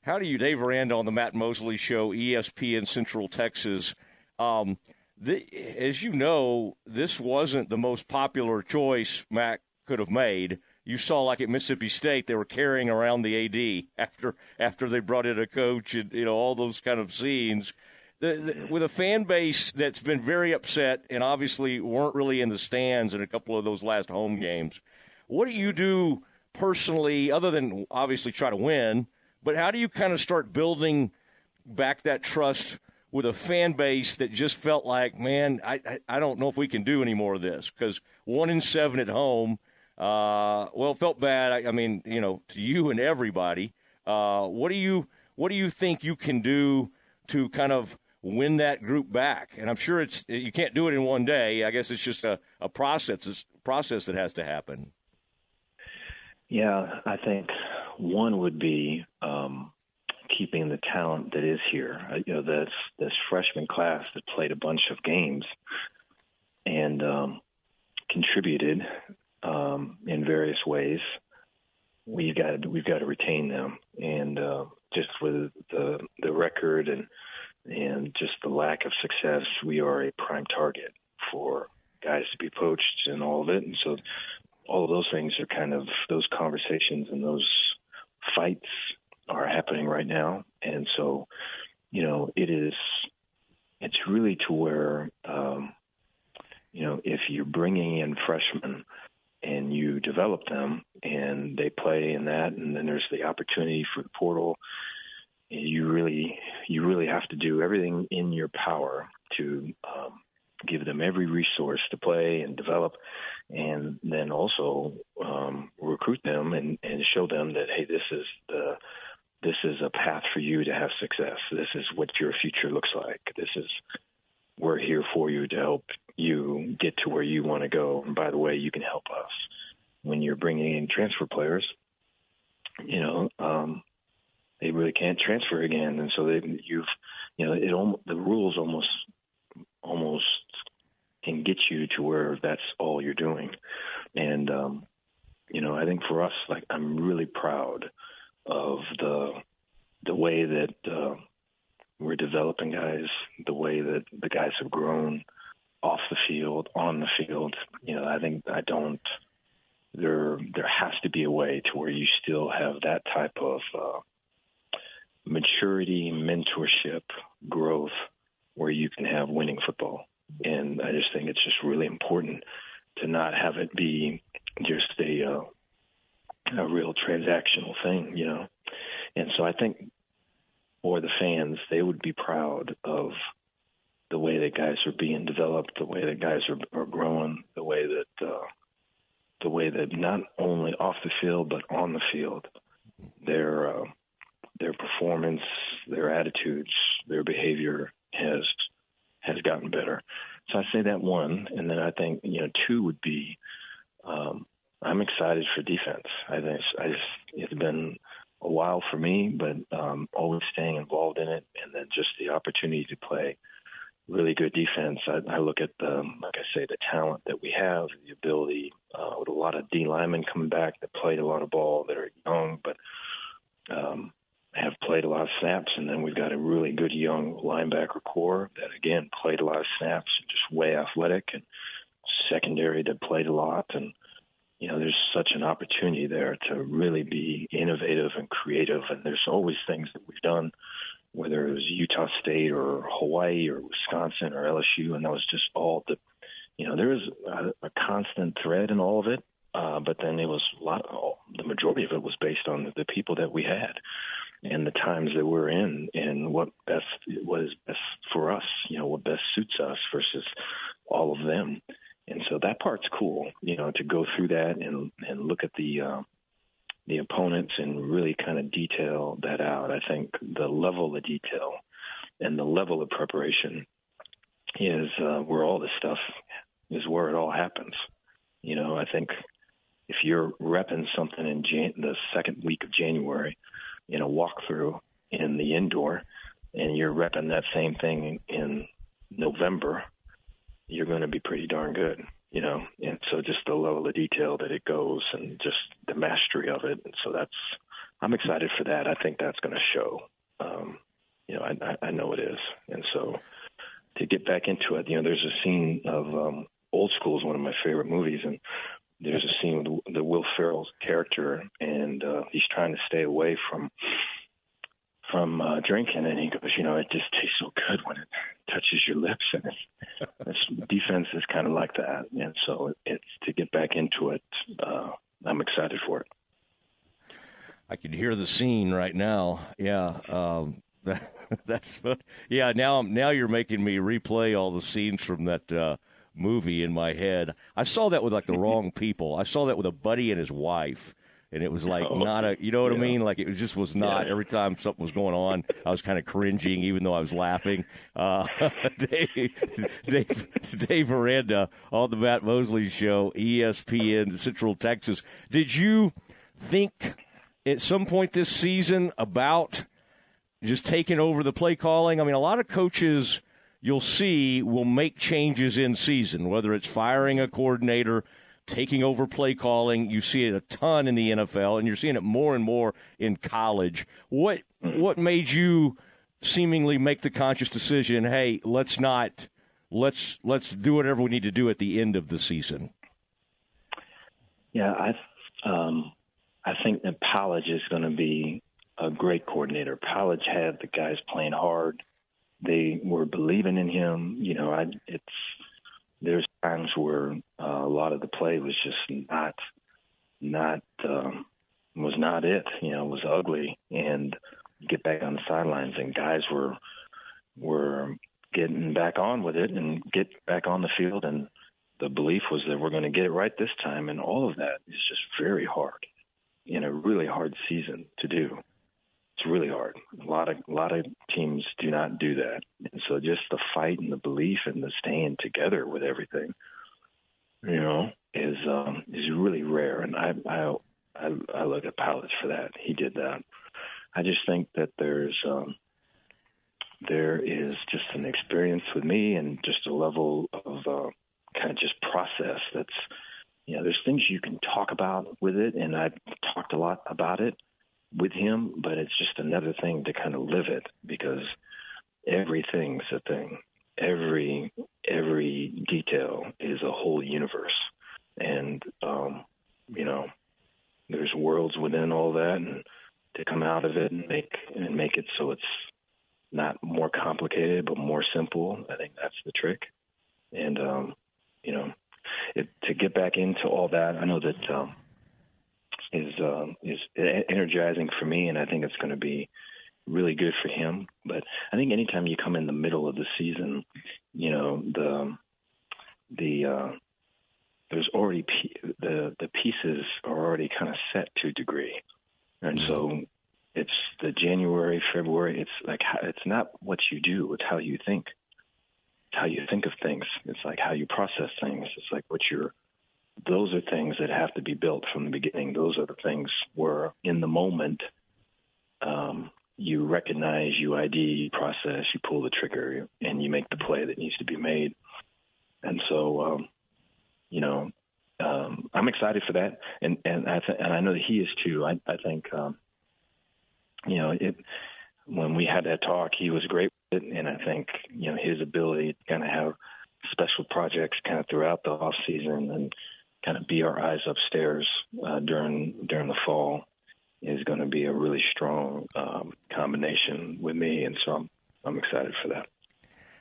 How do you, Dave Aranda, on the Matt Mosley Show, ESPN Central Texas? Um, the, as you know, this wasn't the most popular choice Matt could have made. You saw, like at Mississippi State, they were carrying around the AD after after they brought in a coach, and you know all those kind of scenes. The, the, with a fan base that's been very upset and obviously weren't really in the stands in a couple of those last home games. What do you do personally, other than obviously try to win? But how do you kind of start building back that trust with a fan base that just felt like, man, I, I, don't know if we can do any more of this because one in seven at home, uh, well, felt bad. I, I, mean, you know, to you and everybody. Uh, what do you what do you think you can do to kind of win that group back? And I'm sure it's you can't do it in one day. I guess it's just a, a process a process that has to happen. Yeah, I think one would be um, keeping the talent that is here. Uh, you know, this this freshman class that played a bunch of games and um, contributed um, in various ways. We've got to, we've got to retain them, and uh, just with the the record and and just the lack of success, we are a prime target for guys to be poached and all of it. And so all of those things are kind of those conversations and those fights are happening right now, and so you know it is. It's really to where um, you know if you're bringing in freshmen and you develop them and they play in that, and then there's the opportunity for the portal. You really, you really have to do everything in your power to um, give them every resource to play and develop and then also um, recruit them and, and show them that hey, this is the this is a path for you to have success. This is what your future looks like. This is we're here for you to help you get to where you want to go. And by the way, you can help us when you're bringing in transfer players. You know, um, they really can't transfer again, and so they you've you know it the rules almost almost can get you to where that's all you're doing. And um, you know, I think for us, like I'm really proud of the the way that uh, we're developing guys, the way that the guys have grown off the field, on the field. You know, I think I don't. There, there has to be a way to where you still have that type of uh, maturity, mentorship, growth, where you can have winning football. And I just think it's just really important to not have it be just a uh, a real transactional thing, you know. And so I think for the fans, they would be proud of the way that guys are being developed, the way that guys are, are growing, the way that uh, the way that not only off the field but on the field, their uh, their performance, their attitudes, their behavior has has gotten better. So I say that one, and then I think you know two would be um, I'm excited for defense. I think I just, it's been a while for me, but um, always staying involved in it, and then just the opportunity to play really good defense. I, I look at the, like I say, the talent that we have, the ability uh, with a lot of D linemen coming back that played a lot of ball that are young, but um, have played a lot of snaps, and then we've got a really good young linebacker corps that again played a lot of snaps, and just way athletic, and secondary that played a lot, and you know there's such an opportunity there to really be innovative and creative, and there's always things that we've done, whether it was Utah State or Hawaii or Wisconsin or LSU, and that was just all the you know, there was a, a constant thread in all of it, uh, but then it was a lot. The majority of it was based on the, the people that we had and the times that we're in, and what best what is best for us. You know, what best suits us versus all of them. And so that part's cool. You know, to go through that and and look at the. Uh, the opponents and really kind of detail that out. I think the level of detail and the level of preparation is uh, where all this stuff is where it all happens. You know, I think if you're repping something in Jan- the second week of January in a walkthrough in the indoor, and you're repping that same thing in November, you're going to be pretty darn good. You know, and so just the level of detail that it goes, and just the mastery of it, and so that's I'm excited for that. I think that's going to show. Um, you know, I, I know it is, and so to get back into it, you know, there's a scene of um, Old School is one of my favorite movies, and there's a scene with the Will Ferrell's character, and uh, he's trying to stay away from from uh, drinking, and he goes, you know, it just tastes so good when it touches your lips, and it's, it's defense is kind of like that, and so it's to get back into it. Uh, I'm excited for it. I can hear the scene right now. Yeah, um, that, that's yeah. Now now you're making me replay all the scenes from that uh, movie in my head. I saw that with like the wrong people. I saw that with a buddy and his wife. And it was like oh, not a, you know what yeah. I mean? Like it just was not. Yeah. Every time something was going on, I was kind of cringing, even though I was laughing. Uh, Dave, Dave, Dave Aranda on the Matt Mosley Show, ESPN Central Texas. Did you think at some point this season about just taking over the play calling? I mean, a lot of coaches you'll see will make changes in season, whether it's firing a coordinator, taking over play calling. You see it a ton in the NFL, and you're seeing it more and more in college. What what made you seemingly make the conscious decision? Hey, let's not let's let's do whatever we need to do at the end of the season. Yeah, I um, I think that Powledge is going to be a great coordinator. Powledge had the guys playing hard they were believing in him. You know, I it's there's times where uh, a lot of the play was just not not um, was not it. You know, it was ugly, and get back on the sidelines, and guys were were getting back on with it and get back on the field, and the belief was that we're going to get it right this time, and all of that is just very hard in a really hard season to do it's really hard. A lot of a lot of teams do not do that, and so just the fight and the belief and the staying together with everything, you know, is um, is really rare. And I I I, I look at Powledge for that. He did that. I just think that there's um, there is just an experience with me and just a level of uh, kind of just process that's you know there's things you can talk about with it, and I've talked a lot about it with him, but it's just another thing to kind of live it because everything's a thing. Every every detail is a whole universe, and um, you know, there's worlds within all that, and to come out of it and make and make it so it's not more complicated but more simple. I think that's the trick, and um, you know, it, to get back into all that. I know that um, is uh, is energizing for me, and I think it's going to be really good for him. But I think anytime you come in the middle of the season, you know the the uh, there's already the the pieces are already kind of set to a degree, and so it's the January February. It's like it's not what you do; it's how you think. It's how you think of things. It's like how you process things. It's like what you're those are things that have to be built from the beginning. Those are the things where, in the moment, um, you recognize, you ID, you process, you pull the trigger, and you make the play that needs to be made. And so, um, you know, um, I'm excited for that, and and I th- and I know that he is too. I, I think, um, you know, it when we had that talk, he was great with it, and I think you know his ability to kind of have special projects kind of throughout the off season and kind of be our eyes upstairs uh, during during the fall is going to be a really strong um, combination with me, and so I'm I'm excited for that.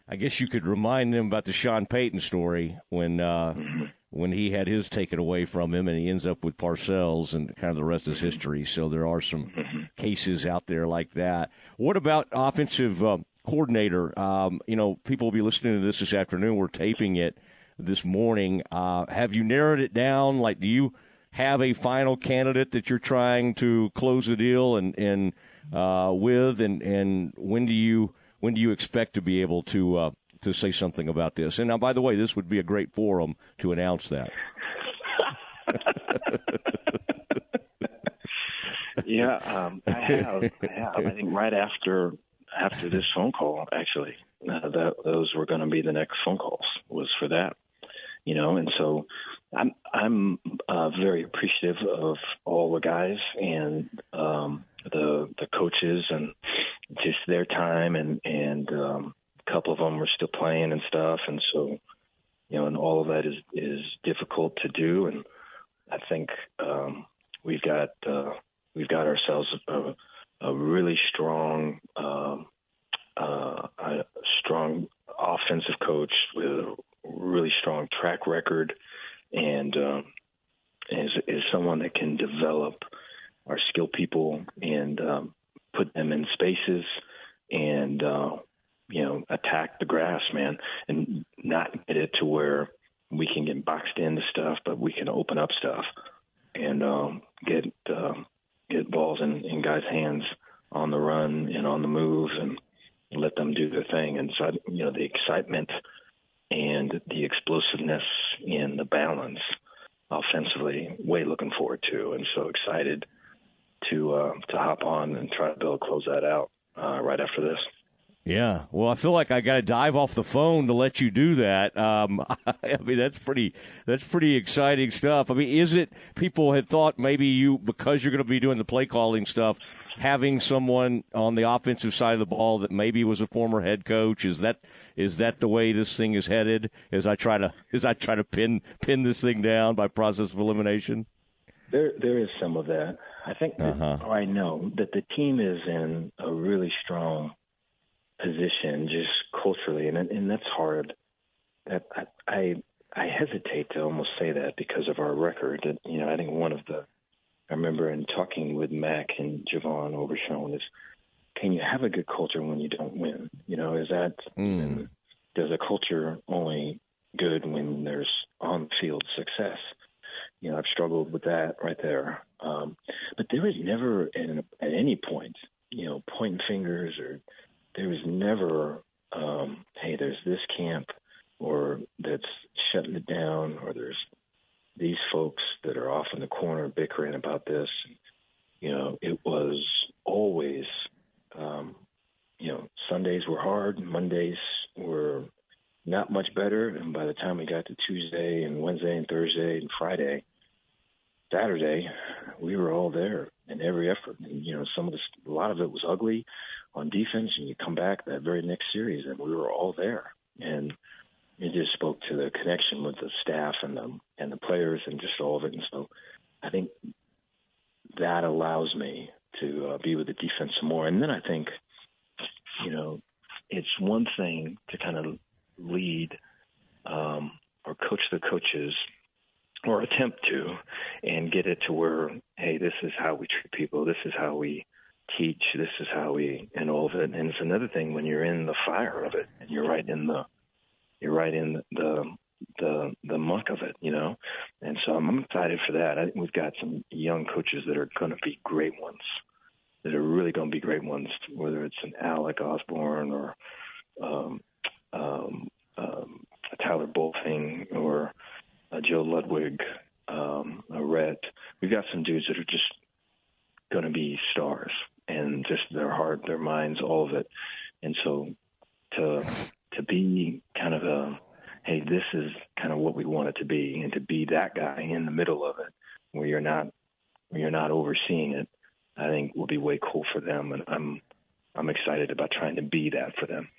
I guess you could remind them about the Sean Payton story when uh, Mm-hmm. when he had his taken away from him, and he ends up with Parcells, and kind of the rest is history. So there are some cases out there like that. What about offensive um, coordinator? Um, you know, people will be listening to this this afternoon. We're taping it this morning. Uh, have you narrowed it down? Like, do you have a final candidate that you're trying to close the deal and and uh, with, and and when do you when do you expect to be able to uh, to say something about this? And now, by the way, this would be a great forum to announce that. yeah, um, I have. I have. I think right after after this phone call, actually, uh, that those were going to be the next phone calls. Was for that, you know. And so, I'm I'm uh, very appreciative of all the guys and um, the the coaches and just their time and and um, a couple of them were still playing and stuff, and so you know, and all of that is is difficult to do, and I think um, we've got uh, we've got ourselves a, a really strong um, uh, a strong offensive coach with a really strong track record, and um, is is someone that can develop our skill people and um, put them in spaces and uh, you know attack the grass, man, and not get it to where we can get boxed into stuff, but we can open up stuff and um, get um, get balls in, in guys' hands on the run and on the move and let them do their thing. And so, you know, the excitement and the explosiveness and the balance offensively, way looking forward to, and so excited to uh, to hop on and try to build close that out uh, right after this. Yeah, well, I feel like I got to dive off the phone to let you do that. Um, I mean, that's pretty that's pretty exciting stuff. I mean, is it people had thought maybe you because you're going to be doing the play calling stuff, having someone on the offensive side of the ball that maybe was a former head coach is that is that the way this thing is headed? As I try to as I try to pin pin this thing down by process of elimination. There, there is some of that. I think, that, Uh-huh. or I know that the team is in a really strong position, just culturally, and and that's hard. That I, I I hesitate to almost say that because of our record. That you know, I think one of the I remember in talking with Mack and Jovan Overshown is, can you have a good culture when you don't win? You know, is that Mm. does a culture only good when there's on field success? You know, I've struggled with that right there. Um, but there was never an, at any point, you know, pointing fingers or there was never, um, hey, there's this camp or that's shutting it down or there's these folks that are off in the corner bickering about this. You know, it was always, um, you know, Sundays were hard, Mondays were not much better, and by the time we got to Tuesday and Wednesday and Thursday and Friday, Saturday, we were all there in every effort. And you know, some of this, a lot of it was ugly on defense, and you come back that very next series, and we were all there, and it just spoke to the connection with the staff and the and the players and just all of it. And so, I think that allows me to uh, be with the defense more. And then I think, you know, it's one thing to kind of lead um, or coach the coaches or attempt to and get it to where, hey, this is how we treat people, this is how we teach, this is how we, and all of it. And it's another thing when you're in the fire of it and you're right in the, you're right in the, the, the muck of it, you know? And so I'm excited for that. I think we've got some young coaches that are going to be great ones, that are really going to be great ones, whether it's an Alec Osborne or, um, um, um, Tyler Bolfing or uh, Joe Ludwig, um, a Rhett. We've got some dudes that are just going to be stars, and just their heart, their minds, all of it. And so to to be kind of a hey, this is kind of what we want it to be, and to be that guy in the middle of it, where you're not where you're not overseeing it, I think will be way cool for them, and I'm I'm excited about trying to be that for them.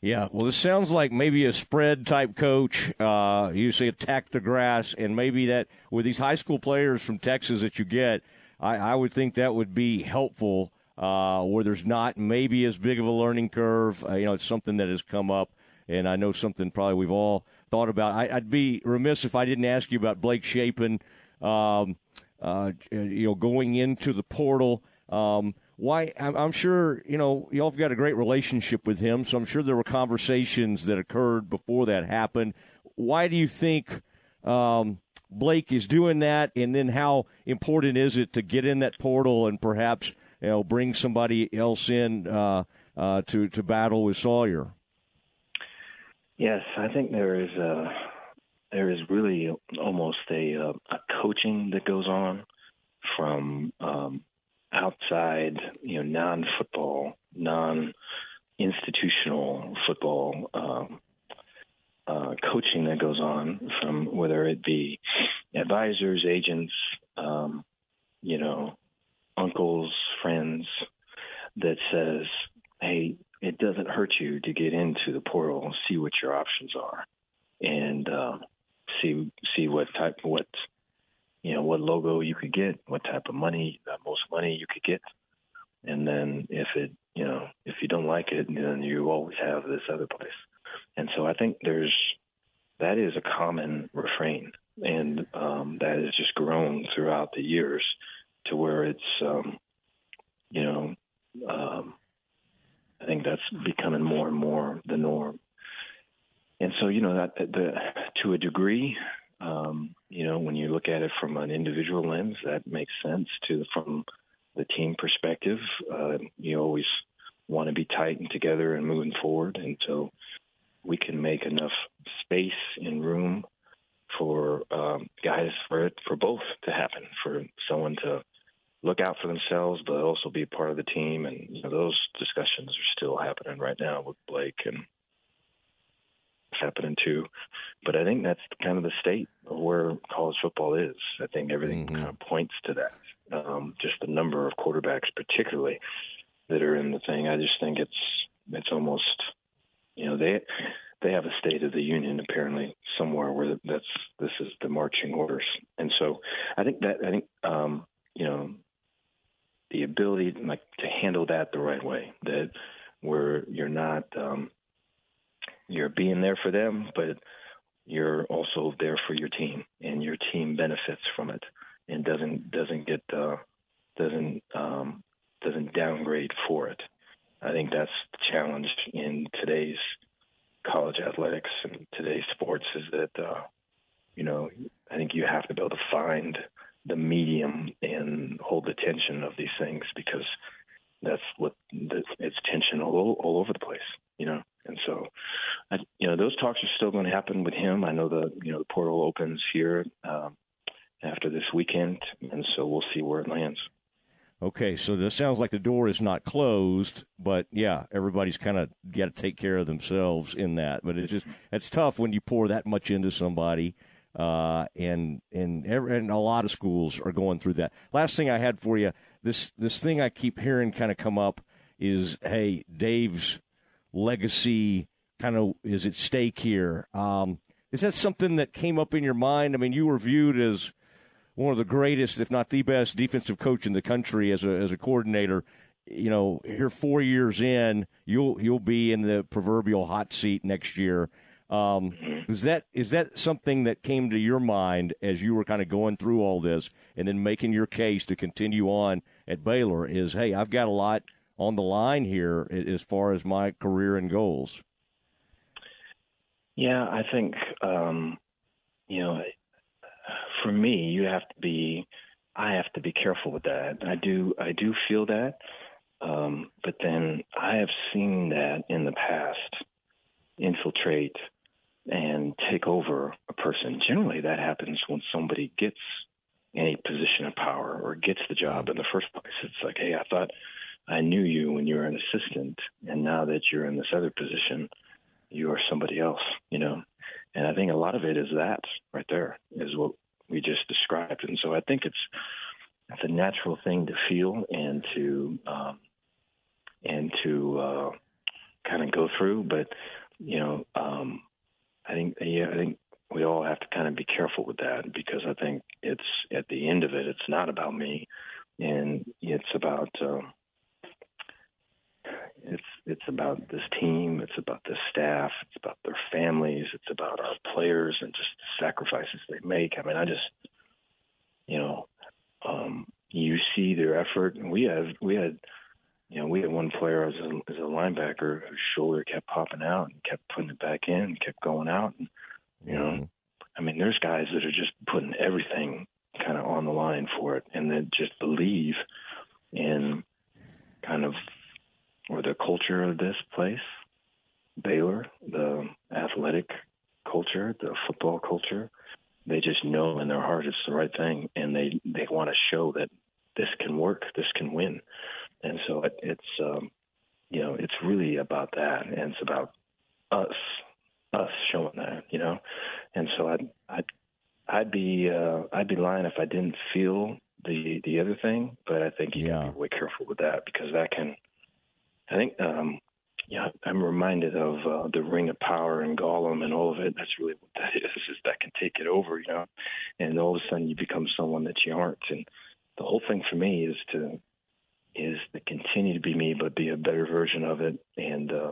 Yeah, well, this sounds like maybe a spread type coach. Uh, you say attack the grass, and maybe that with these high school players from Texas that you get, I, I would think that would be helpful uh, where there's not maybe as big of a learning curve. Uh, you know, it's something that has come up, and I know something probably we've all thought about. I, would be remiss if I didn't ask you about Blake Shapen. Um, uh, you know, going into the portal. Um, why? I'm, I'm, sure you know y'all have got a great relationship with him, so I'm sure there were conversations that occurred before that happened. Why do you think um, Blake is doing that, and then how important is it to get in that portal and perhaps you know bring somebody else in uh, uh, to to battle with Sawyer? Yes, I think there is a there is really almost a uh, a coaching that goes on from um, outside, you know, non football, non institutional football um, uh, coaching that goes on from whether it be advisors, agents, um, you know, uncles, friends, that says, hey, it doesn't hurt you to get into the portal and see what your options are, and uh, see see what type what you know what logo you could get, what type of money, the most money you could get, and then if it you know if you don't like it, then you always have this other place. And so I think there's that is a common refrain, and um, that has just grown throughout the years to where it's um, you know um, I think that's becoming more and more the norm. And so you know that the to a degree, um, you know, when you look at it from an individual lens, that makes sense. To from the team perspective, uh, you always want to be tight and together and moving forward. And so we can make enough space and room for um, guys for it for both to happen, for someone to look out for themselves, but also be part of the team. And you know, those discussions are still happening right now with Blake and happening too. But I think that's kind of the state of where college football is. I think everything mm-hmm. kind of points to that. Um, just the number of quarterbacks, particularly that are in the thing. I just think it's it's almost you know they they have a state of the union apparently somewhere where that's this is the marching orders, and so I think that I think um, you know the ability like to handle that the right way that where you're not um, you're being there for them, but you're also there for your team, and your team benefits from it and doesn't doesn't get uh, doesn't um, doesn't downgrade for it. I think that's the challenge in today's college athletics and today's sports is that uh, you know I think you have to be able to find the medium and hold the tension of these things because that's what the, it's tension all, all over the place, you know. And so, I, you know, those talks are still going to happen with him. I know the you know the portal opens here um, after this weekend, and so we'll see where it lands. Okay, so this sounds like the door is not closed, but yeah, everybody's kind of got to take care of themselves in that. But it's just it's tough when you pour that much into somebody, uh, and and and a lot of schools are going through that. Last thing I had for you, this this thing I keep hearing kind of come up is, hey, Dave's legacy kind of is at stake here. Um, is that something that came up in your mind? I mean, you were viewed as one of the greatest, if not the best, defensive coach in the country as a as a coordinator. You know, here four years in, you'll you'll be in the proverbial hot seat next year. Um, is that is that something that came to your mind as you were kind of going through all this and then making your case to continue on at Baylor? Is hey, I've got a lot on the line here as far as my career and goals. Yeah, I think um, you know for me, you have to be. I have to be careful with that. I do. I do feel that, um, but then I have seen that in the past infiltrate and take over a person. Generally, that happens when somebody gets any position of power or gets the job in the first place. It's like, hey, I thought I knew you when you were an assistant, and now that you're in this other position, you are somebody else. You know, and I think a lot of it is that right there is what we just described. And so I think it's it's a natural thing to feel and to um, and to uh, kind of go through. But you know, um, I think yeah, I think we all have to kind of be careful with that because I think it's at the end of it, it's not about me, and it's about uh, It's it's about this team. It's about the staff. It's about their families. It's about our players and just the sacrifices they make. I mean, I just, you know, um, you see their effort. And we have we had, you know, we had one player as a as a linebacker whose shoulder kept popping out and kept putting it back in, kept going out, and you know, mm-hmm. I mean, there's guys that are just putting everything kind of on the line for it, and that just believe in kind of or the culture of this place, Baylor, the athletic culture, the football culture. They just know in their heart it's the right thing, and they they want to show that this can work, this can win, and so it, it's um, you know it's really about that, and it's about us us showing that, you know, and so I'd I'd I'd be uh, I'd be lying if I didn't feel the the other thing, but I think you yeah. gotta be way careful with that because that can. I think um, yeah, I'm reminded of uh, the Ring of Power and Gollum and all of it. That's really what that is. Is that can take it over, you know, and all of a sudden you become someone that you aren't. And the whole thing for me is to is to continue to be me, but be a better version of it, and uh,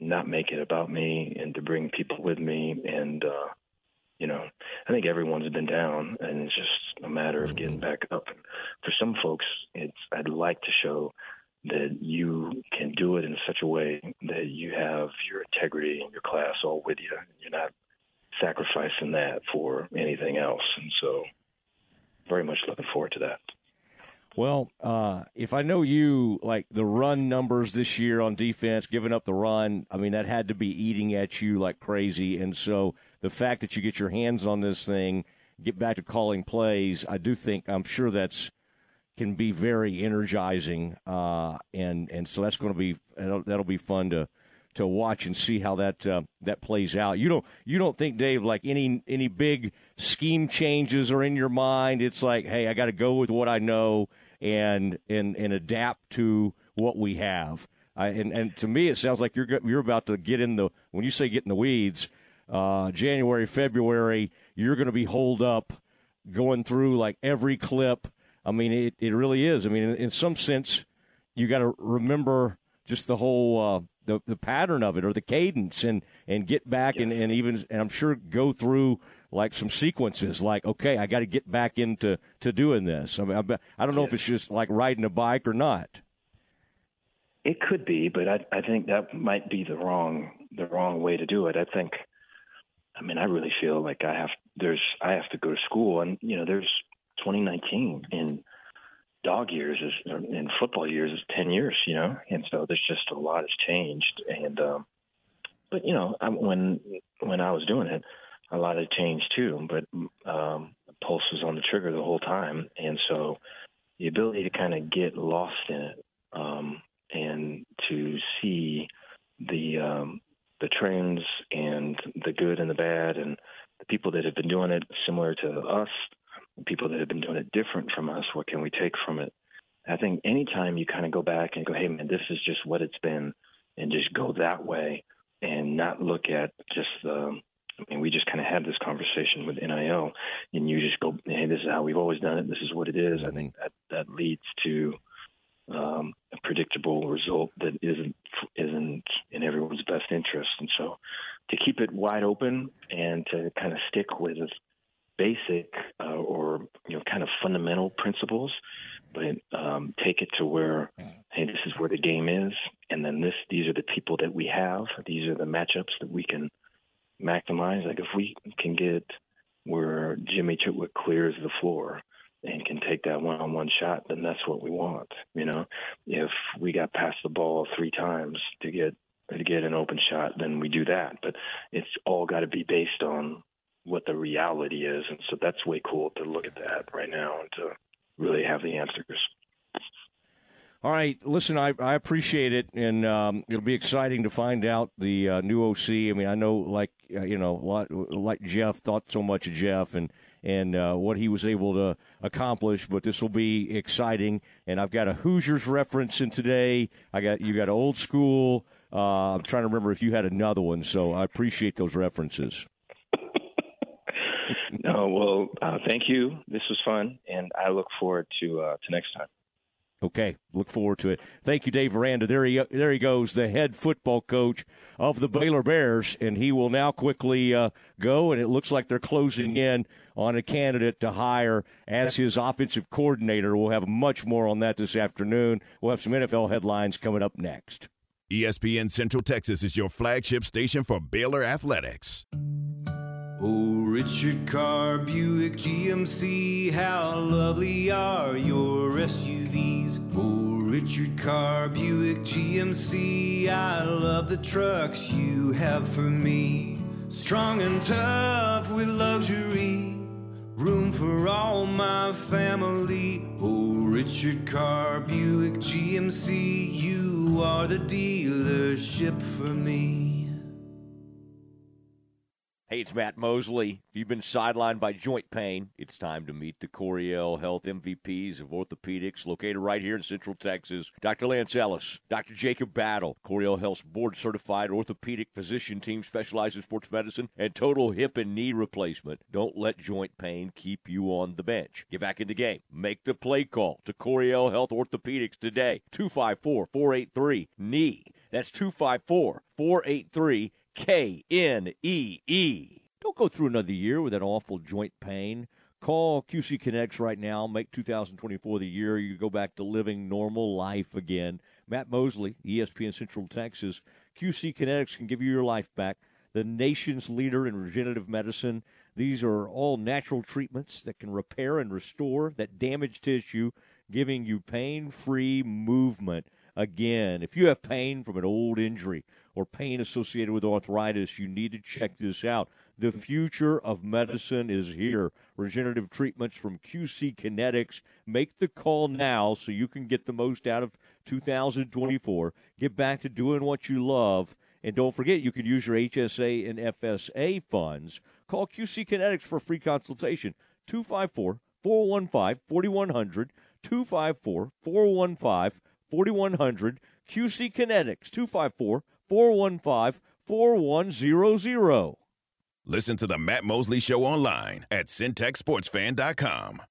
not make it about me, and to bring people with me, and uh, you know, I think everyone's been down, and it's just a matter of getting back up. For some folks, it's I'd like to show that you can do it in such a way that you have your integrity and your class all with you. You're not sacrificing that for anything else. And so, very much looking forward to that. Well, uh, if I know you, like the run numbers this year on defense, giving up the run, I mean, that had to be eating at you like crazy. And so the fact that you get your hands on this thing, get back to calling plays, I do think, I'm sure that's can be very energizing. Uh, and, and so that's going to be, that'll, be fun to, to watch and see how that, uh, that plays out. You don't, you don't think, Dave, like any, any big scheme changes are in your mind. It's like, hey, I got to go with what I know and and and adapt to what we have. I, and and to me, it sounds like you're you're about to get in the when you say get in the weeds. Uh, January, February, you're going to be holed up, going through like every clip. I mean, it, it really is. I mean, in, in some sense, you got to remember just the whole uh, the the pattern of it or the cadence, and and get back yeah. and and even and I'm sure go through like some sequences like okay i got to get back into to doing this. I mean i, I don't know if it's just like riding a bike or not. It could be but I, I think that might be the wrong the wrong way to do it. I think i mean i really feel like i have there's i have to go to school and you know there's 2019 in dog years is in football years is 10 years you know? And so there's just a lot has changed and um but you know I, when when i was doing it a lot of change too, but um, Pulse was on the trigger the whole time, and so the ability to kind of get lost in it um, and to see the um, the trends and the good and the bad and the people that have been doing it similar to us, people that have been doing it different from us. What can we take from it? I think anytime you kind of go back and go, hey man, this is just what it's been, and just go that way and not look at just the I mean, we just kind of had this conversation with NIL, and you just go, "Hey, this is how we've always done it. This is what it is." I think that that leads to um, a predictable result that isn't isn't in everyone's best interest. And so, to keep it wide open and to kind of stick with basic uh, or you know kind of fundamental principles, but um, take it to where, hey, this is where the game is, and then this these are the people that we have. These are the matchups that we can maximize. Like if we can get where Jimmy Chitwood clears the floor and can take that one-on-one shot, then that's what we want. You know, if we got past the ball three times to get to get an open shot, then we do that. But it's all got to be based on what the reality is, and so that's way cool to look at that right now and to really have the answers. All right, listen, I, I appreciate it, and um, it'll be exciting to find out the uh, new OC. I mean, I know, like uh, you know, lot, like Jeff thought so much of Jeff and and uh, what he was able to accomplish, but this will be exciting. And I've got a Hoosiers reference in today. I got you got old school. Uh, I'm trying to remember if you had another one, so I appreciate those references. no, well, uh, thank you. This was fun, and I look forward to uh, to next time. Okay, look forward to it. Thank you, Dave Aranda. There he there he goes, the head football coach of the Baylor Bears, and he will now quickly uh, go. And it looks like they're closing in on a candidate to hire as his offensive coordinator. We'll have much more on that this afternoon. We'll have some NFL headlines coming up next. ESPN Central Texas is your flagship station for Baylor athletics. Oh, Richard Carr, Buick, GMC, how lovely are your SUVs. Oh, Richard Carr, Buick, GMC, I love the trucks you have for me. Strong and tough with luxury, room for all my family. Oh, Richard Carr, Buick, GMC, you are the dealership for me. Hey, it's Matt Mosley. If you've been sidelined by joint pain, it's time to meet the Coryell Health MVPs of orthopedics, located right here in Central Texas. Dr. Lance Ellis, Dr. Jacob Battle, Coryell Health's board certified orthopedic physician team specializes in sports medicine and total hip and knee replacement. Don't let joint pain keep you on the bench. Get back in the game. Make the play call to Coryell Health Orthopedics today. 254 483 knee. That's 254 483 K N E E. Don't go through another year with that awful joint pain. Call QC Kinetix right now. Make 2024 the year you go back to living normal life again. Matt Mosley, ESPN Central Texas. QC Kinetix can give you your life back. The nation's leader in regenerative medicine. These are all natural treatments that can repair and restore that damaged tissue, giving you pain free movement again. If you have pain from an old injury, or pain associated with arthritis, you need to check this out. The future of medicine is here. Regenerative treatments from QC Kinetix. Make the call now so you can get the most out of 2024. Get back to doing what you love. And don't forget, you can use your HSA and FSA funds. Call QC Kinetix for free consultation. 254 415 4100. 254 415 4100. QC Kinetix. 254 415 4100. Listen to the Matt Mosley Show online at centexsportsfan.com.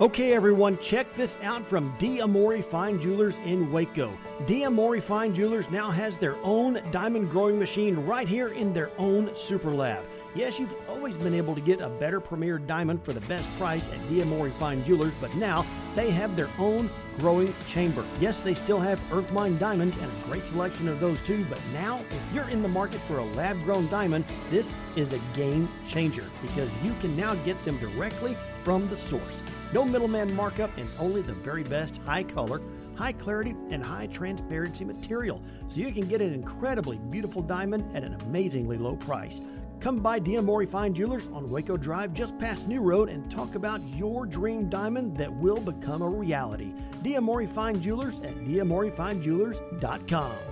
Okay, everyone, check this out from D'Amore Fine Jewelers in Waco. D'Amore Fine Jewelers now has their own diamond growing machine right here in their own super lab. Yes, you've always been able to get a better premier diamond for the best price at D'Amore Fine Jewelers, but now they have their own growing chamber. Yes, they still have Earthmine diamond and a great selection of those too, but now if you're in the market for a lab grown diamond, this is a game changer because you can now get them directly from the source. No middleman markup and only the very best high color, high clarity, and high transparency material. So you can get an incredibly beautiful diamond at an amazingly low price. Come by D'Amore Fine Jewelers on Waco Drive just past New Road and talk about your dream diamond that will become a reality. D'Amore Fine Jewelers at d'amorefinejewelers.com.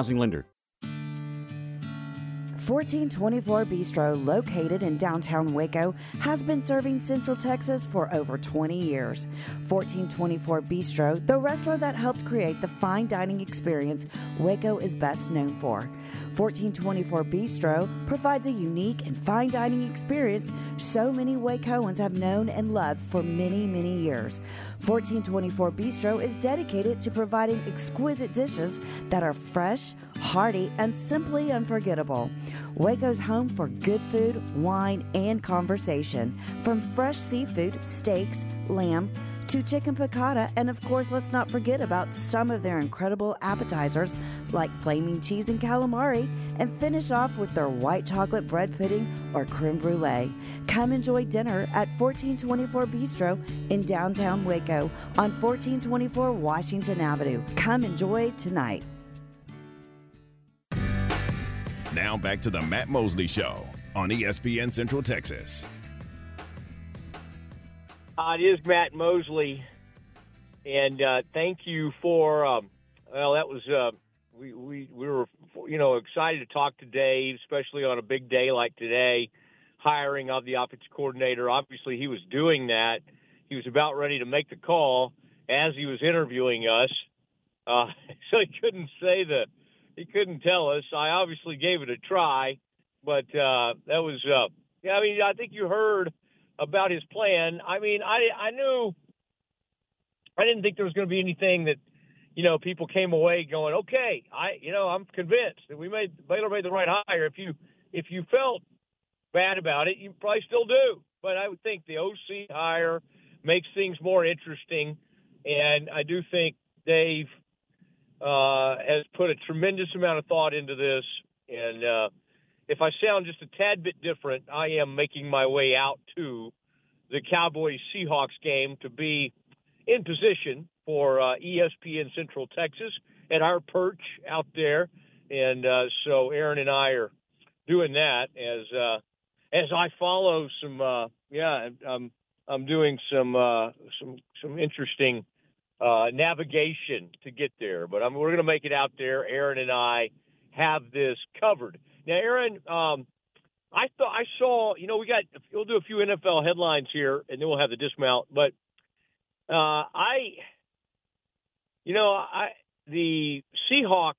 Lender. 1424 Bistro, located in downtown Waco, has been serving Central Texas for over 20 years. 1424 Bistro, the restaurant that helped create the fine dining experience Waco is best known for. 1424 Bistro provides a unique and fine dining experience so many Wacoans have known and loved for many, many years. 1424 Bistro is dedicated to providing exquisite dishes that are fresh, hearty, and simply unforgettable. Waco's home for good food, wine, and conversation. From fresh seafood, steaks, lamb, to chicken piccata, and of course, let's not forget about some of their incredible appetizers like flaming cheese and calamari, and finish off with their white chocolate bread pudding or creme brulee. Come enjoy dinner at 1424 Bistro in downtown Waco on 1424 Washington Avenue. Come enjoy tonight. Now back to the Matt Mosley Show on ESPN Central Texas. Uh, it is Matt Mosley, and uh, thank you for. Um, well, that was uh, we, we we were you know excited to talk to Dave, especially on a big day like today, hiring of the offensive coordinator. Obviously, he was doing that. He was about ready to make the call as he was interviewing us, uh, so he couldn't say the he couldn't tell us. I obviously gave it a try, but uh, that was uh, yeah. I mean, I think you heard about his plan. I mean, I I knew I didn't think there was going to be anything that you know people came away going, okay, I you know I'm convinced that we made Baylor made the right hire. If you if you felt bad about it, you probably still do. But I would think the OC hire makes things more interesting, and I do think Dave uh, has put a tremendous amount of thought into this. And uh, if I sound just a tad bit different, I am making my way out to the Cowboys Seahawks game to be in position for uh, ESPN Central Texas at our perch out there. And uh, so Aaron and I are doing that as uh, as I follow some uh, yeah I'm I'm doing some uh, some some interesting uh, navigation to get there. But I'm, we're going to make it out there. Aaron and I have this covered. Now, Aaron, um, I thought I saw. You know, we got. We'll do a few NFL headlines here, and then we'll have the dismount. But uh, I, you know, I the Seahawks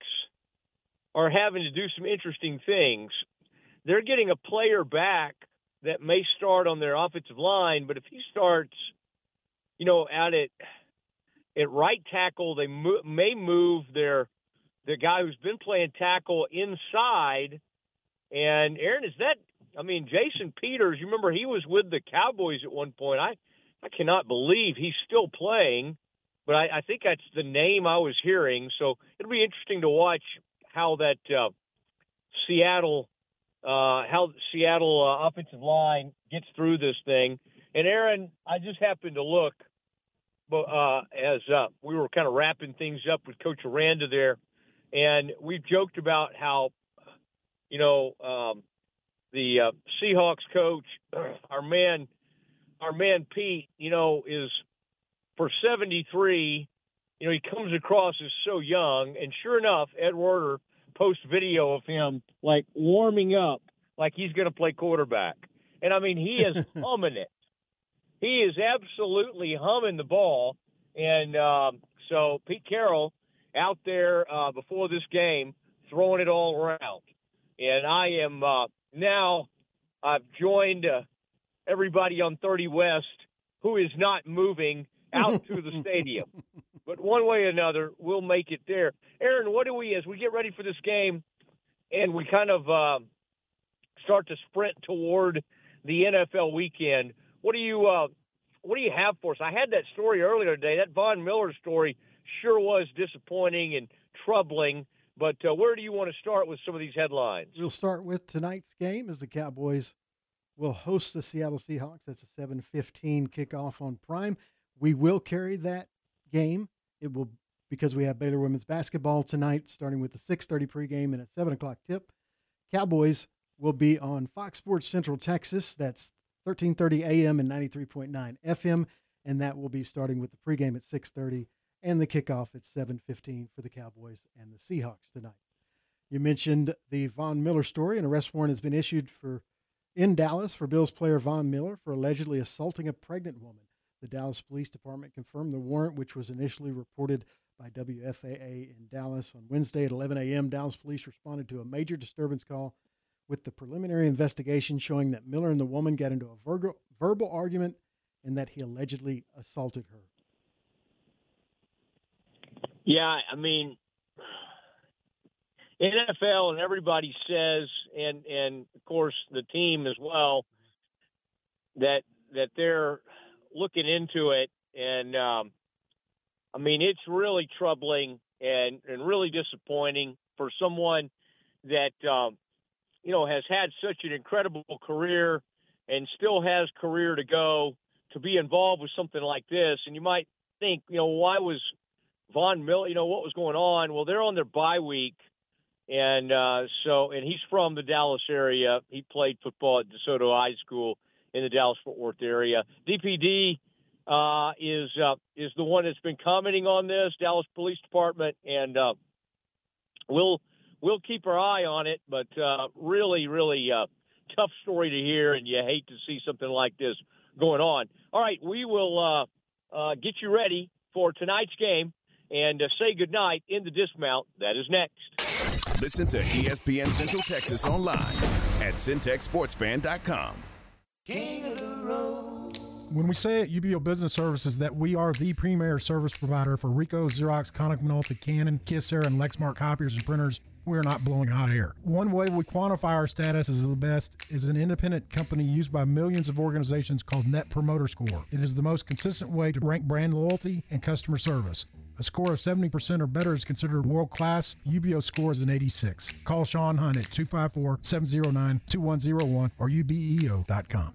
are having to do some interesting things. They're getting a player back that may start on their offensive line, but if he starts, you know, out at at right tackle, they mo- may move their the guy who's been playing tackle inside. And Aaron, is that? I mean, Jason Peters. You remember he was with the Cowboys at one point. I I cannot believe he's still playing, but I, I think that's the name I was hearing. So it'll be interesting to watch how that uh, Seattle uh, how Seattle uh, offensive line gets through this thing. And Aaron, I just happened to look uh, as uh, we were kind of wrapping things up with Coach Aranda there, and we've joked about how, you know, um, the uh, Seahawks coach, our man, our man Pete, you know, is for 73. You know, he comes across as so young, and sure enough, Ed Werder posts video of him like warming up, like he's going to play quarterback, and I mean, he is humming it he is absolutely humming the ball. And um, so Pete Carroll out there uh, before this game throwing it all around. And I am uh, now, I've joined uh, everybody on 30 West who is not moving out to the stadium. But one way or another, we'll make it there. Aaron, what do we, as we get ready for this game and we kind of uh, start to sprint toward the NFL weekend, what do you uh, what do you have for us? I had that story earlier today. That Von Miller story sure was disappointing and troubling. But uh, where do you want to start with some of these headlines? We'll start with tonight's game as the Cowboys will host the Seattle Seahawks. That's a 7:15 kickoff on Prime. We will carry that game. It will because we have Baylor women's basketball tonight, starting with the 6:30 pregame and a 7 o'clock tip. Cowboys will be on Fox Sports Central Texas. That's 13:30 a.m. and 93.9 FM, and that will be starting with the pregame at 6:30 and the kickoff at 7:15 for the Cowboys and the Seahawks tonight. You mentioned the Von Miller story. An arrest warrant has been issued for in Dallas for Bills player Von Miller for allegedly assaulting a pregnant woman. The Dallas Police Department confirmed the warrant, which was initially reported by WFAA in Dallas on Wednesday at 11 a.m. Dallas police responded to a major disturbance call with the preliminary investigation showing that Miller and the woman got into a verbal, verbal argument and that he allegedly assaulted her. Yeah, I mean, NFL and everybody says, and and of course the team as well, that that they're looking into it, and um, I mean it's really troubling and and really disappointing for someone that um, you know, has had such an incredible career and still has career to go to be involved with something like this. And you might think, you know, why was Von Miller, you know, what was going on? Well, they're on their bye week and uh, so and he's from the Dallas area. He played football at DeSoto High School in the Dallas Fort Worth area. DPD uh, is uh, is the one that's been commenting on this Dallas Police Department, and uh, we'll we'll keep our eye on it. But uh, really, really uh, tough story to hear, and you hate to see something like this going on. All right, we will uh, get you ready for tonight's game and uh, say goodnight in the dismount. That is next. Listen to ESPN Central Texas online at centexsportsfan.com. King of the road. When we say at UBEO Business Services that we are the premier service provider for Ricoh, Xerox, Konica Minolta, Canon, Kyocera, and Lexmark copiers and printers, we're not blowing hot air. One way we quantify our status as the best is an independent company used by millions of organizations called Net Promoter Score. It is the most consistent way to rank brand loyalty and customer service. A score of 70% or better is considered world class. UBEO score is an 86. Call Sean Hunt at 254 709 2101 or ubeo.com.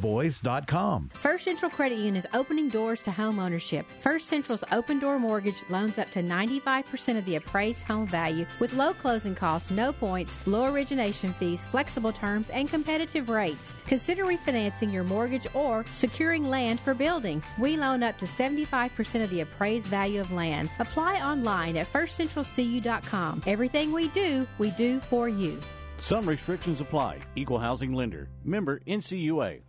pioneerboys.com. First Central Credit Union is opening doors to home ownership. First Central's open door mortgage loans up to 95% of the appraised home value with low closing costs, no points, low origination fees, flexible terms, and competitive rates. Consider refinancing your mortgage or securing land for building. We loan up to 75% of the appraised value of land. Apply online at firstcentralcu.com. Everything we do, we do for you. Some restrictions apply. Equal housing lender. Member NCUA.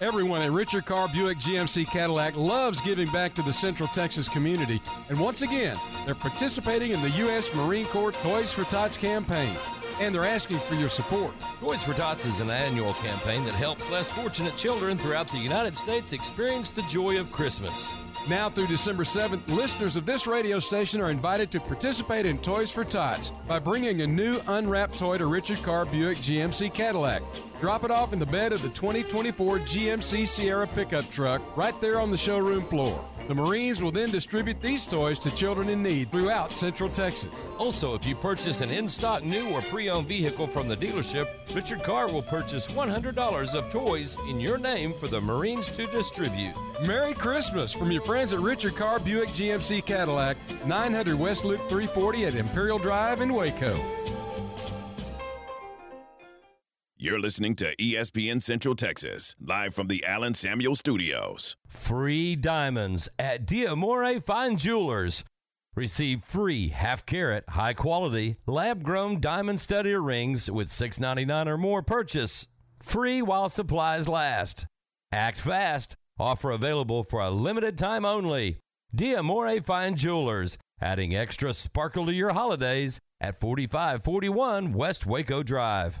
Everyone at Richard Carr Buick GMC Cadillac loves giving back to the Central Texas community. And once again, they're participating in the U.S. Marine Corps Toys for Tots campaign. And they're asking for your support. Toys for Tots is an annual campaign that helps less fortunate children throughout the United States experience the joy of Christmas. Now through December 7th, listeners of this radio station are invited to participate in Toys for Tots by bringing a new unwrapped toy to Richard Carr Buick GMC Cadillac. Drop it off in the bed of the 2024 GMC Sierra pickup truck right there on the showroom floor. The Marines will then distribute these toys to children in need throughout Central Texas. Also, if you purchase an in stock new or pre owned vehicle from the dealership, Richard Carr will purchase $100 of toys in your name for the Marines to distribute. Merry Christmas from your friends at Richard Carr Buick GMC Cadillac, 900 West Loop 340 at Imperial Drive in Waco. You're listening to ESPN Central Texas, live from the Allen Samuels Studios. Free diamonds at D'Amore Fine Jewelers. Receive free half carat, high quality, lab grown diamond stud earrings with $6.99 or more purchase. Free while supplies last. Act fast. Offer available for a limited time only. D'Amore Fine Jewelers, adding extra sparkle to your holidays at 4541 West Waco Drive.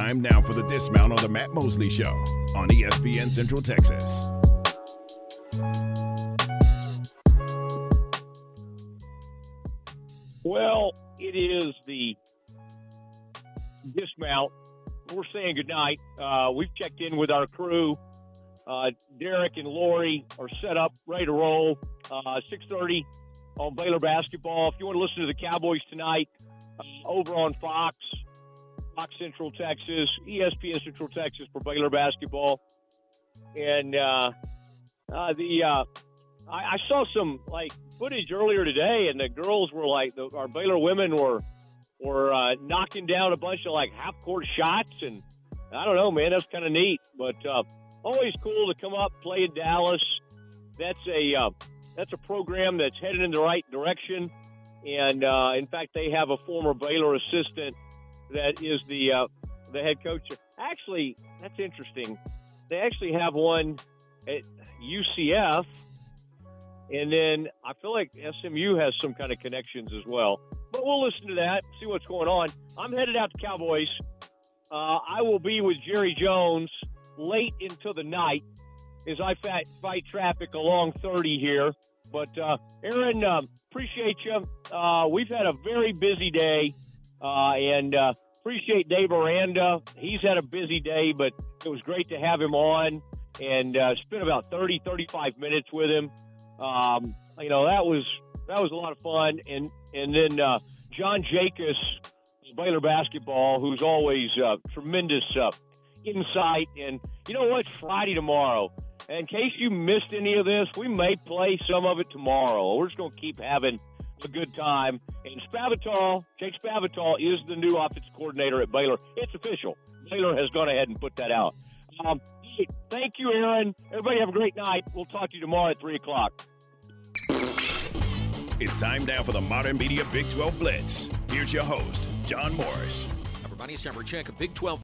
Time now for the dismount on the Matt Mosley Show on ESPN Central Texas. Well, it is the dismount. We're saying goodnight. Uh, we've checked in with our crew. Uh, Derek and Lori are set up, ready to roll. Uh, 6:30 on Baylor basketball. If you want to listen to the Cowboys tonight, uh, over on Fox, Fox Central Texas, ESPN Central Texas for Baylor basketball, and uh, uh, the uh, I, I saw some like footage earlier today, and the girls were like, the, our Baylor women were were uh, knocking down a bunch of like half court shots, and I don't know, man, that's kind of neat. But uh, always cool to come up play in Dallas. That's a uh, that's a program that's headed in the right direction, and in fact, they have a former Baylor assistant that is the uh, the head coach. Actually, that's interesting. They actually have one at UCF, and then I feel like SMU has some kind of connections as well. But we'll listen to that, see what's going on. I'm headed out to Cowboys. Uh, I will be with Jerry Jones late into the night as I fight, fight traffic along 30 here. But uh, Aaron, uh, appreciate you. Uh, we've had a very busy day, uh, and uh, appreciate Dave Aranda. He's had a busy day, but it was great to have him on and uh, spent about 30, 35 minutes with him. Um, you know that was that was a lot of fun, and and then uh, John Jakus, Baylor basketball, who's always uh, tremendous uh, insight. And you know what? Friday tomorrow. In case you missed any of this, we may play some of it tomorrow. We're just going to keep having a good time. And Spavital, Jake Spavital, is the new offensive coordinator at Baylor. It's official. Baylor has gone ahead and put that out. Um, thank you, Aaron. Everybody have a great night. We'll talk to you tomorrow at 3 o'clock. It's time now for the Modern Media Big 12 Blitz. Here's your host, John Morris. Everybody, it's time for check Big 12